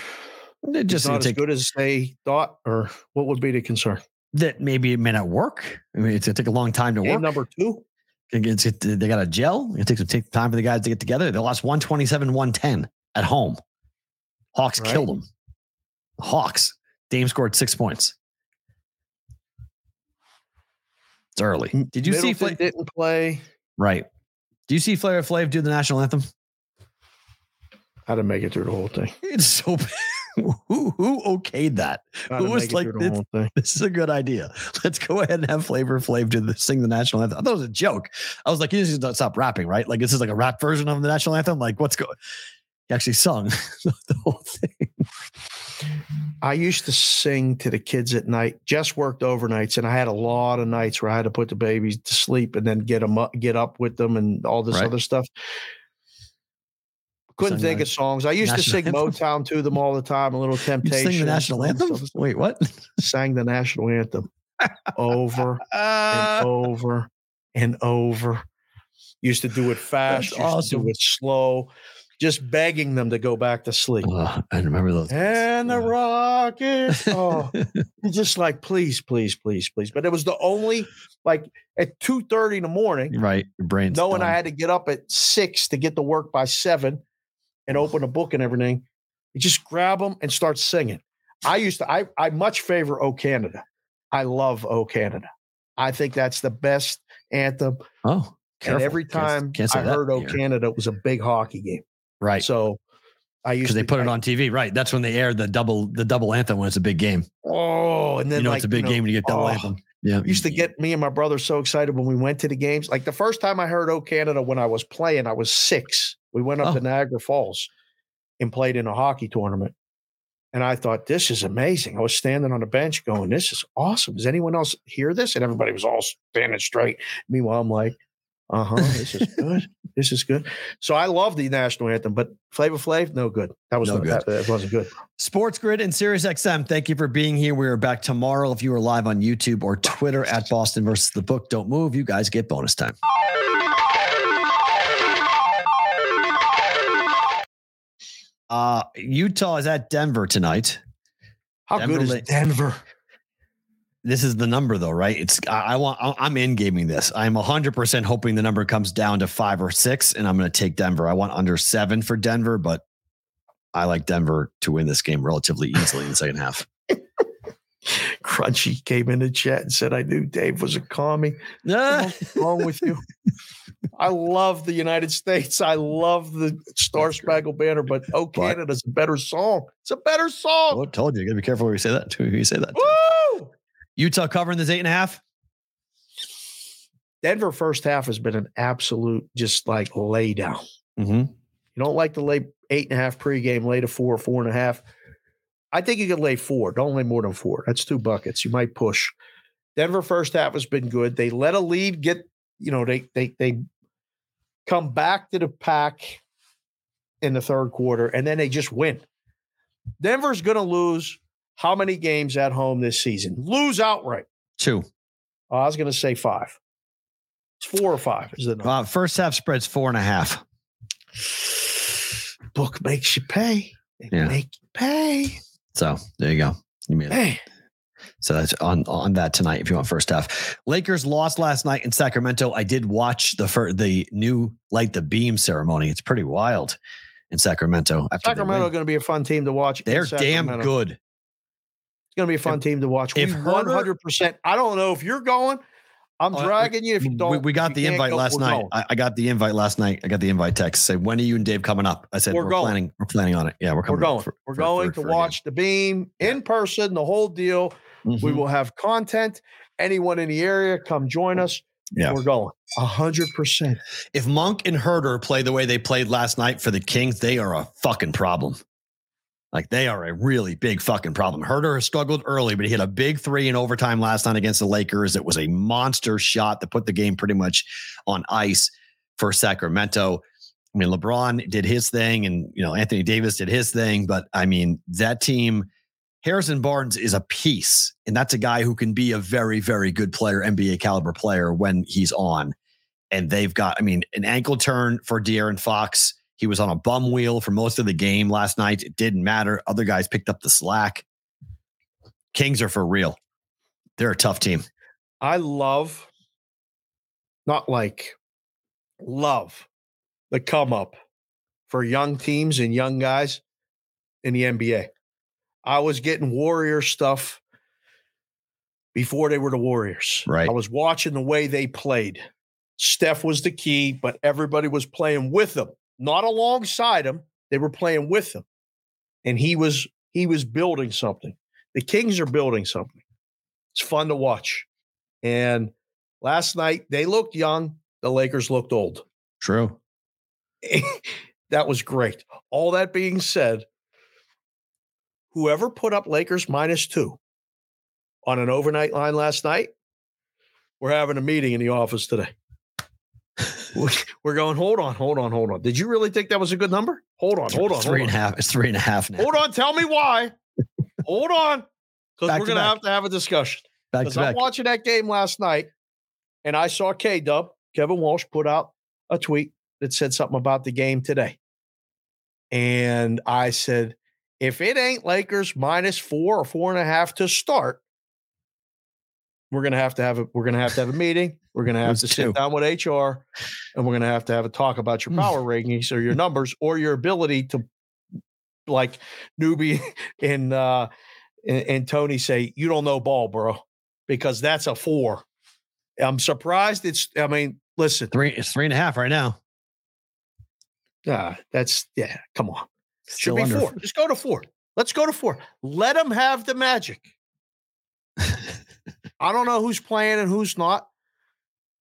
It Just not as take good as they thought, or what would be the concern? that maybe it may not work. I mean, it's gonna take a long time to Game work. number two. It's, it, they got a gel. It takes some take time for the guys to get together. They lost 127, 110 at home. Hawks Right. killed them. Hawks. Dame scored six points. It's early. Did you see Middleton Fla- didn't play? right? Do you see Flavor Flav do the national anthem? I didn't make it through the whole thing. It's so who who okayed that? I Who was like this? This is a good idea. Let's go ahead and have Flavor Flav do the sing the national anthem. I thought it was a joke. I was like, you just don't stop rapping, right? Like this is like a rap version of the national anthem. Like what's going? He actually sung the whole thing. I used to sing to the kids at night. Just worked overnights, and I had a lot of nights where I had to put the babies to sleep and then get them up, get up with them, and all this Right. other stuff. Couldn't think of songs. I used to sing anthem? Motown to them all the time. A little You temptation. sing the national anthem? Wait, what? Sang the national anthem over and Uh, over and over Used to do it fast, used to do it slow, just begging them to go back to sleep. Uh, I remember those. And the Yeah. Rockets. Oh, just like, please, please, please, please. But it was the only like at 2:30 in the morning, right. Your brain's knowing I had to get up at six to get to work by seven and open a book and everything. You just grab them and start singing. I used to, I, I much favor O Canada. I love O Canada. I think that's the best anthem. Oh, and careful. every Can't- time can't I heard O here. Canada, it was a big hockey game. Right. So I used because they to put it on TV. Right. That's when they aired the double the double anthem when it's a big game. Oh, and then you know like, it's a big know, game when you get double oh, anthem. Yeah. used to get me and my brother so excited when we went to the games. Like the first time I heard O Canada when I was playing, I was six. We went up Oh. to Niagara Falls and played in a hockey tournament. And I thought, this is amazing. I was standing on the bench going, this is awesome. Does anyone else hear this? And everybody was all standing straight. Meanwhile, I'm like, uh huh, this is good. this is good. So I love the national anthem, but Flavor Flav, no good. That was No good. That, that wasn't good. Sports Grid and Sirius XM. Thank you for being here. We are back tomorrow. If you are live on YouTube or Twitter at Boston versus the book, don't move. You guys get bonus time. Uh, Utah is at Denver tonight. How Denver good is Denver? This is the number though, right? It's I, I want I- I'm in gaming this. I'm 100% hoping the number comes down to 5 or 6 and I'm going to take Denver. I want under 7 for Denver, but I like Denver to win this game relatively easily in the second half. Crunchy came in the chat and said, I knew Dave was a commie. Ah. What's wrong with you? I love the United States. I love the Star Spangled Banner, but Oh But- Canada's a better song. It's a better song. I told you. You gotta be careful where you say that. Too. You say that. Woo! Utah covering this eight and a half. Denver first half has been an absolute just like lay down. Mm-hmm. You don't like to lay eight and a half pregame, lay to four, four and a half. I think you could lay four. Don't lay more than four. That's two buckets. You might push. Denver first half has been good. They let a lead get, you know, they they they come back to the pack in the third quarter, and then they just win. Denver's gonna lose how many games at home this season? Lose outright. Two. Oh, I was gonna say five. It's four or five, is it? not? Uh, first half spreads four and a half. Book makes you pay. They Yeah. make you pay. So there you go. You made it. So that's on on that tonight if you want first half. Lakers lost last night in Sacramento. I did watch the fir- the new light the beam ceremony. It's pretty wild in Sacramento. After Sacramento going to be a fun team to watch. they're damn good. It's going to be a fun team to watch. if 100%. I don't know if you're going. I'm Uh, dragging you. If you don't, We, we got the invite go, last night. I, I got the invite last night. I got the invite text. Say when are you and Dave coming up? I said We're we're, going. planning. We're planning on it. Yeah, we're coming. We're going. for- we're for- going for- to watch the beam in person, the whole deal. We Mhm. will have content. Anyone in the area, come join us. Yeah. We're going. A hundred percent. If Monk and Huerter play the way they played last night for the Kings, they are a fucking problem. Like they are a really big fucking problem. Huerter has struggled early, but he hit a big three in overtime last night against the Lakers. It was a monster shot that put the game pretty much on ice for Sacramento. I mean, LeBron did his thing, and you know Anthony Davis did his thing, but I mean that team. Harrison Barnes is a piece, and that's a guy who can be a very, very good player, NBA caliber player when he's on and they've got, I mean, an ankle turn for De'Aaron Fox. He was on a bum wheel for most of the game last night. It didn't matter. Other guys picked up the slack. Kings are for real. They're a tough team. I love, not like, love the come up for young teams and young guys in the NBA. I was getting Warrior stuff before they were the Warriors. Right. I was watching the way they played. Steph was the key, but everybody was playing with him, not alongside him. They were playing with him. And he was he was building something. The Kings are building something. It's fun to watch. And last night they looked young, the Lakers looked old. True. that was great. All that being said, whoever put up Lakers minus two on an overnight line last night, we're having a meeting in the office today. We- We're going, hold on, hold on, hold on. Did you really think that was a good number? Hold on, hold on, Three hold and on. half. It's three and a half now. Hold on, tell me why. hold on. Because we're going to have to have a discussion. Because I'm back. watching that game last night and I saw K Dub, Kevin Walsh, put out a tweet that said something about the game today. And I said, if it ain't Lakers minus four or four and a half to start, we're gonna have to have a we're gonna have to have a meeting. We're gonna have to sit two. down with HR, and we're gonna have to have a talk about your Mm. power rankings or your numbers or your ability to, like newbie and uh and, and Tony say, you don't know ball, bro, because that's a four. I'm surprised. It's. I mean, listen. Three, it's three and a half right now. Uh, that's yeah. Come on. Should be under. four. Just go to four. Let's go to four. Let them have the magic. I don't know who's playing and who's not.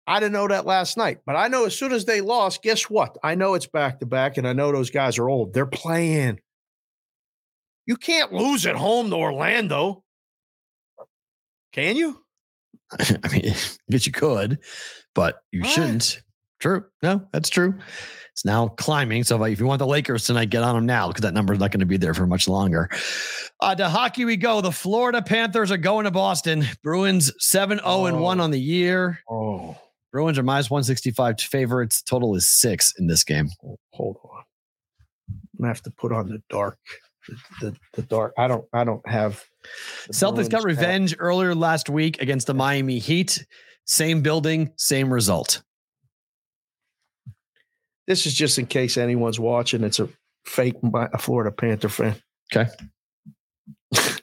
I didn't know that last night, but I know as soon as they lost, guess what? I know it's back to back, and I know those guys are old. They're playing. You can't lose at home to Orlando. Can you? I mean, I guess you could, but you Why? shouldn't. True. No, that's true. It's now climbing. So if you want the Lakers tonight, get on them now because that number is not going to be there for much longer. Uh, to hockey we go. The Florida Panthers are going to Boston. Bruins 7 0 and 1 Oh. on the year. Oh, Bruins are minus 165 favorites. Total is six in this game. hold on. I'm gonna have to put on the dark. The, the, the dark. I don't. I don't have. Celtics got Bruins app. revenge earlier last week against the Miami Heat. Same building, same result. This is just in case anyone's watching. It's a fake a Florida Panther fan. Okay.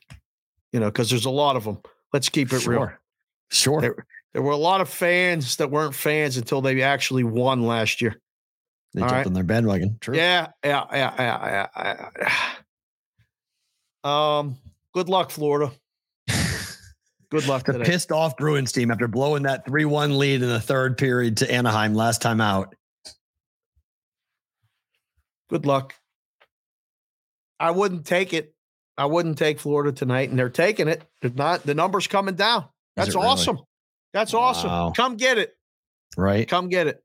You know, because there's a lot of them. Let's keep it real. Sure. Sure. There, there were a lot of fans that weren't fans until they actually won last year. They all jumped right. on their bandwagon. True. Yeah, yeah, yeah, yeah, yeah, yeah. Um, good luck, Florida. Good luck The today. pissed off Bruins team after blowing that 3 1 lead in the third period to Anaheim last time out. Good luck. I wouldn't take it. I wouldn't take Florida tonight, and they're taking it. They're not. The number's coming down. That's it really? awesome. That's Wow. awesome. Come get it. Right. Come get it.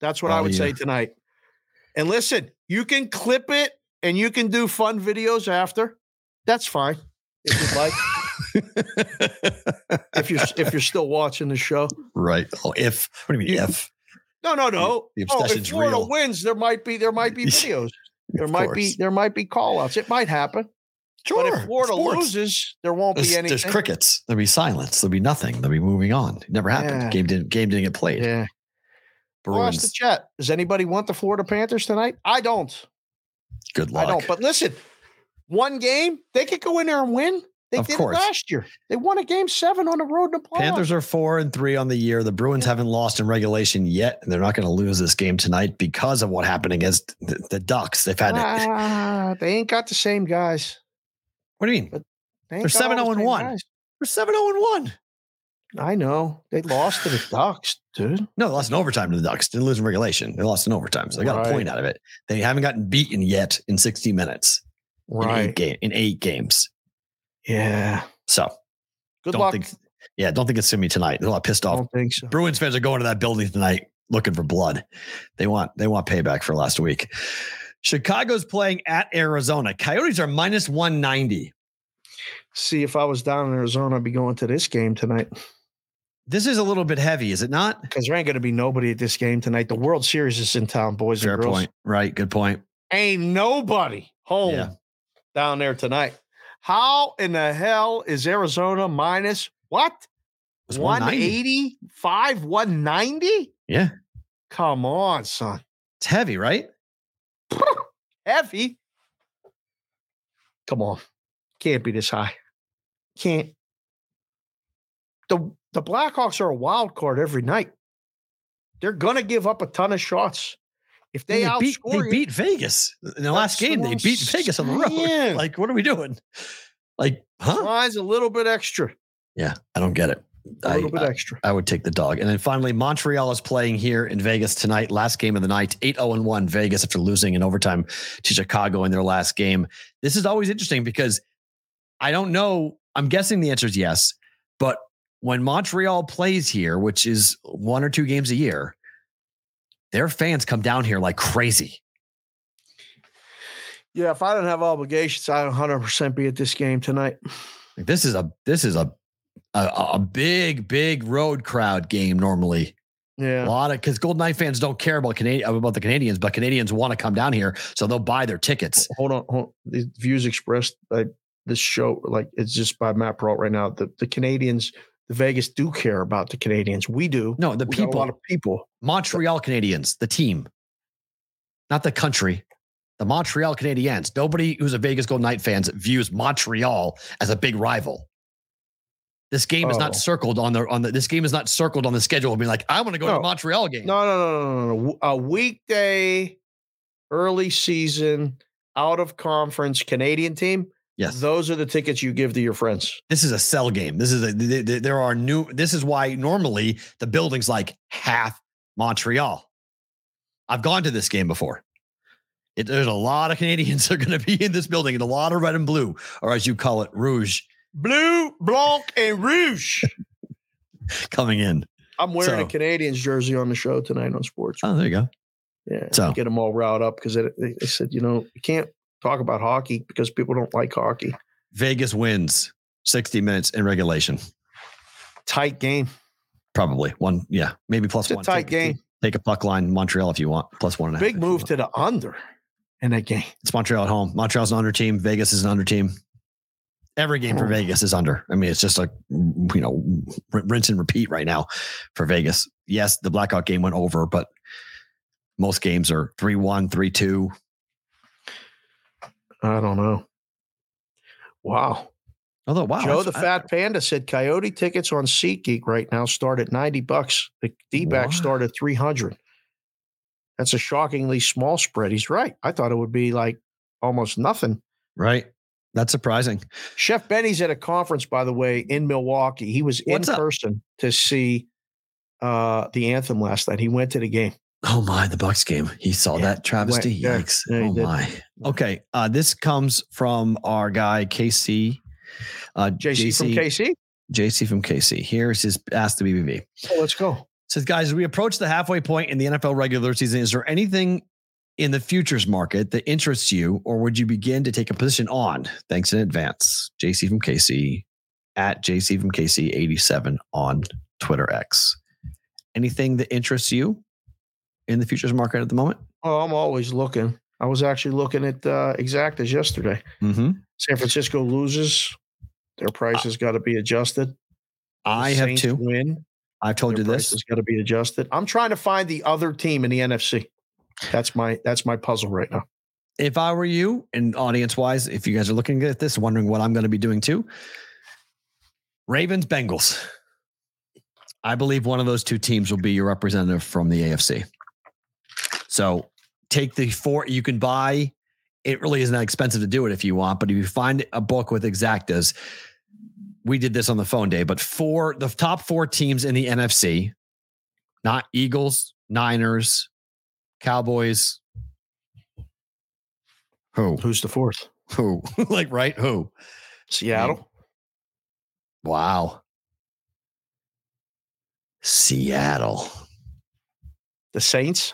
That's what I Oh, would say tonight. And listen, you can clip it and you can do fun videos after. That's fine. If you'd like. if you're if you're still watching the show. right. Oh, if. What do you mean, You- if? No, no, no. The oh, if Florida real. wins, there might be there might be videos. There might be there might be call outs. It might happen. Sure. But if Florida Sports. loses, there won't There's, be anything. there's crickets. There'll be silence. There'll be nothing. They'll be moving on. It never happened. Yeah. Game didn't game didn't get played. Yeah. Cross the chat. Does anybody want the Florida Panthers tonight? I don't. Good luck. I don't. But listen, one game, they could go in there and win. They Of did course. it last year. They won a game seven on the road in the playoffs. Panthers are four and three on the year. The Bruins haven't lost in regulation yet, and they're not going to lose this game tonight because of what happened against the, the Ducks. They've had. Ah, they ain't got the same guys. what do you mean? they they're got all 7-0 the and 1. guys. They're seven zero and one. I know. They lost to the Ducks, dude. No, they lost in overtime to the Ducks. Didn't lose in regulation. They lost in overtime, so they got Right. a point out of it. They haven't gotten beaten yet in sixty minutes in eight game in eight games. Yeah. So Good don't luck. think. Yeah, don't think it's gonna be tonight. They're a lot pissed off. don't think so. Bruins fans are going to that building tonight looking for blood. They want they want payback for last week. Chicago's playing at Arizona. Coyotes are minus 190. See, if I was down in Arizona, I'd be going to this game tonight This is a little bit heavy, is it not? because there ain't going to be nobody at this game tonight. The World Series is in town, boys Fair and girls. point. Right. Good point. Ain't nobody home Yeah. down there tonight. How in the hell is Arizona minus what? It's 190. 185, 190? Yeah. Come on, son. It's heavy, right? Heavy. Come on. Can't be this high. Can't. The the Blackhawks are a wild card every night. They're gonna give up a ton of shots. If they, And beat, outscore they you, beat Vegas in the last game. They beat Vegas on the road. saying. Like, what are we doing? Like, huh? line's a little bit extra. Yeah, I don't get it. A I, little bit I- extra. I would take the dog. And then finally, Montreal is playing here in Vegas tonight. Last game of the night, 8 0 1 Vegas after losing in overtime to Chicago in their last game. This is always interesting because I don't know. I'm guessing the answer is yes. But when Montreal plays here, which is one or two games a year, their fans come down here like crazy. Yeah, if I didn't have obligations, I'd 100 percent be at this game tonight. Like, this is a this is a a, a big big road crowd game normally Yeah, A lot of because Golden Knight fans don't care about Canadian about the Canadians, but Canadians want to come down here, so they'll buy their tickets. Hold on. Hold on. The views expressed by this show, like it's just by Matt Perrault right now. The the Canadians, the Vegas do care about the Canadians. We do. No, the We got a lot of people. Montreal Canadiens, the team, not the country. The Montreal Canadiens. Nobody who's a Vegas Golden Knight fans views Montreal as a big rival. This game is Oh. not circled on the on the. This game is not circled on the schedule. Being like, I want to go to No. a Montreal game. No, no, no, no, no, no. A weekday, early season, out of conference Canadian team. Yes, Those are the tickets you give to your friends. this is a sell game. This is a. th- th- There are new. This is why normally the building's like half Montreal. I've gone to this game before. It, there's a lot of Canadians that are going to be in this building, and a lot of red and blue, or as you call it, rouge, Blue, blanc, and rouge. coming in. I'm wearing So- a Canadiens jersey on the show tonight on sports. Oh, there you go. Yeah, So- get them all riled up because they, they said, you know, you can't talk about hockey because people don't like hockey. Vegas wins 60 minutes in regulation. Tight game. Probably one. Yeah, maybe plus It's a one. tight Take- game. Take a puck line, Montreal, if you want, plus one and a half. Big move to the under in that game. It's Montreal at home. Montreal's an under team. Vegas is an under team. Every game for Oh. Vegas is under. I mean, it's just like you know, rinse and repeat right now for Vegas. Yes, the blackout game went over, but most games are 3-1, 3-2. I don't know. Wow. Although, wow, Joe the I- Fat Panda said Coyote tickets on SeatGeek right now start at 90 bucks. The D back start at 300. That's a shockingly small spread. He's right. I thought it would be like almost nothing. right. That's surprising. Chef Benny's at a conference, by the way, in Milwaukee. He was in What's up? person to see uh, the anthem last night. He went to the game. Oh my, the Bucks game. He saw Yeah, that travesty. Yikes. yeah, oh did. my. Okay. Uh, this comes from our guy KC. Uh, JC, from KC. JC from KC. Here's his ask the BVB. Oh, let's go. says, guys, as we approach the halfway point in the NFL regular season, is there anything in the futures market that interests you, or would you begin to take a position on? Thanks in advance. JC from KC at JC from KC 87 on Twitter X. Anything that interests you in the futures market at the moment? Oh, I'm always looking. I was actually looking at uh, Exactas yesterday. Mm-hmm. San Francisco loses. Their price has got to be adjusted. I have to. Win. I've told you this. has got to be adjusted. I'm trying to find the other team in the NFC. That's my that's my puzzle right now. if I were you, and audience wise, if you guys are looking at this, wondering what I'm going to be doing too, Ravens, Bengals. I believe one of those two teams will be your representative from the AFC. So take the four, you can buy, it really isn't that expensive to do it if you want, but if you find a book with exactas, we did this on the phone day, but four, the top four teams in the NFC, not Eagles, Niners, Cowboys, who? Who's the fourth? Who? like, right? Who? Seattle. Wow. Seattle. The Saints.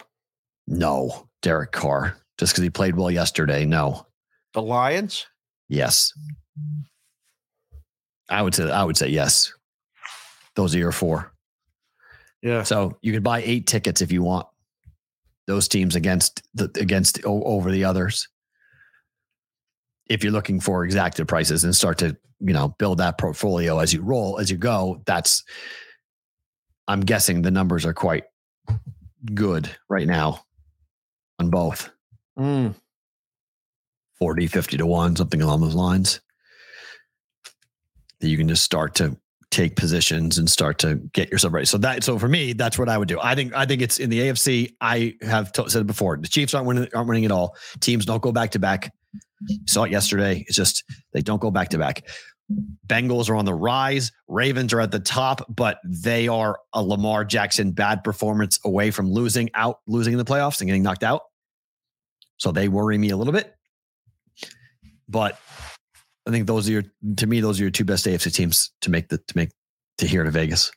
No. Derek Carr. Just because he played well yesterday. No. The Lions. Yes. I would say I would say yes. Those are your four. Yeah. So you could buy eight tickets if you want. Those teams against the against over the others. If you're looking for exacta prices and start to you know build that portfolio as you roll as you go, that's. I'm guessing the numbers are quite good right now on both Mm. 40, 50 to 1, something along those lines. That you can just start to take positions and start to get yourself ready. So that so for me, that's what I would do. I think I think it's in the AFC. I have said it before. The Chiefs aren't winning aren't winning at all. Teams don't go back to back. Saw it yesterday. It's just they don't go back to back. Bengals are on the rise. Ravens are at the top, but they are a Lamar Jackson bad performance away from losing out, losing in the playoffs and getting knocked out. So they worry me a little bit. But I think those are your to me, those are your two best AFC teams to make the to make to here to Vegas.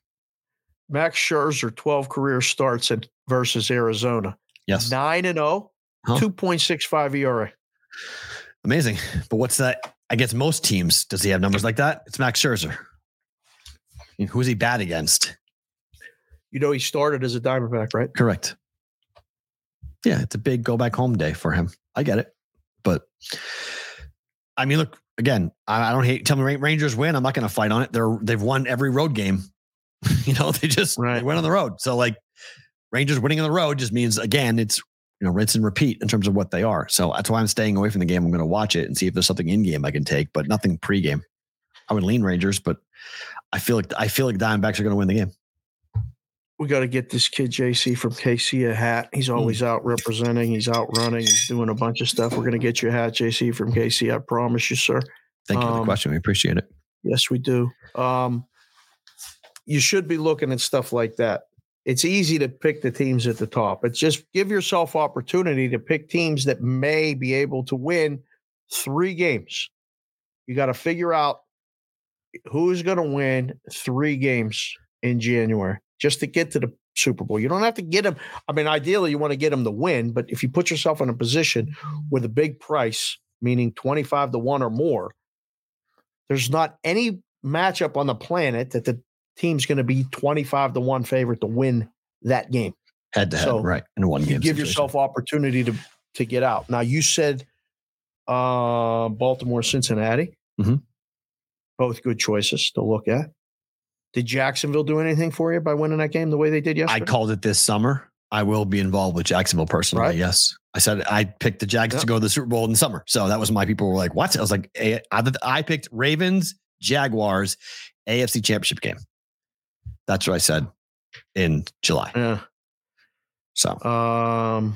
Max Scherzer, 12 career starts at versus Arizona. Yes. 9 and 0, Huh? 2.65 ERA. Amazing. But what's that against most teams? Does he have numbers like that? It's Max Scherzer. Mean, Who's he bad against? You know, he started as a Diamondback, right? Correct. Yeah, it's a big go back home day for him. I get it. But I mean, look, again, I, I don't hate tell me Rangers win. I'm not gonna fight on it. They're they've won every road game. you know, they just they went on the road. So like Rangers winning on the road just means again, it's you know, rinse and repeat in terms of what they are. So that's why I'm staying away from the game. I'm gonna watch it and see if there's something in game I can take, but nothing pre-game. I would lean Rangers, but I feel like I feel like Diamondbacks are gonna win the game. We got to get this kid JC from KC a hat. He's Hmm. always out representing. He's out running. He's doing a bunch of stuff. We're going to get you a hat, JC from KC. I promise you, sir. Thank you for the Um, question. We appreciate it. Yes, we do. Um, you should be looking at stuff like that. It's easy to pick the teams at the top. It's just give yourself opportunity to pick teams that may be able to win three games. You got to figure out who's going to win three games in January just to get to the Super Bowl. You don't have to get them. I mean, ideally, you want to get them to win, but if you put yourself in a position with a big price, meaning 25 to 1 or more, there's not any matchup on the planet that the team's going to be 25 to 1 favorite to win that game. Head to head, right? In one You game. give situation. yourself opportunity to to get out. Now you said uh Baltimore, Cincinnati. Mhm. Both good choices to look at. Did Jacksonville do anything for you by winning that game the way they did yesterday? I called it this summer. I will be involved with Jacksonville personally. Right. Yes. I said I picked the Jags Yep. to go to the Super Bowl in the summer. So that was my people were like, what? I was like, I, I picked Ravens, Jaguars, AFC championship game. That's what I said in July. yeah. So Um,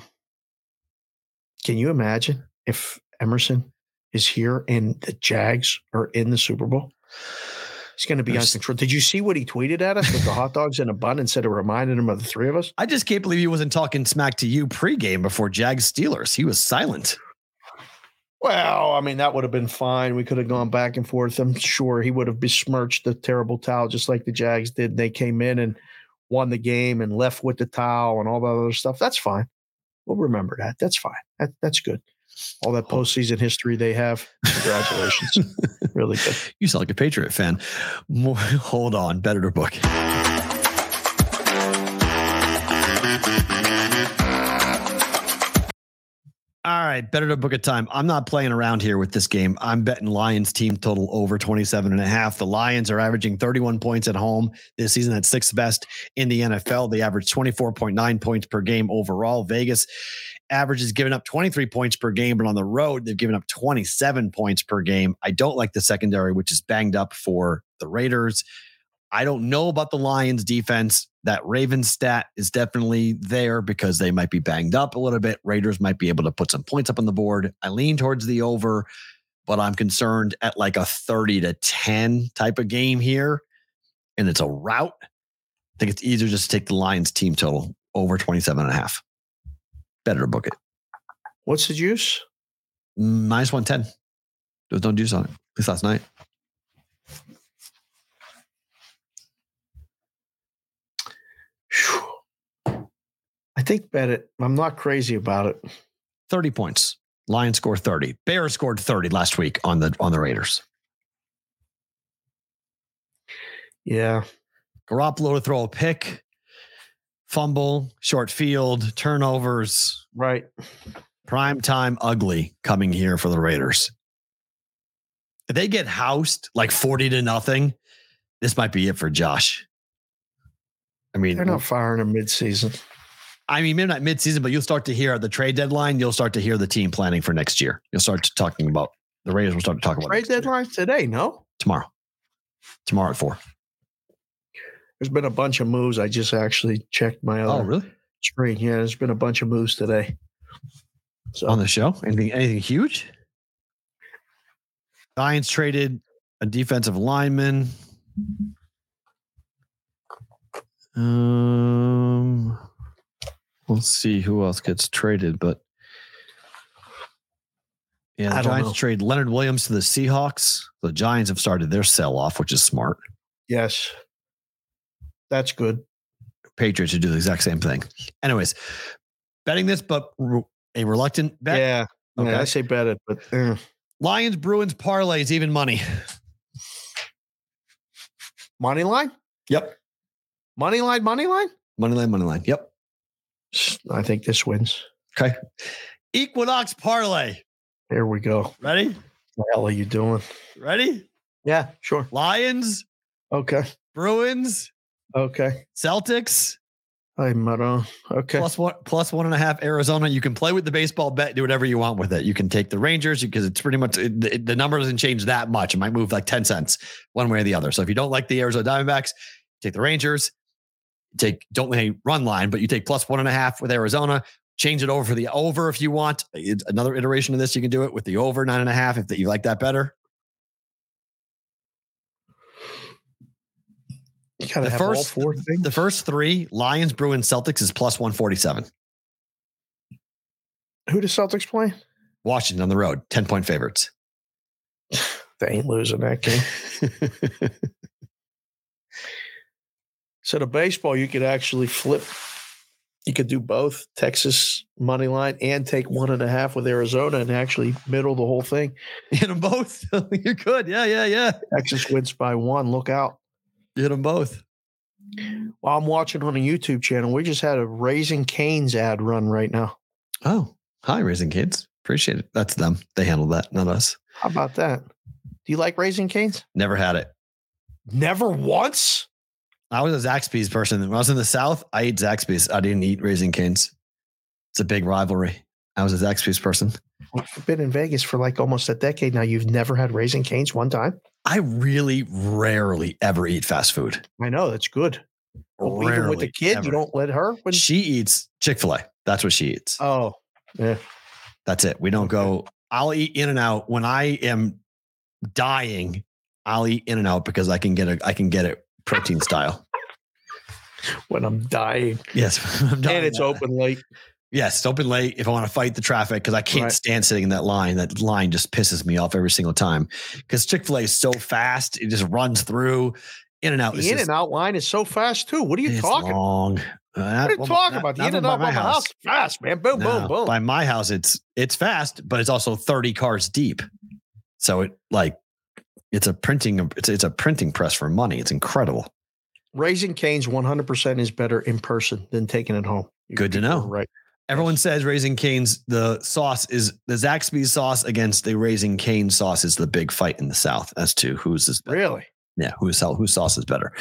can you imagine if Emerson is here and the Jags are in the Super Bowl? He's going to be on control. Did you see what he tweeted at us with the hot dogs in a bun and said it reminded him of the three of us? I just can't believe he wasn't talking smack to you pregame before Jags Steelers. He was silent. Well, I mean, that would have been fine. We could have gone back and forth. I'm sure he would have besmirched the terrible towel just like the Jags did. They came in and won the game and left with the towel and all that other stuff. That's fine. We'll remember that. That's fine. That, that's good. All that oh. postseason history they have. Congratulations. really good. You sound like a Patriot fan. More, hold on. Better to book. All right, better to book a time. I'm not playing around here with this game. I'm betting Lions team total over 27 and a half. The Lions are averaging 31 points at home this season. That's sixth best in the NFL. They average 24.9 points per game overall. Vegas averages giving up 23 points per game, but on the road, they've given up 27 points per game. I don't like the secondary, which is banged up for the Raiders. I don't know about the Lions defense. That Ravens stat is definitely there because they might be banged up a little bit. Raiders might be able to put some points up on the board. I lean towards the over, but I'm concerned at like a 30 to 10 type of game here. And it's a route. I think it's easier just to take the Lions team total over 27 and a half. Better to book it. What's the juice? Minus 110. There was no juice on it. At least last night. Phew. I think bet it. I'm not crazy about it. 30 points. Lions score 30. Bears scored 30 last week on the on the Raiders. Yeah. Garoppolo to throw a pick, fumble, short field, turnovers, Right. prime time ugly coming here for the Raiders. If they get housed like 40 to nothing, this might be it for Josh. I mean, They're not firing him midseason. I mean, maybe not midseason, but you'll start to hear at the trade deadline, you'll start to hear the team planning for next year. You'll start talking about the Raiders will start to talk about Trade deadline today, no? tomorrow. Tomorrow at four. There's been a bunch of moves. I just actually checked my oh, other Oh, really? screen. Yeah, there's been a bunch of moves today. So on the show? Anything anything huge? Giants traded a defensive lineman. Um we'll see who else gets traded, but yeah, the Giants know. trade Leonard Williams to the Seahawks. The Giants have started their sell off, which is smart. yes, that's good. Patriots should do the exact same thing. Anyways, betting this, but re- a reluctant bet. yeah, Okay. yeah, I say bet it, but eh. Lions Bruins parlays even money. money line, Yep. Money line, money line. Money line, money line. Yep. I think this wins. Okay. Equinox parlay. There we go. Ready? What the hell are you doing? Ready? Yeah, sure. Lions, Okay. Bruins, Okay. Celtics, Hi, Maron. Okay. plus one plus one and a half Arizona. You can play with the baseball bet, do whatever you want with it. You can take the Rangers because it's pretty much it, the- the number doesn't change that much. It might move like 10 cents one way or the other. So if you don't like the Arizona Diamondbacks, take the Rangers. Take don't lay run line, but you take plus one and a half with Arizona. Change it over for the over if you want. Uh, it's another iteration of this. You can do it with the over nine and a half if that you like that better. you gotta the have all first- four things. The first three Lions, Bruins, Celtics is plus 147. Who the Celtics play? Washington on the road, 10 point favorites. They ain't losing that game. So the baseball, you could actually flip. You could do both Texas money line and take one and a half with Arizona and actually middle the whole thing. Hit them both. You're good. Yeah, yeah, yeah. Texas wins by one. Look out. Hit them both. While I'm watching on a YouTube channel, we just had a Raising Canes ad run right now. Oh, hi, Raising Kids. Appreciate it. That's them. They handled that, not us. How about that? Do you like Raising Canes? Never had it. Never once. I was a Zaxby's person. When I was in the South, I ate Zaxby's. I didn't eat Raising Canes. It's a big rivalry. I was a Zaxby's person. I've been in Vegas for like almost a decade now. You've never had Raising Canes one time? I really rarely ever eat fast food. I know that's good. But even with the kid, ever. you don't let her. When, She eats Chick fil A. That's what she eats. oh, yeah. That's it. We don't go. I'll eat In and Out when I am dying. I'll eat In and Out because I can get a I can get it protein style. When I'm dying, Yes, I'm dying. and it's open late. Yes, it's open late if I want to fight the traffic because I can't Right. stand sitting in that line. That line just pisses me off every single time because Chick Fil A is so fast; it just runs through. In and Out The in just and out line is so fast too. What are you talking? about? long. Uh, What are you well, talking not- about? The in and out by my house, fast man. Boom, No, boom, boom. By my house, it's it's fast, but it's also 30 cars deep. So it like it's a printing it's it's a printing press for money. It's incredible. Raising Cane's 100% is better in person than taking it home. You Good to know. Right. Everyone says raising canes, the sauce is the Zaxby's sauce against the raising cane sauce is the big fight in the South as to who's is better. Really? Yeah, who's whose sauce is better.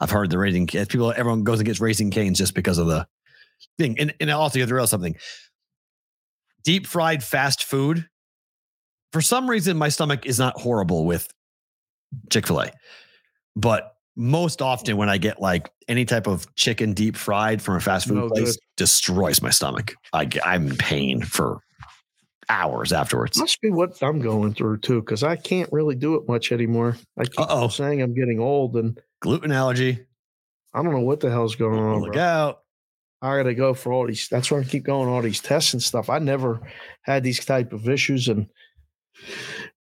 I've heard the raising Cane's- people everyone goes and gets raising canes just because of the thing. And, and also you have to realize something. Deep fried fast food. For some reason, my stomach is not horrible with Chick-fil-A. But most often when I get like any type of chicken deep fried from a fast food No place, good. destroys my stomach. I, I'm in pain for hours afterwards. Must be what I'm going through too, because I can't really do it much anymore. I keep Uh-oh. saying I'm getting old, and Gluten allergy. I don't know what the hell's going on. Look bro. out. I gotta go for all these. That's why I keep going all these tests and stuff. I never had these type of issues, and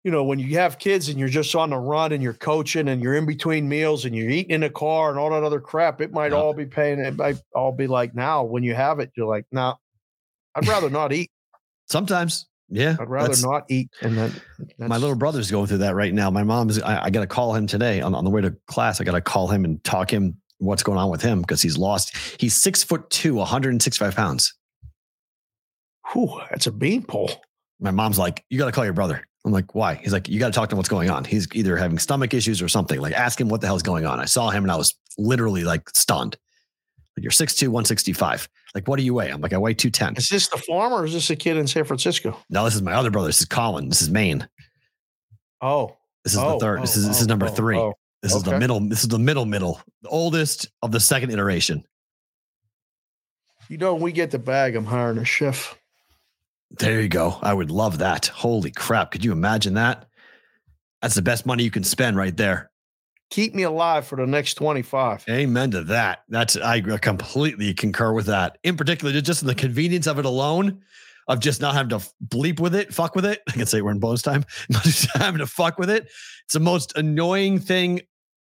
you know, when you have kids and you're just on the run and you're coaching and you're in between meals and you're eating in a car and all that other crap, it might Yeah. all be paying. It might all be like now when you have it, you're like, nah, I'd rather not eat. Sometimes. Yeah. I'd rather not eat. And then My little brother's going through that right now. My mom's, I, I got to call him today on, on the way to class. I got to call him and talk him what's going on with him because he's lost. He's six foot two, 165 pounds. Whew, that's a beanpole. My mom's like, you got to call your brother. I'm like, why? He's like, you got to talk to him what's going on. He's either having stomach issues or something. Like, ask him what the hell's going on. I saw him and I was literally like stunned. Like, you're 6'2, 165. Like, what do you weigh? I'm like, I weigh 210. Is this the farmer or is this a kid in San Francisco? No, this is my other brother. This is Colin. This is Maine. Oh, This is oh, the third. this oh, is this is oh, number oh, oh three. oh. This is the middle. This is the middle middle. The oldest of the second iteration. You know, when we get the bag, I'm hiring a chef. There you go. I would love that. Holy crap. Could you imagine that? That's the best money you can spend right there. Keep me alive for the next 25. Amen to that. That's I completely concur with that. In particular, just in the convenience of it alone, of just not having to bleep with it, fuck with it. I can say we're in bonus time, not just having to fuck with it. It's the most annoying thing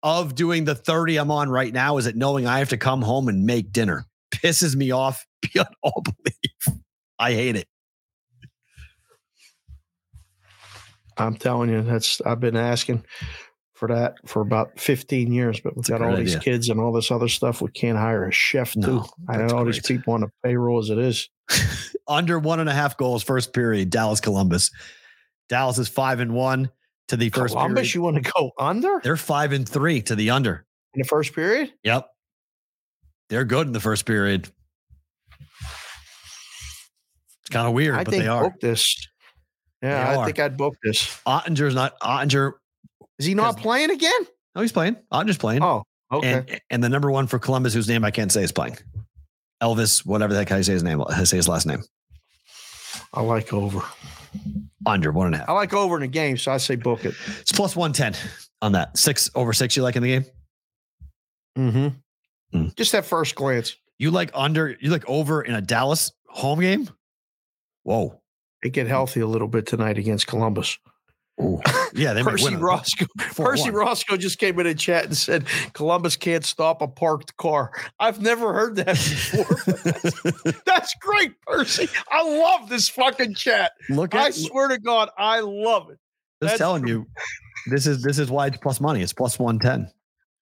of doing the 30 I'm on right now is that knowing I have to come home and make dinner. Pisses me off beyond all belief. I hate it. I'm telling you, that's I've been asking for that for about 15 years, but we've That's got all great these kids and all this other stuff. We can't hire a chef No, too. I know all these people on the payroll as it is. Under one and a half goals first period. Dallas Columbus. Dallas is five and one to the first Columbus, period. you want to go under They're five and three to the under. in the first period? Yep. They're good in the first period. It's kind of weird, I but they are. this. Yeah, They I are. think I'd book this. Oettinger's not Oettinger. Is he not playing again? Oh, he's playing. Oettinger's playing. Oh, okay. And and the number one for Columbus, whose name I can't say, is playing. Elvis, whatever the heck I say his name, say his last name. I like over. Under one and a half. I like over in a game, so I say book it. It's plus one ten on that. Six over six. You like in the game? Mm-hmm. Mm. Just at first glance, You like under? You like over in a Dallas home game? Whoa. They get healthy a little bit tonight against Columbus. Ooh. Yeah, they Percy. Roscoe. Percy one. Roscoe just came in a chat and said Columbus can't stop a parked car. I've never heard that before. that's, that's great, Percy. I love this fucking chat. Look at, I swear to God, I love it. Just that's telling true. you, this is this is why it's plus money. It's plus one ten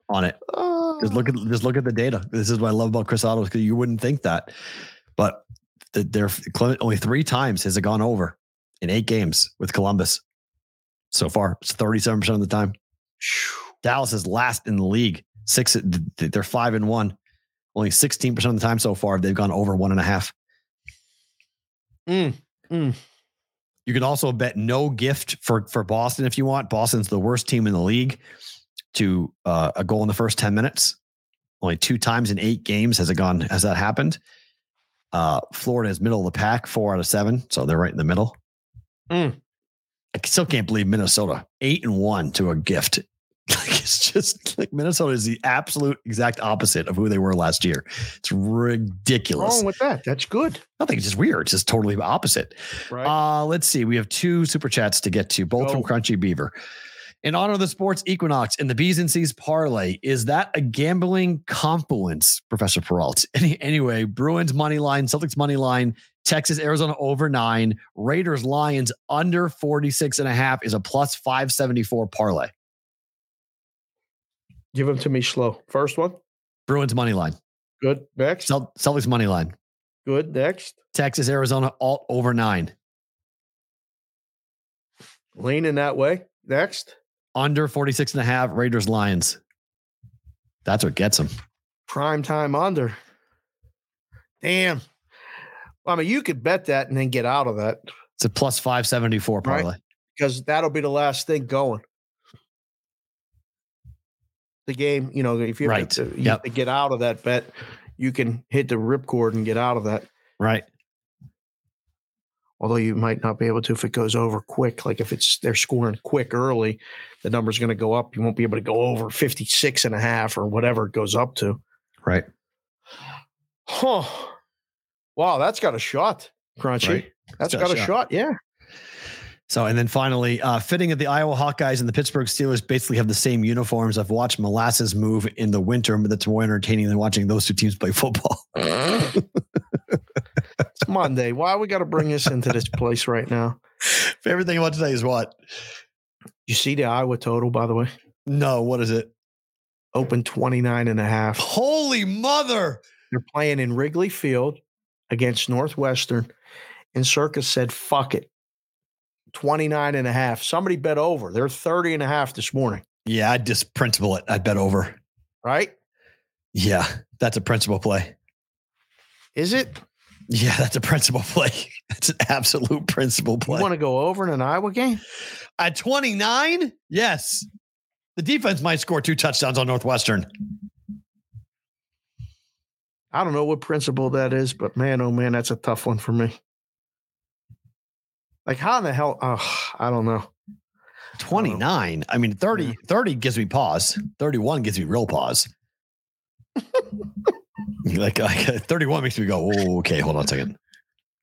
on it. Ah. Just look at just look at the data. This is what I love about Chris Otto because you wouldn't think that, but they're only three times has it gone over in eight games with Columbus so far. It's thirty seven percent of the time. Dallas is last in the league. Six, they're five and one. Only sixteen percent of the time so far they've gone over one and a half. Mm, mm. You can also bet no gift for for Boston if you want. Boston's the worst team in the league to uh, a goal in the first ten minutes. Only two times in eight games has it gone. Has that happened? Uh, Florida is middle of the pack, four out of seven, so they're right in the middle. Mm. I still can't believe Minnesota eight and one to a gift. Like it's just like Minnesota is the absolute exact opposite of who they were last year. It's ridiculous. wrong with that? That's good, I think it's just weird. It's just totally opposite. right? Uh, let's see. We have two super chats to get to, both from Crunchy Beaver. In honor of the sports equinox and the B's and C's parlay, is that a gambling confluence, Professor Perrault? Any, anyway, Bruins money line, Celtics money line, Texas, Arizona over nine, Raiders, Lions under 46 and a half is a plus 574 parlay. Give them to me slow. First one, Bruins money line, good. Next, Cel- Celtics money line, good. Next, Texas, Arizona alt over nine, leaning that way. Next, under 46 and a half, Raiders, Lions. That's what gets them. prime time under. Damn. I mean, you could bet that and then get out of that It's a plus 574 Right. because that'll be the last thing going. The game, you know, if you Right. to, you Yep. have to get out of that bet, you can hit the ripcord and get out of that. Right. Although you might not be able to if it goes over quick. Like if it's they're scoring quick early, the number's going to go up. You won't be able to go over 56 and a half or whatever it goes up to. Right. Huh. Wow, that's got a shot, Crunchy. Right. That's got got, a a shot. shot. Yeah. So, and then finally, uh, fitting that the Iowa Hawkeyes and the Pittsburgh Steelers basically have the same uniforms. I've watched molasses move in the winter, but that's more entertaining than watching those two teams play football. It's Monday. Why we got to bring this into this place right now? Favorite thing about today is what? You see the Iowa total, by the way? No, what is it? Open 29 and a half. Holy mother! They're playing in Wrigley Field against Northwestern. And Circa said, fuck it. 29 and a half. Somebody bet over. They're 30 and a half this morning, Yeah, I'd just principle it. I'd bet over. right? Yeah, that's a principle play. Is it? Yeah, that's a principal play. That's an absolute principal play. You want to go over in an Iowa game? At 29, yes. The defense might score two touchdowns on Northwestern. I don't know what principle that is, but man, oh man, that's a tough one for me. Like, how in the hell? Oh, I don't know. 29. I mean, 30, 30 gives me pause. 31 gives me real pause. like, like 31 makes me go, oh, okay, hold on a second.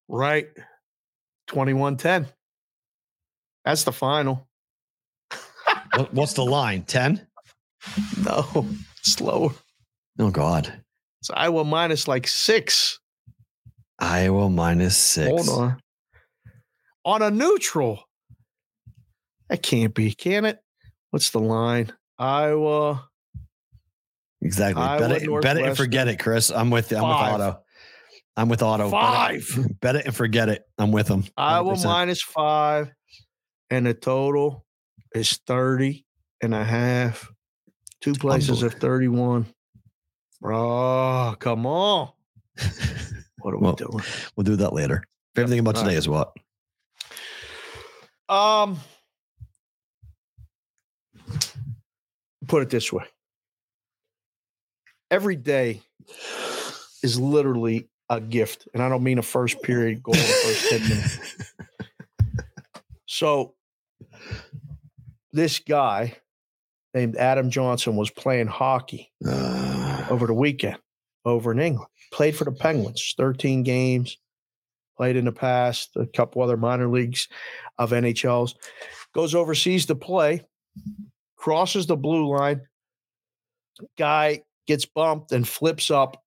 Right. 21 10. That's the final. What, what's the line? 10? No, slower. Oh, God. It's Iowa minus like six. Iowa minus six. Hold on. On a neutral. That can't be, can it? What's the line? Iowa. Exactly. Iowa, bet it, bet it and forget it, Chris. I'm with I'm Five. with Otto. I'm with Otto. Bet it- Five. Bet it, and forget it. I'm with him. Iowa 100%. minus five, and the total is 30 and a half. Two places of 31. Bro, come on. What are we Well, doing? We'll do that later. Favorite thing about All today right. is what? Um, put it this way: every day is literally a gift, and I don't mean a first period goal, first minutes. So, this guy named Adam Johnson was playing hockey Uh, over the weekend over in England. Played for the Penguins, 13 games, played in the past, a couple other minor leagues of NHLs. Goes overseas to play, crosses the blue line. Guy gets bumped and flips up.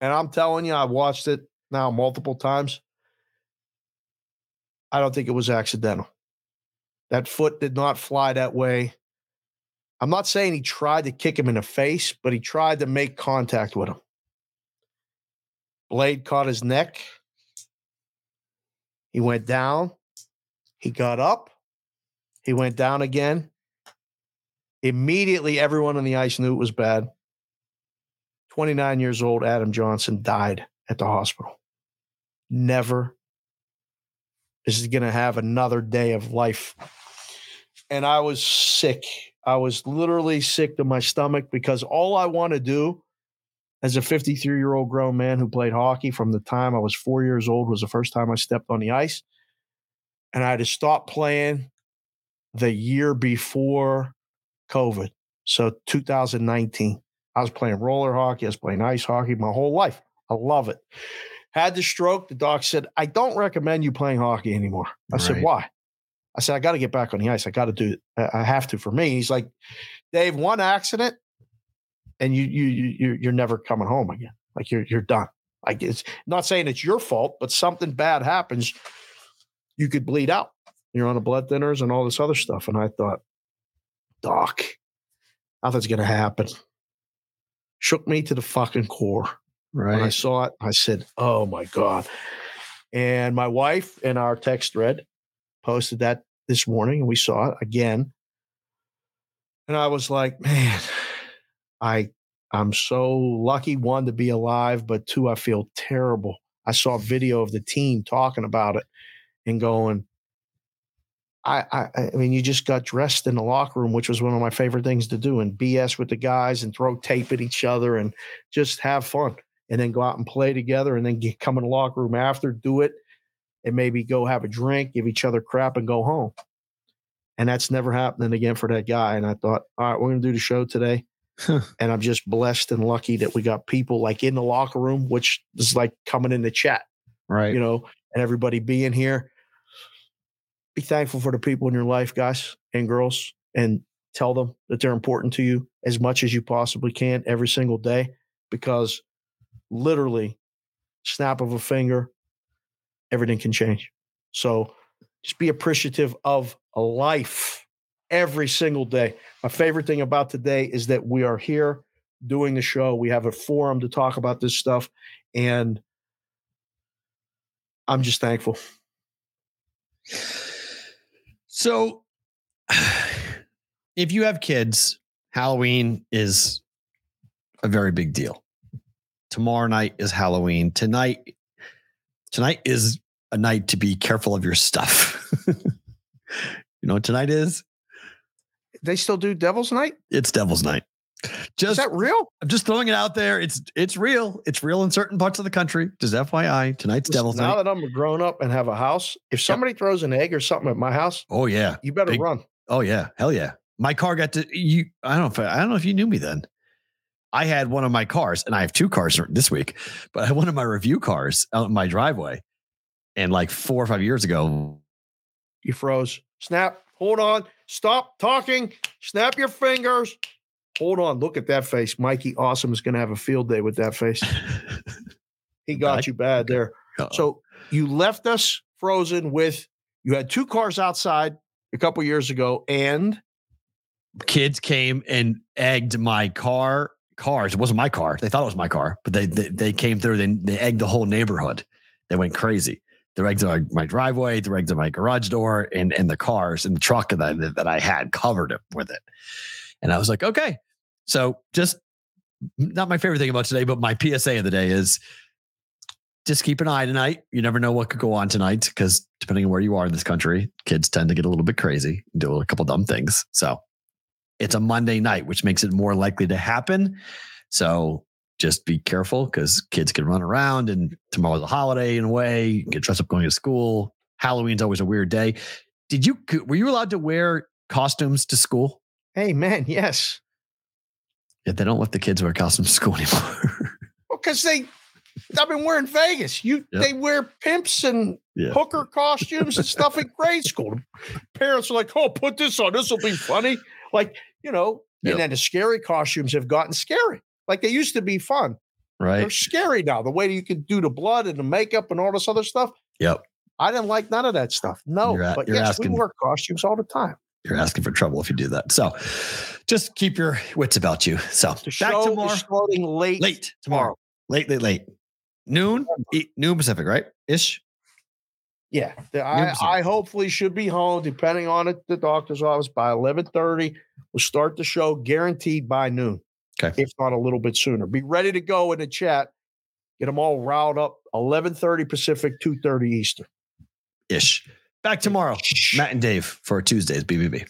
And I'm telling you, I've watched it now multiple times. I don't think it was accidental. That foot did not fly that way. I'm not saying he tried to kick him in the face, but he tried to make contact with him. Blade caught his neck. He went down. He got up. He went down again. Immediately, everyone on the ice knew it was bad. 29 years old, Adam Johnson died at the hospital. Never is he going to have another day of life. And I was sick. I was literally sick to my stomach because all I want to do as a 53 year old grown man who played hockey from the time I was four years old was the first time I stepped on the ice. And I had to stop playing the year before COVID. So 2019, I was playing roller hockey, I was playing ice hockey my whole life. I love it. Had the stroke. The doc said, I don't recommend you playing hockey anymore. I said, why? I said, I got to get back on the ice. I got to do it. I have to for me. He's like, Dave, one accident and you you you you're- you're never coming home again. Like you're you're done. Like it's not saying it's your fault, but something bad happens, you could bleed out. You're on the blood thinners and all this other stuff. And I thought, Doc, nothing's gonna happen. Shook me to the fucking core. When I saw it, I said, "Oh my god!" And my wife in our text thread posted that this morning, and we saw it again. And I was like, "Man, I I'm so lucky one to be alive, but two, I feel terrible." I saw a video of the team talking about it and going, I, I, I mean, you just got dressed in the locker room, which was one of my favorite things to do, and BS with the guys and throw tape at each other and just have fun and then go out and play together and then get, come in the locker room after, do it, and maybe go have a drink, give each other crap, and go home. And that's never happening again for that guy. And I thought, all right, we're going to do the show today. and I'm just blessed and lucky that we got people like in the locker room, which is like coming in the chat, Right. you know, and everybody being here. Be thankful for the people in your life, guys and girls, and tell them that they're important to you as much as you possibly can every single day because literally snap of a finger everything can change. So just be appreciative of life every single day. My favorite thing about today is that we are here doing the show. We have a forum to talk about this stuff and i'm just thankful So, if you have kids, Halloween is a very big deal. Tomorrow night is Halloween. Tonight, tonight is a night to be careful of your stuff. you know what tonight is? they still do devil's night It's Devil's Night. Is Just that real I'm just throwing it out there. It's it's real. It's real in certain parts of the country. Just FYI, tonight's Listen, Devil's now Night. that i'm a grown up and have a house if somebody throws an egg or something at my house Oh yeah. you better Big- run Oh yeah, hell yeah. My car got to you. I don't know if I don't know if you knew me then. I had one of my cars, and I have two cars this week, but I had one of my review cars out in my driveway. And like four or five years ago, You froze. Snap. Hold on. Stop talking. Snap your fingers. Hold on. Look at that face. Mikey Awesome is going to have a field day with that face. He got Back? you bad there. Uh-oh. So you left us frozen with you had two cars outside a couple years ago and kids came and egged my car. Cars. It wasn't my car. They thought it was my car, but they they, they came through. They they egged the whole neighborhood. They went crazy. They egged my, my driveway. They egged my garage door, and and the cars and the truck that I, that I had covered it with it. And I was like, okay. So just not my favorite thing about today, but my PSA of the day is just keep an eye tonight. You never know what could go on tonight because depending on where you are in this country, kids tend to get a little bit crazy, and do a couple dumb things. So it's a Monday night, which makes it more likely to happen. So just be careful because kids can run around and tomorrow's a holiday in a way. You get dressed up going to school. Halloween's always a weird day. Did you were you allowed to wear costumes to school? Hey man, yes. Yeah, they don't let the kids wear costumes to school anymore. well, because they I've been wearing Vegas. You yep. they wear pimps and yeah. hooker costumes and stuff in grade school. Parents are like, "Oh, put this on. This will be funny." Like you know, yep. and then the scary costumes have gotten scary. Like they used to be fun. Right. They're scary now. The way you can do the blood and the makeup and all this other stuff. Yep. I didn't like none of that stuff. No, at, but yes, asking, we wear costumes all the time. You're asking for trouble if you do that. So just keep your wits about you. So the back tomorrow. starting late. Late tomorrow. Late, late, late. Noon, noon Pacific, right? Ish. Yeah, I, I hopefully should be home, depending on it, the doctor's office by eleven thirty. We'll start the show guaranteed by noon. Okay, if not a little bit sooner. Be ready to go in the chat. Get them all riled up. Eleven thirty Pacific, two thirty Eastern. Ish. Back tomorrow, Matt and Dave for Tuesdays BVB.